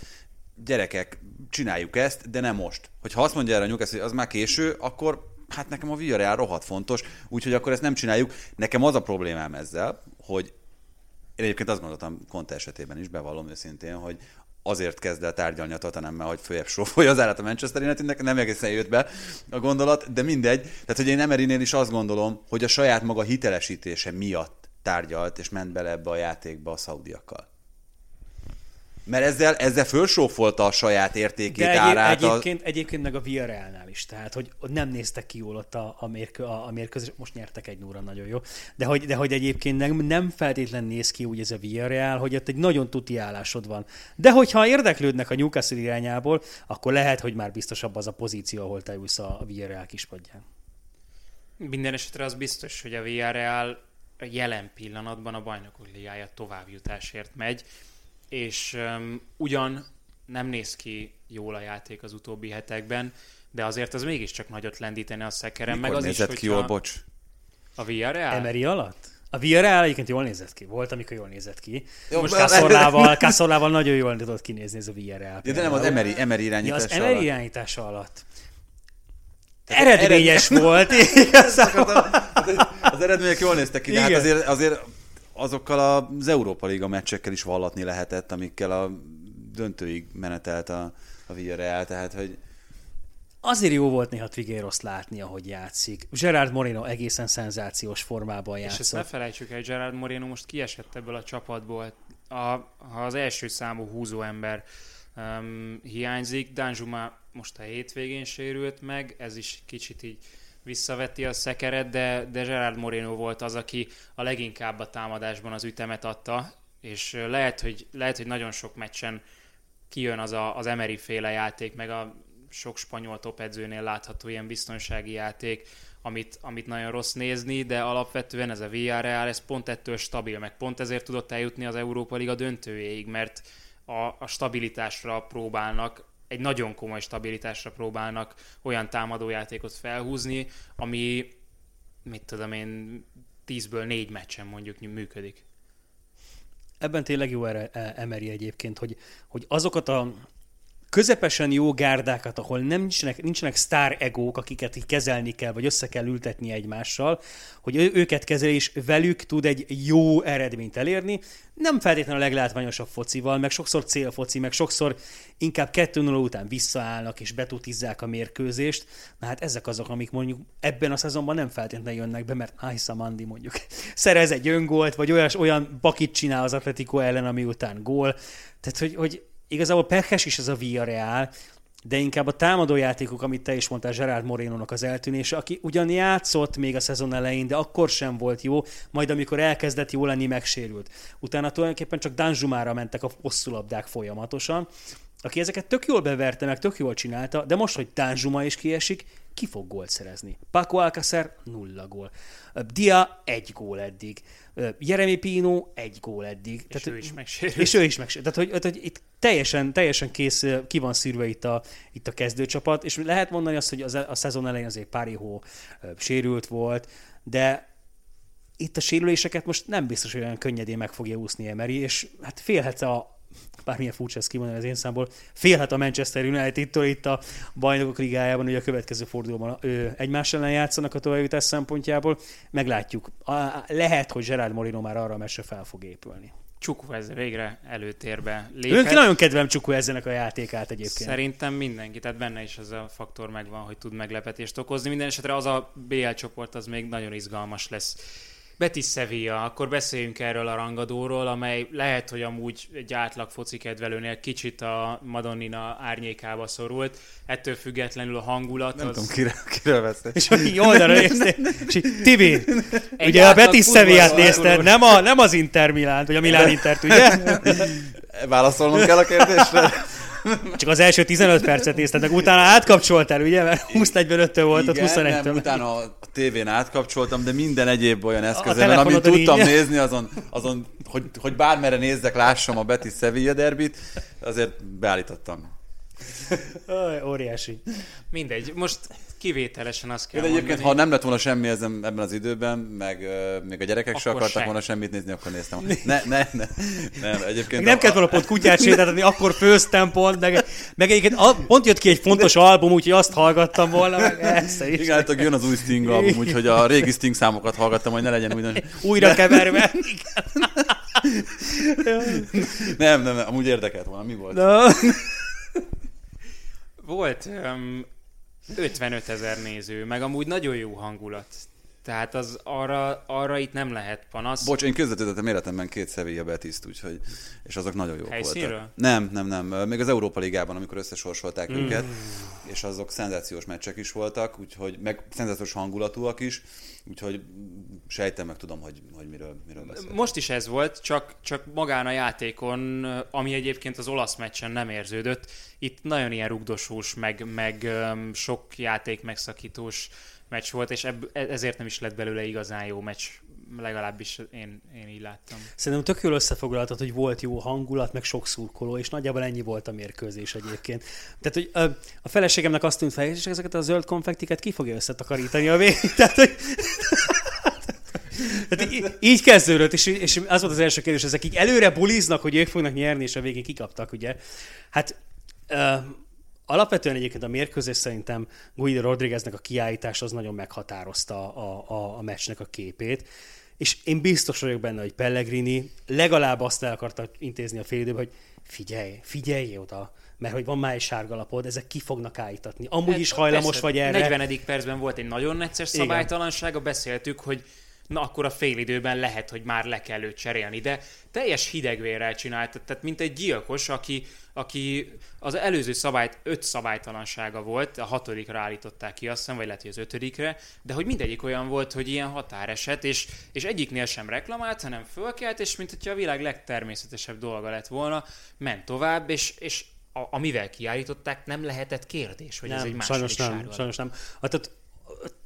gyerekek, csináljuk ezt, de nem most. Hogyha azt mondja erre a Newcastle, hogy az már késő, akkor hát nekem a Villarreal rohadt fontos, úgyhogy akkor ezt nem csináljuk. Nekem az a problémám ezzel, hogy én egyébként azt gondoltam Conte esetében is, bevallom őszintén, hogy azért kezd el tárgyalni a Tottenhammel, hogy följebb sófolja az állat a Manchester United, nem egészen jött be a gondolat, de mindegy. Tehát, hogy én Emerynél is azt gondolom, hogy a saját maga hitelesítése miatt tárgyalt és ment bele ebbe a játékba a szaudiakkal mert ezzel, ezzel fölsófolta a saját értékét, De egyéb, árát. Egyébként, a... egyébként meg a Villarrealnál is, tehát hogy nem néztek ki jól ott a, a, mérkő, a, a mérkőzés, most nyertek egy nóra nagyon jó, de hogy, de hogy egyébként nem, nem feltétlen néz ki úgy ez a Villarreal, hogy ott egy nagyon tuti állásod van. De hogyha érdeklődnek a Newcastle irányából, akkor lehet, hogy már biztosabb az a pozíció, ahol te ülsz a Villarreal kispadján. Minden esetre az biztos, hogy a Villarreal jelen pillanatban a bajnokok ligája továbbjutásért megy és um, ugyan nem néz ki jól a játék az utóbbi hetekben, de azért az mégiscsak nagyot lendíteni a szekerem. Mikor meg az nézett is, ki jól, bocs? A Villarreal? Emery alatt? A Villarreal egyébként jól nézett ki. Volt, amikor jól nézett ki. Jó, Most Cazorlával, Cazorlával nagyon jól tudott kinézni ez a Villarreal. Ja, de nem az Emery, Emery irányítása ja, az Emery irányítása alatt. Tehát Eredményes ered... volt. az eredmények jól néztek ki, de hát azért, azért azokkal az Európa Liga meccsekkel is vallatni lehetett, amikkel a döntőig menetelt a, a Villarreal, tehát hogy azért jó volt néha Trigueros látni, ahogy játszik. Gerard Moreno egészen szenzációs formában játszott. És ezt ne felejtsük el, Gerard Moreno most kiesett ebből a csapatból. A, ha az első számú húzó ember um, hiányzik, Danjuma most a hétvégén sérült meg, ez is kicsit így visszaveti a szekeret, de, de Gerard Moreno volt az, aki a leginkább a támadásban az ütemet adta, és lehet, hogy, lehet, hogy nagyon sok meccsen kijön az a, az Emery féle játék, meg a sok spanyol topedzőnél látható ilyen biztonsági játék, amit, amit nagyon rossz nézni, de alapvetően ez a VRL, ez pont ettől stabil, meg pont ezért tudott eljutni az Európa Liga döntőjéig, mert a, a stabilitásra próbálnak, egy nagyon komoly stabilitásra próbálnak olyan támadójátékot felhúzni, ami, mit tudom én, tízből négy meccsen mondjuk működik. Ebben tényleg jó erre Emery egyébként, hogy, hogy azokat a közepesen jó gárdákat, ahol nem nincsenek, nincsenek sztár egók, akiket így kezelni kell, vagy össze kell ültetni egymással, hogy őket kezeli, és velük tud egy jó eredményt elérni. Nem feltétlenül a leglátványosabb focival, meg sokszor célfoci, meg sokszor inkább 2 0 után visszaállnak és betutizzák a mérkőzést. Na hát ezek azok, amik mondjuk ebben a szezonban nem feltétlenül jönnek be, mert Aisa Mandi mondjuk szerez egy öngólt, vagy olyan, olyan bakit csinál az Atletico ellen, ami után gól. Tehát, hogy, hogy igazából pehes is ez a Villarreal, de inkább a támadójátékok, amit te is mondtál, Gerard moreno az eltűnése, aki ugyan játszott még a szezon elején, de akkor sem volt jó, majd amikor elkezdett jó lenni, megsérült. Utána tulajdonképpen csak Danjumára mentek a hosszú labdák folyamatosan, aki ezeket tök jól beverte, meg tök jól csinálta, de most, hogy Danjuma is kiesik, ki fog gólt szerezni? Paco Alcacer nulla gól. Dia egy gól eddig. Jeremy Pino egy gól eddig. És Tehát, ő is megsérült. És ő is megsérült. Tehát, hogy, hogy itt teljesen, teljesen kész, ki van szűrve itt a, itt a kezdőcsapat, és lehet mondani azt, hogy az, a szezon elején azért Párihó sérült volt, de itt a sérüléseket most nem biztos, hogy olyan könnyedén meg fogja úszni Emery, és hát félhet a, bármilyen furcsa ezt kimondani az én számból, félhet a Manchester United-től itt a bajnokok ligájában, hogy a következő fordulóban ő, egymás ellen játszanak a továbbjutás szempontjából. Meglátjuk. A, lehet, hogy Gerard Moreno már arra a meccsre fel fog épülni. Csukú ez végre előtérbe lépett. Önki nagyon kedvem Csukú ezzenek a játékát egyébként. Szerintem mindenki, tehát benne is az a faktor megvan, hogy tud meglepetést okozni. Minden esetre az a BL csoport az még nagyon izgalmas lesz Betis Sevilla, akkor beszéljünk erről a rangadóról, amely lehet, hogy amúgy egy átlag foci kedvelőnél kicsit a Madonnina árnyékába szorult, ettől függetlenül a hangulat Nem az... tudom, kire, kire veszély. És hogy oldalra és Tibi, egy ugye a Betis Sevillát nézted, nem, a, nem az Inter Milán, vagy a Milán Intert, ugye? Válaszolnom kell a kérdésre? Csak az első 15 percet nézted, meg utána átkapcsoltál, ugye? Mert 20-45-től volt, ott 21 nem, utána a tévén átkapcsoltam, de minden egyéb olyan eszközben, amit tudtam így. nézni, azon, azon hogy, hogy bármere nézzek, lássam a Betis Sevilla derbit, azért beállítottam. Óriási. Mindegy, most kivételesen azt kell De egyébként, mondani. ha nem lett volna semmi ezen, ebben az időben, meg uh, még a gyerekek se akartak sem. volna semmit nézni, akkor néztem. Ne, ne, ne. Nem, egyébként nem a... kellett volna pont kutyát sétáltatni, akkor főztem pont, meg, meg egyébként a, pont jött ki egy fontos album, úgyhogy azt hallgattam volna, meg ezt is. Igen, hát jön az új Sting album, úgyhogy a régi Sting számokat hallgattam, hogy ne legyen úgy. Újra keverve. nem, nem, nem, amúgy érdekelt volna, mi volt? No. Volt um, 55 ezer néző, meg amúgy nagyon jó hangulat. Tehát az arra, arra itt nem lehet panasz. Bocs, én közvetítettem életemben két Sevilla Betiszt, úgyhogy, és azok nagyon jók Helyszínről? voltak. Nem, nem, nem. Még az Európa Ligában, amikor összesorsolták mm. őket, és azok szenzációs meccsek is voltak, úgyhogy meg szenzációs hangulatúak is, úgyhogy sejtem meg tudom, hogy, hogy miről, miről beszél. Most is ez volt, csak, csak magán a játékon, ami egyébként az olasz meccsen nem érződött, itt nagyon ilyen rugdosós, meg, meg sok játék megszakítós meccs volt, és ebb, e- ezért nem is lett belőle igazán jó meccs legalábbis én, én így láttam. Szerintem tök jól összefoglaltad, hogy volt jó hangulat, meg sok szurkoló, és nagyjából ennyi volt a mérkőzés egyébként. Tehát, hogy a, a feleségemnek azt tűnt fel, és ezeket a zöld konfektiket ki fogja összetakarítani a végén. Tehát, hogy... Tehát így, így kezdődött, és, és az volt az első kérdés, ezek így előre buliznak, hogy ők fognak nyerni, és a végén kikaptak, ugye. Hát uh, Alapvetően egyébként a mérkőzés szerintem Guido Rodrigueznek a kiállítás az nagyon meghatározta a, a, a meccsnek a képét, és én biztos vagyok benne, hogy Pellegrini legalább azt el akarta intézni a fél időben, hogy figyelj, figyelj oda, mert hogy van már egy sárga lapod, ezek ki fognak állítatni. Amúgy Hát, is hajlamos persze, vagy erre. 40. percben volt egy nagyon necces Igen. szabálytalansága, beszéltük, hogy na akkor a félidőben lehet, hogy már le kell őt cserélni, de teljes hidegvérrel csinálta, tehát mint egy gyilkos, aki, aki az előző szabályt, öt szabálytalansága volt, a hatodikra állították ki azt hiszem, vagy lehet, hogy az ötödikre, de hogy mindegyik olyan volt, hogy ilyen határeset, és, és egyiknél sem reklamált, hanem fölkelt, és mint hogyha a világ legtermészetesebb dolga lett volna, ment tovább, és, és a, amivel kiállították, nem lehetett kérdés, hogy ez egy nem, második sajnos nem, sajnos nem. Hát, tehát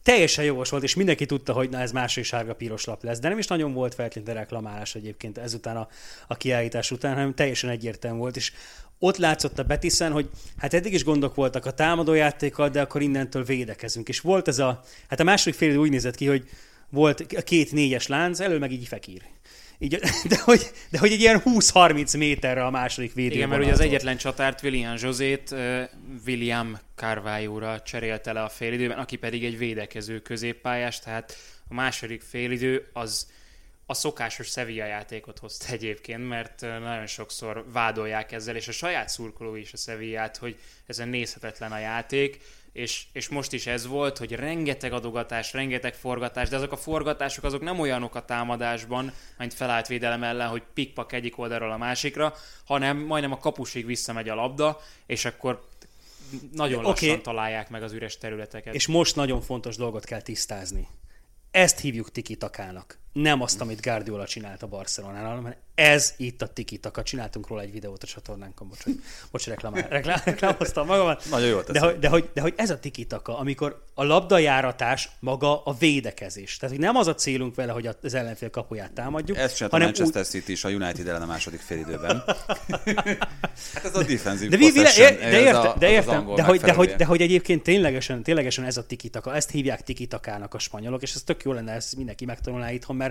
teljesen jogos volt, és mindenki tudta, hogy na ez második sárga piros lap lesz, de nem is nagyon volt feltétlenül reklamálás egyébként ezután a, a kiállítás után, hanem teljesen egyértelmű volt, és ott látszott a Betiszen, hogy hát eddig is gondok voltak a támadójátékkal, de akkor innentől védekezünk. És volt ez a, hát a második fél úgy nézett ki, hogy volt a két négyes lánc, elő meg így fekír. Így, de, hogy, de hogy egy ilyen 20-30 méterre a második védő. Igen, mert ugye az egyetlen csatárt William Josét William Carvalho-ra cserélte le a félidőben, aki pedig egy védekező középpályás, tehát a második félidő az a szokásos Sevilla játékot hozta egyébként, mert nagyon sokszor vádolják ezzel, és a saját szurkoló is a Sevillát, hogy ezen nézhetetlen a játék, és, és most is ez volt, hogy rengeteg adogatás, rengeteg forgatás, de azok a forgatások azok nem olyanok a támadásban, mint felállt védelem ellen, hogy pikpak egyik oldalról a másikra, hanem majdnem a kapusig visszamegy a labda, és akkor nagyon lassan találják meg az üres területeket. És most nagyon fontos dolgot kell tisztázni. Ezt hívjuk tiki-takának. Nem azt, amit Guardiola csinált a Barcelonánál, hanem ez itt a tiki-taka. Csináltunk róla egy videót a csatornánkon, bocs, hogy, bocs reklám, reklám, reklámoztam magamat. Nagyon jól de, hogy, de, hogy, de hogy ez a tiki-taka, amikor a labdajáratás maga a védekezés. Tehát, hogy nem az a célunk vele, hogy az ellenfél kapuját támadjuk, Ezt csinálta a Manchester City is a United ellen a második félidőben. hát ez a defensive De, de, ez értem, a- de, értem de, hogy, de, hogy, de hogy egyébként ténylegesen, ténylegesen ez a tikitaka, ezt hívják tikitakának a spanyolok, és ez tök jó lenne, ezt mindenki megtanulná itthon, mert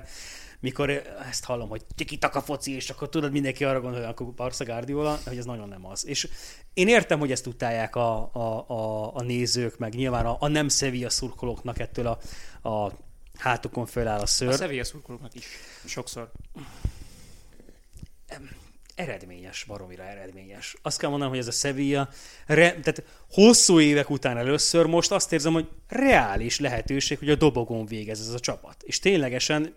mikor ezt hallom, hogy tikitaka foci, és akkor tudod, mindenki arra gondol, hogy akkor Barca Guardiola, hogy ez nagyon nem az. És én értem, hogy ezt tudták a, a, a, a nézők, meg nyilván a, a nem Sevilla szurkolóknak ettől a, a hátukon föláll a a szőr. Sevilla szurkolóknak is sokszor. eredményes, baromira eredményes. Azt kell mondanom, hogy ez a Sevilla, re, tehát hosszú évek után először most azt érzem, hogy reális lehetőség, hogy a dobogón végez ez a csapat. És ténylegesen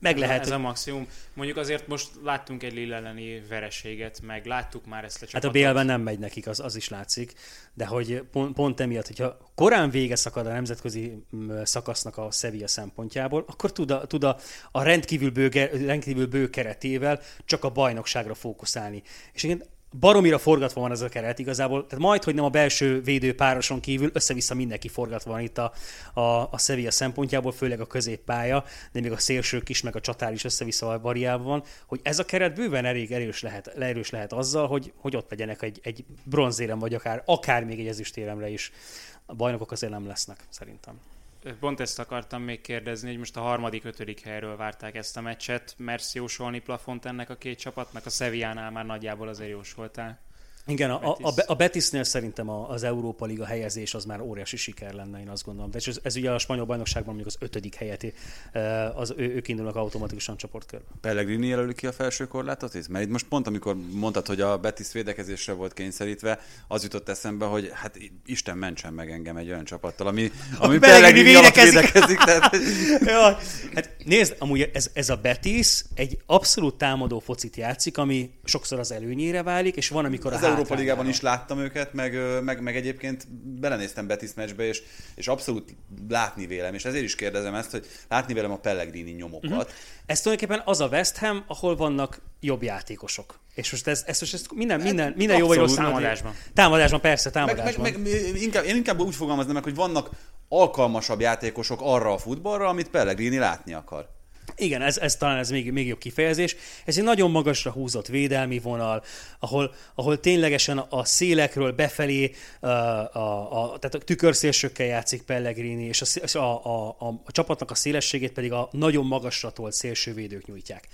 meg lehet, ez a maximum. Mondjuk azért most láttunk egy Lille elleni vereséget, meg láttuk már ezt a Hát csapatot. a BL-ben nem megy nekik, az, az is látszik, de hogy pont, pont emiatt, hogyha korán vége szakad a nemzetközi szakasznak a Sevilla szempontjából, akkor tud a, tud a, a rendkívül, bő, rendkívül bő keretével csak a bajnokságra fókuszálni. És igen, baromira forgatva van ez a keret igazából, tehát majd, hogy nem a belső védő pároson kívül, össze-vissza mindenki forgatva van itt a, a, a Sevilla szempontjából, főleg a középpálya, de még a szélsők is, meg a csatár is össze-vissza variálva van, hogy ez a keret bőven elég erős lehet, erős lehet azzal, hogy, hogy ott legyenek egy, egy bronzérem, vagy akár, akár még egy ezüstéremre is. A bajnokok azért nem lesznek, szerintem. Pont ezt akartam még kérdezni, hogy most a harmadik, ötödik helyről várták ezt a meccset. Mersz jósolni plafont ennek a két csapatnak? A Sevillánál már nagyjából azért jósoltál. Igen, a, a, a, Betis. Be- a Betisnél szerintem az Európa Liga helyezés az már óriási siker lenne, én azt gondolom. De ez, ez ugye a spanyol bajnokságban mondjuk az ötödik helyeti, az ő, ők indulnak automatikusan csoportkörbe. Pellegrini jelöli ki a felső korlátot itt? Mert itt most pont, amikor mondtad, hogy a Betis védekezésre volt kényszerítve, az jutott eszembe, hogy hát Isten mentsen meg engem egy olyan csapattal, ami, ami Pellegrini Pellegrini alatt védekezik. védekezik. Tehát, ja, hát nézd, amúgy ez, ez a Betis egy abszolút támadó focit játszik, ami sokszor az előnyére válik, és van, amikor az a Európa. Ligában is láttam őket, meg, meg, meg egyébként belenéztem Betis meccsbe, és, és abszolút látni vélem, és ezért is kérdezem ezt, hogy látni vélem a Pellegrini nyomokat. Mhm. Ez tulajdonképpen az a West Ham, ahol vannak jobb játékosok. És most ez, ez, most ez minden, minden, minden jó vagy rossz. Támadásban. Támadásban, persze, Meg, támadásban. meg, meg, inkább, én inkább úgy fogalmaznám meg, hogy vannak alkalmasabb játékosok arra a futballra, amit Pellegrini látni akar. Igen, ez, ez talán ez még, még jobb kifejezés. Ez egy nagyon magasra húzott védelmi vonal, ahol, ahol ténylegesen a szélekről befelé, a, a, a, tehát a tükörszélsőkkel játszik Pellegrini, és a, a, a, a csapatnak a szélességét pedig a nagyon magasra tolt szélsővédők nyújtják.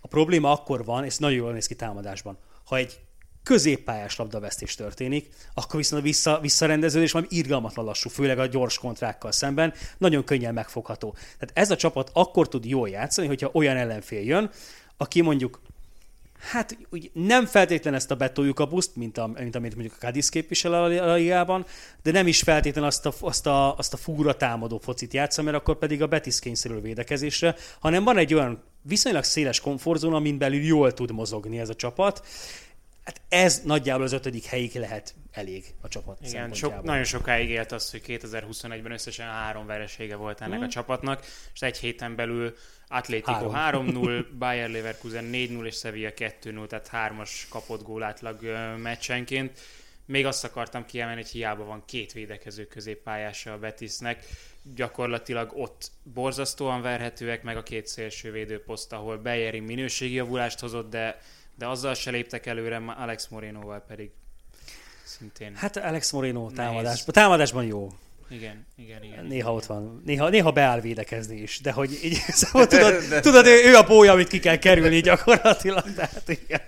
A probléma akkor van, és nagyon jól néz ki támadásban, ha egy középpályás labdavesztés történik, akkor viszont a vissza, visszarendeződés valami irgalmatlan lassú, főleg a gyors kontrákkal szemben, nagyon könnyen megfogható. Tehát ez a csapat akkor tud jól játszani, hogyha olyan ellenfél jön, aki mondjuk Hát úgy nem feltétlen ezt a betójuk kapuszt, mint, a, mint amit mondjuk a Cadiz képvisel a ligában, de nem is feltétlen azt a, azt a, azt a fúra támadó focit játsza, mert akkor pedig a Betis kényszerül védekezésre, hanem van egy olyan viszonylag széles komfortzóna, amin belül jól tud mozogni ez a csapat. Hát ez nagyjából az ötödik helyig lehet elég a csapat Igen, sok, nagyon sokáig élt az, hogy 2021-ben összesen három veresége volt ennek hmm. a csapatnak, és egy héten belül Atlético 3-0, Bayer Leverkusen 4-0 és Sevilla 2-0, tehát hármas kapott gólátlag meccsenként. Még azt akartam kiemelni, hogy hiába van két védekező középpályása a Betisnek, gyakorlatilag ott borzasztóan verhetőek, meg a két szélső védőposzt, ahol Beyeri minőségi javulást hozott, de, de azzal se léptek előre, Alex Morenoval pedig szintén. Hát Alex Moreno támadásban, támadásban jó. Igen, igen, igen. Néha ott van. Néha, néha beáll védekezni is, de hogy így, szóval tudod, tudod ő, ő a bója, amit ki kell kerülni gyakorlatilag, tehát igen.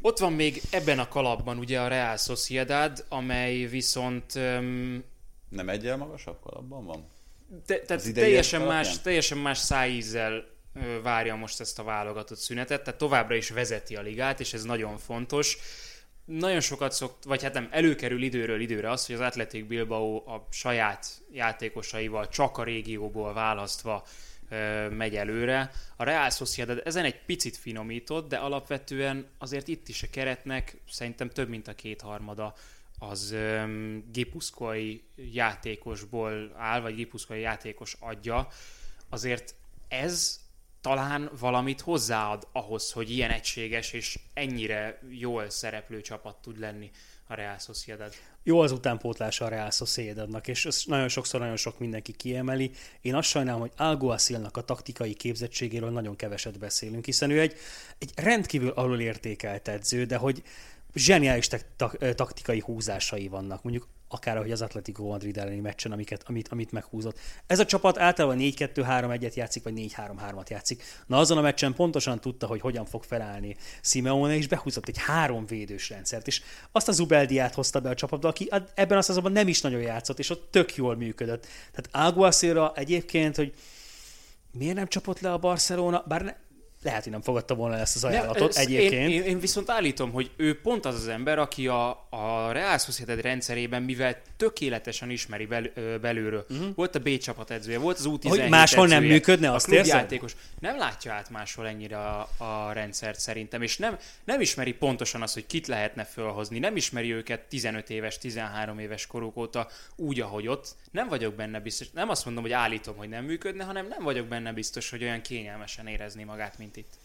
Ott van még ebben a kalapban ugye a Real Sociedad, amely viszont... Um, Nem egyel magasabb kalapban van? Te, tehát teljesen más, teljesen más szájízzel várja most ezt a válogatott szünetet, tehát továbbra is vezeti a ligát, és ez nagyon fontos nagyon sokat szokt, vagy hát nem, előkerül időről időre az, hogy az Athletic Bilbao a saját játékosaival csak a régióból választva megy előre. A Real Sociedad ezen egy picit finomított, de alapvetően azért itt is a keretnek szerintem több mint a kétharmada az um, gipuszkai játékosból áll, vagy gipuszkai játékos adja. Azért ez talán valamit hozzáad ahhoz, hogy ilyen egységes és ennyire jól szereplő csapat tud lenni a Real Sociedad. Jó az utánpótlása a Real Sociedadnak, és ezt nagyon sokszor nagyon sok mindenki kiemeli. Én azt sajnálom, hogy Alguacilnak a taktikai képzettségéről nagyon keveset beszélünk, hiszen ő egy, egy rendkívül alul értékelt edző, de hogy zseniális taktikai húzásai vannak. Mondjuk akár ahogy az Atletico Madrid elleni meccsen, amiket, amit, amit meghúzott. Ez a csapat általában 4-2-3-1-et játszik, vagy 4-3-3-at játszik. Na azon a meccsen pontosan tudta, hogy hogyan fog felállni Simeone, és behúzott egy három védős rendszert, és azt a Zubeldiát hozta be a csapatba, aki ebben az azonban nem is nagyon játszott, és ott tök jól működött. Tehát Alguacilra egyébként, hogy miért nem csapott le a Barcelona, bár ne, lehet, hogy nem fogadta volna ezt az ajánlatot nem, egyébként. Én, én, én viszont állítom, hogy ő pont az az ember, aki a, a Real Sociedad rendszerében, mivel tökéletesen ismeri bel, belülről. Uh-huh. Volt a B csapat edzője, volt az U17 Hogy máshol edzője, nem működne, azt játékos. Nem látja át máshol ennyire a, a rendszert szerintem, és nem, nem ismeri pontosan azt, hogy kit lehetne fölhozni. Nem ismeri őket 15 éves, 13 éves koruk óta úgy, ahogy ott. Nem vagyok benne biztos, nem azt mondom, hogy állítom, hogy nem működne, hanem nem vagyok benne biztos, hogy olyan kényelmesen érezni magát, mint itt.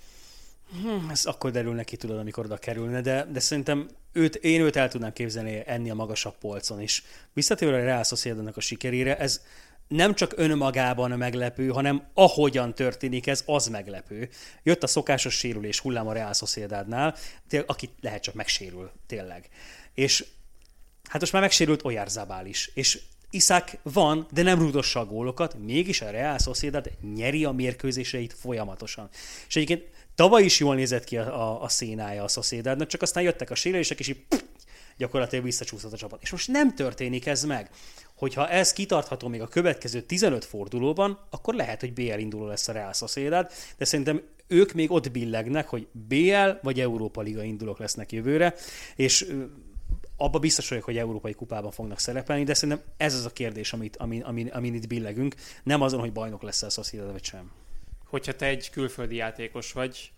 Hmm, ez akkor derül neki, tudod, amikor oda kerülne, de, de szerintem őt, én őt el tudnám képzelni enni a magasabb polcon is. Visszatérve a Real Sociedadnak a sikerére, ez nem csak önmagában meglepő, hanem ahogyan történik ez, az meglepő. Jött a szokásos sérülés hullám a Real Sociedadnál, aki lehet csak megsérül, tényleg. És hát most már megsérült Oyarzabál is, és Iszák van, de nem rúdossa a gólokat, mégis a Real Sociedad nyeri a mérkőzéseit folyamatosan. És egyébként Tavaly is jól nézett ki a, a, a szénája a Sociedadnak, csak aztán jöttek a sérülések, és így pff, gyakorlatilag visszacsúszott a csapat. És most nem történik ez meg. Hogyha ez kitartható még a következő 15 fordulóban, akkor lehet, hogy BL induló lesz a Real Sociedad, de szerintem ők még ott billegnek, hogy BL vagy Európa Liga indulók lesznek jövőre, és abba biztos vagyok, hogy Európai Kupában fognak szerepelni, de szerintem ez az a kérdés, amit, amin, amin, amin itt billegünk, nem azon, hogy bajnok lesz a Sociedad vagy sem hogyha te egy külföldi játékos vagy,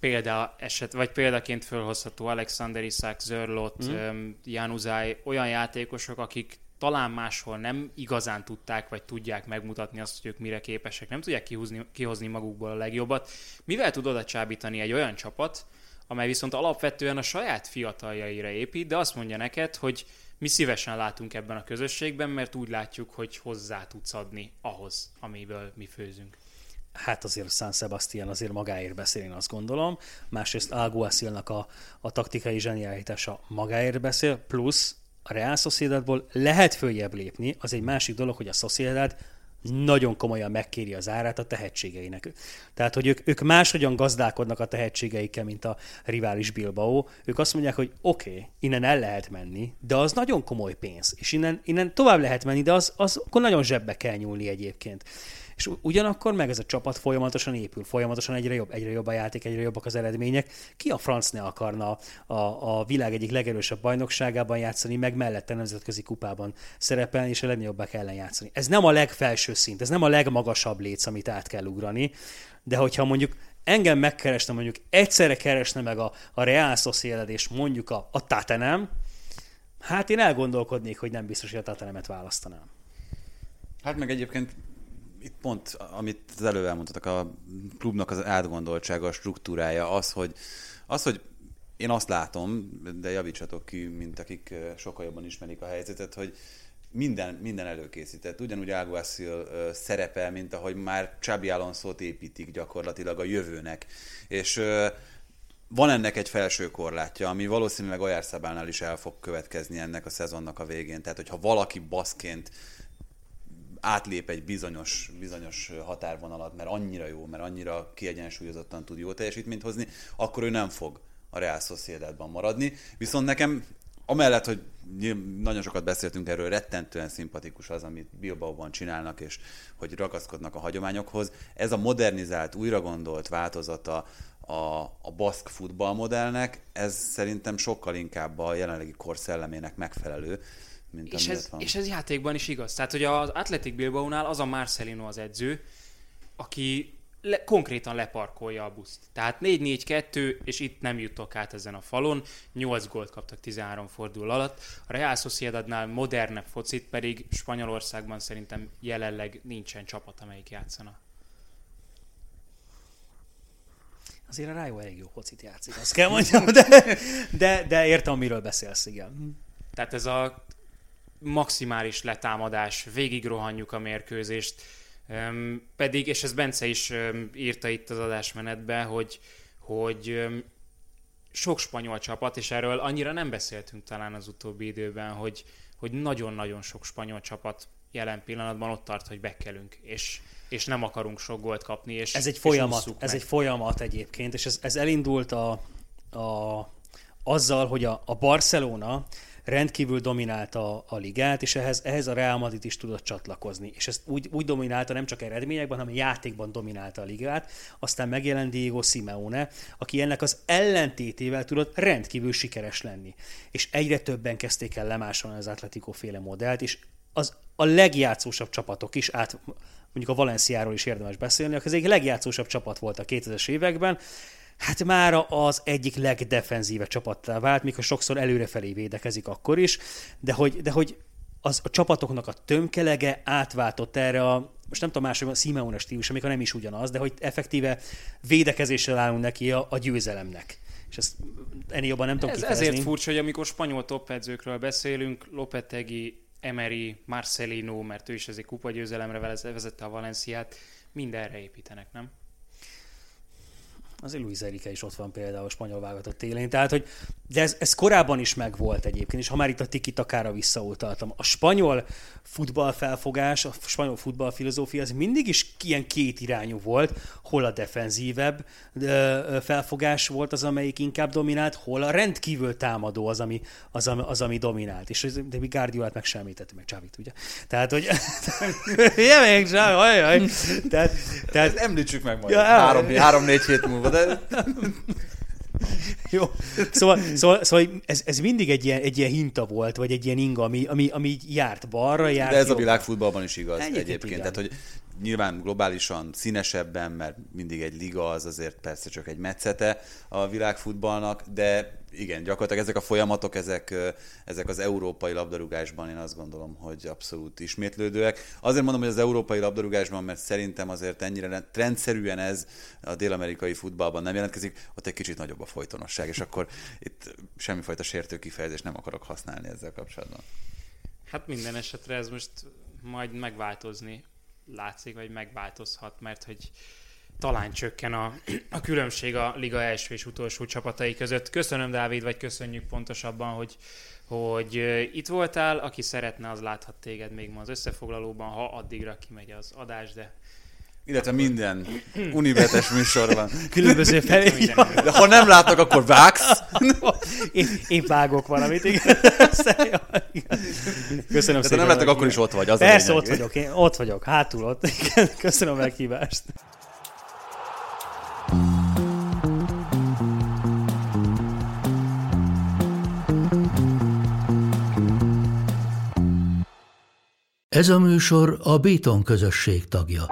példa eset, vagy példaként felhozható Alexander Isak, Zörlot, mm. Januzaj, olyan játékosok, akik talán máshol nem igazán tudták, vagy tudják megmutatni azt, hogy ők mire képesek, nem tudják kihozni, kihozni magukból a legjobbat. Mivel tud oda csábítani egy olyan csapat, amely viszont alapvetően a saját fiataljaira épít, de azt mondja neked, hogy mi szívesen látunk ebben a közösségben, mert úgy látjuk, hogy hozzá tudsz adni ahhoz, amiből mi főzünk hát azért San Sebastian azért magáért beszél, én azt gondolom. Másrészt Alguacilnak a, a taktikai zsenialitása magáért beszél, plusz a Real Sociedadból lehet följebb lépni, az egy másik dolog, hogy a Sociedad nagyon komolyan megkéri az árát a tehetségeinek. Tehát, hogy ők, ők máshogyan gazdálkodnak a tehetségeikkel, mint a rivális Bilbao. Ők azt mondják, hogy oké, okay, innen el lehet menni, de az nagyon komoly pénz, és innen, innen tovább lehet menni, de az, az akkor nagyon zsebbe kell nyúlni egyébként És ugyanakkor meg ez a csapat folyamatosan épül, folyamatosan egyre jobb, egyre jobb a játék, egyre jobbak az eredmények. Ki a franc ne akarna a, a világ egyik legerősebb bajnokságában játszani, meg mellette nemzetközi kupában szerepelni, és a legnagyobbak ellen játszani. Ez nem a legfelső szint, ez nem a legmagasabb léc, amit át kell ugrani, de hogyha mondjuk engem megkeresne, mondjuk egyszerre keresne meg a, a Real Sociedad és mondjuk a, a Tatanem, hát én elgondolkodnék, hogy nem biztos, hogy a Tatanemet választanám. Hát meg egyébként itt pont, amit az előbb elmondtak, a klubnak az átgondoltsága, a struktúrája, az, hogy, az, hogy én azt látom, de javítsatok ki, mint akik sokkal jobban ismerik a helyzetet, hogy minden, minden előkészített. Ugyanúgy Alguacil szerepel, mint ahogy már Csabi alonso építik gyakorlatilag a jövőnek. És van ennek egy felső korlátja, ami valószínűleg Olyárszabánál is el fog következni ennek a szezonnak a végén. Tehát, hogyha valaki baszként átlép egy bizonyos, bizonyos határvonalat, mert annyira jó, mert annyira kiegyensúlyozottan tud jó teljesítményt hozni, akkor ő nem fog a Real Sociedadban maradni. Viszont nekem amellett, hogy nagyon sokat beszéltünk erről, rettentően szimpatikus az, amit Bilbaoban csinálnak, és hogy ragaszkodnak a hagyományokhoz. Ez a modernizált, újragondolt változata a, a baszk futballmodellnek, ez szerintem sokkal inkább a jelenlegi kor szellemének megfelelő, mint és ez, van. és ez játékban is igaz. Tehát, hogy az Athletic Bilbao-nál az a Marcelino az edző, aki le, konkrétan leparkolja a buszt. Tehát 4-4-2, és itt nem jutok át ezen a falon. 8 gólt kaptak 13 fordul alatt. A Real Sociedadnál modernebb focit pedig Spanyolországban szerintem jelenleg nincsen csapat, amelyik játszana. Azért a Rájó elég jó focit játszik, azt kell mondjam, de, de, de értem, amiről beszélsz, igen. Tehát ez a maximális letámadás, végig rohanjuk a mérkőzést, pedig, és ez Bence is írta itt az adásmenetbe, hogy, hogy sok spanyol csapat, és erről annyira nem beszéltünk talán az utóbbi időben, hogy, hogy nagyon-nagyon sok spanyol csapat jelen pillanatban ott tart, hogy bekelünk, és, és nem akarunk sok gólt kapni. És, ez egy folyamat, ez egy folyamat egyébként, és ez, ez elindult a, a, azzal, hogy a, a Barcelona rendkívül dominálta a ligát, és ehhez, ehhez a Real Madrid is tudott csatlakozni. És ezt úgy, úgy dominálta nem csak eredményekben, hanem játékban dominálta a ligát. Aztán megjelent Diego Simeone, aki ennek az ellentétével tudott rendkívül sikeres lenni. És egyre többen kezdték el lemásolni az Atletico féle modellt, és az a legjátszósabb csapatok is át, mondjuk a Valenciáról is érdemes beszélni, az egyik legjátszósabb csapat volt a 2000-es években, hát már az egyik legdefenzíve csapattá vált, mikor sokszor előrefelé védekezik akkor is, de hogy, de hogy az a csapatoknak a tömkelege átváltott erre a, most nem tudom máshogy, a Simeone stílus, amikor nem is ugyanaz, de hogy effektíve védekezéssel állunk neki a, a győzelemnek. És ezt ennél jobban nem tudom Ez, Ezért furcsa, hogy amikor spanyol toppedzőkről beszélünk, Lopetegi, Emery, Marcelino, mert ő is ezért kupagyőzelemre vezette a Valenciát, mindenre építenek, nem? Az Luis Erike is ott van például a spanyol válogatott élén. Tehát, hogy de ez, ez korábban is megvolt egyébként, és ha már itt a tiki takára visszautaltam. A spanyol futballfelfogás, a spanyol futballfilozófia az mindig is ilyen kétirányú volt, hol a defenzívebb felfogás volt az, amelyik inkább dominált, hol a rendkívül támadó az, ami, az, ami, az, ami dominált. És de mi Guardiolát meg semmit meg Csávit, ugye? Tehát, hogy... Jövünk, Csávi, Tehát, tehát... Ezt említsük meg majd. Ja, három, három-négy hét múlva, de... Jó. Szóval, szóval, szóval ez, ez, mindig egy ilyen, egy ilyen hinta volt, vagy egy ilyen inga, ami, ami, ami járt balra, járt De ez jobbra. a világfutballban is igaz egyébként. egyébként. Tehát, hogy nyilván globálisan színesebben, mert mindig egy liga az azért persze csak egy metszete a világfutballnak, de igen, gyakorlatilag ezek a folyamatok, ezek, ezek az európai labdarúgásban én azt gondolom, hogy abszolút ismétlődőek. Azért mondom, hogy az európai labdarúgásban, mert szerintem azért ennyire trendszerűen ez a dél-amerikai futballban nem jelentkezik, ott egy kicsit nagyobb a folytonosság, és akkor itt semmifajta sértő kifejezést nem akarok használni ezzel kapcsolatban. Hát minden esetre ez most majd megváltozni látszik, vagy megváltozhat, mert hogy talán csökken a, a különbség a liga első és utolsó csapatai között. Köszönöm, Dávid, vagy köszönjük pontosabban, hogy, hogy itt voltál. Aki szeretne, az láthat téged még ma az összefoglalóban, ha addigra kimegy az adás, de Illetve minden univetes műsorban. Különböző felé. De ha nem látok, akkor vágsz. én, én vágok valamit, igen. Köszönöm De szépen. nem látok, akkor is ott vagy. Az a Persze, ott vagyok, én ott vagyok, hátul ott. Köszönöm a meghívást. Ez a műsor a Béton közösség tagja.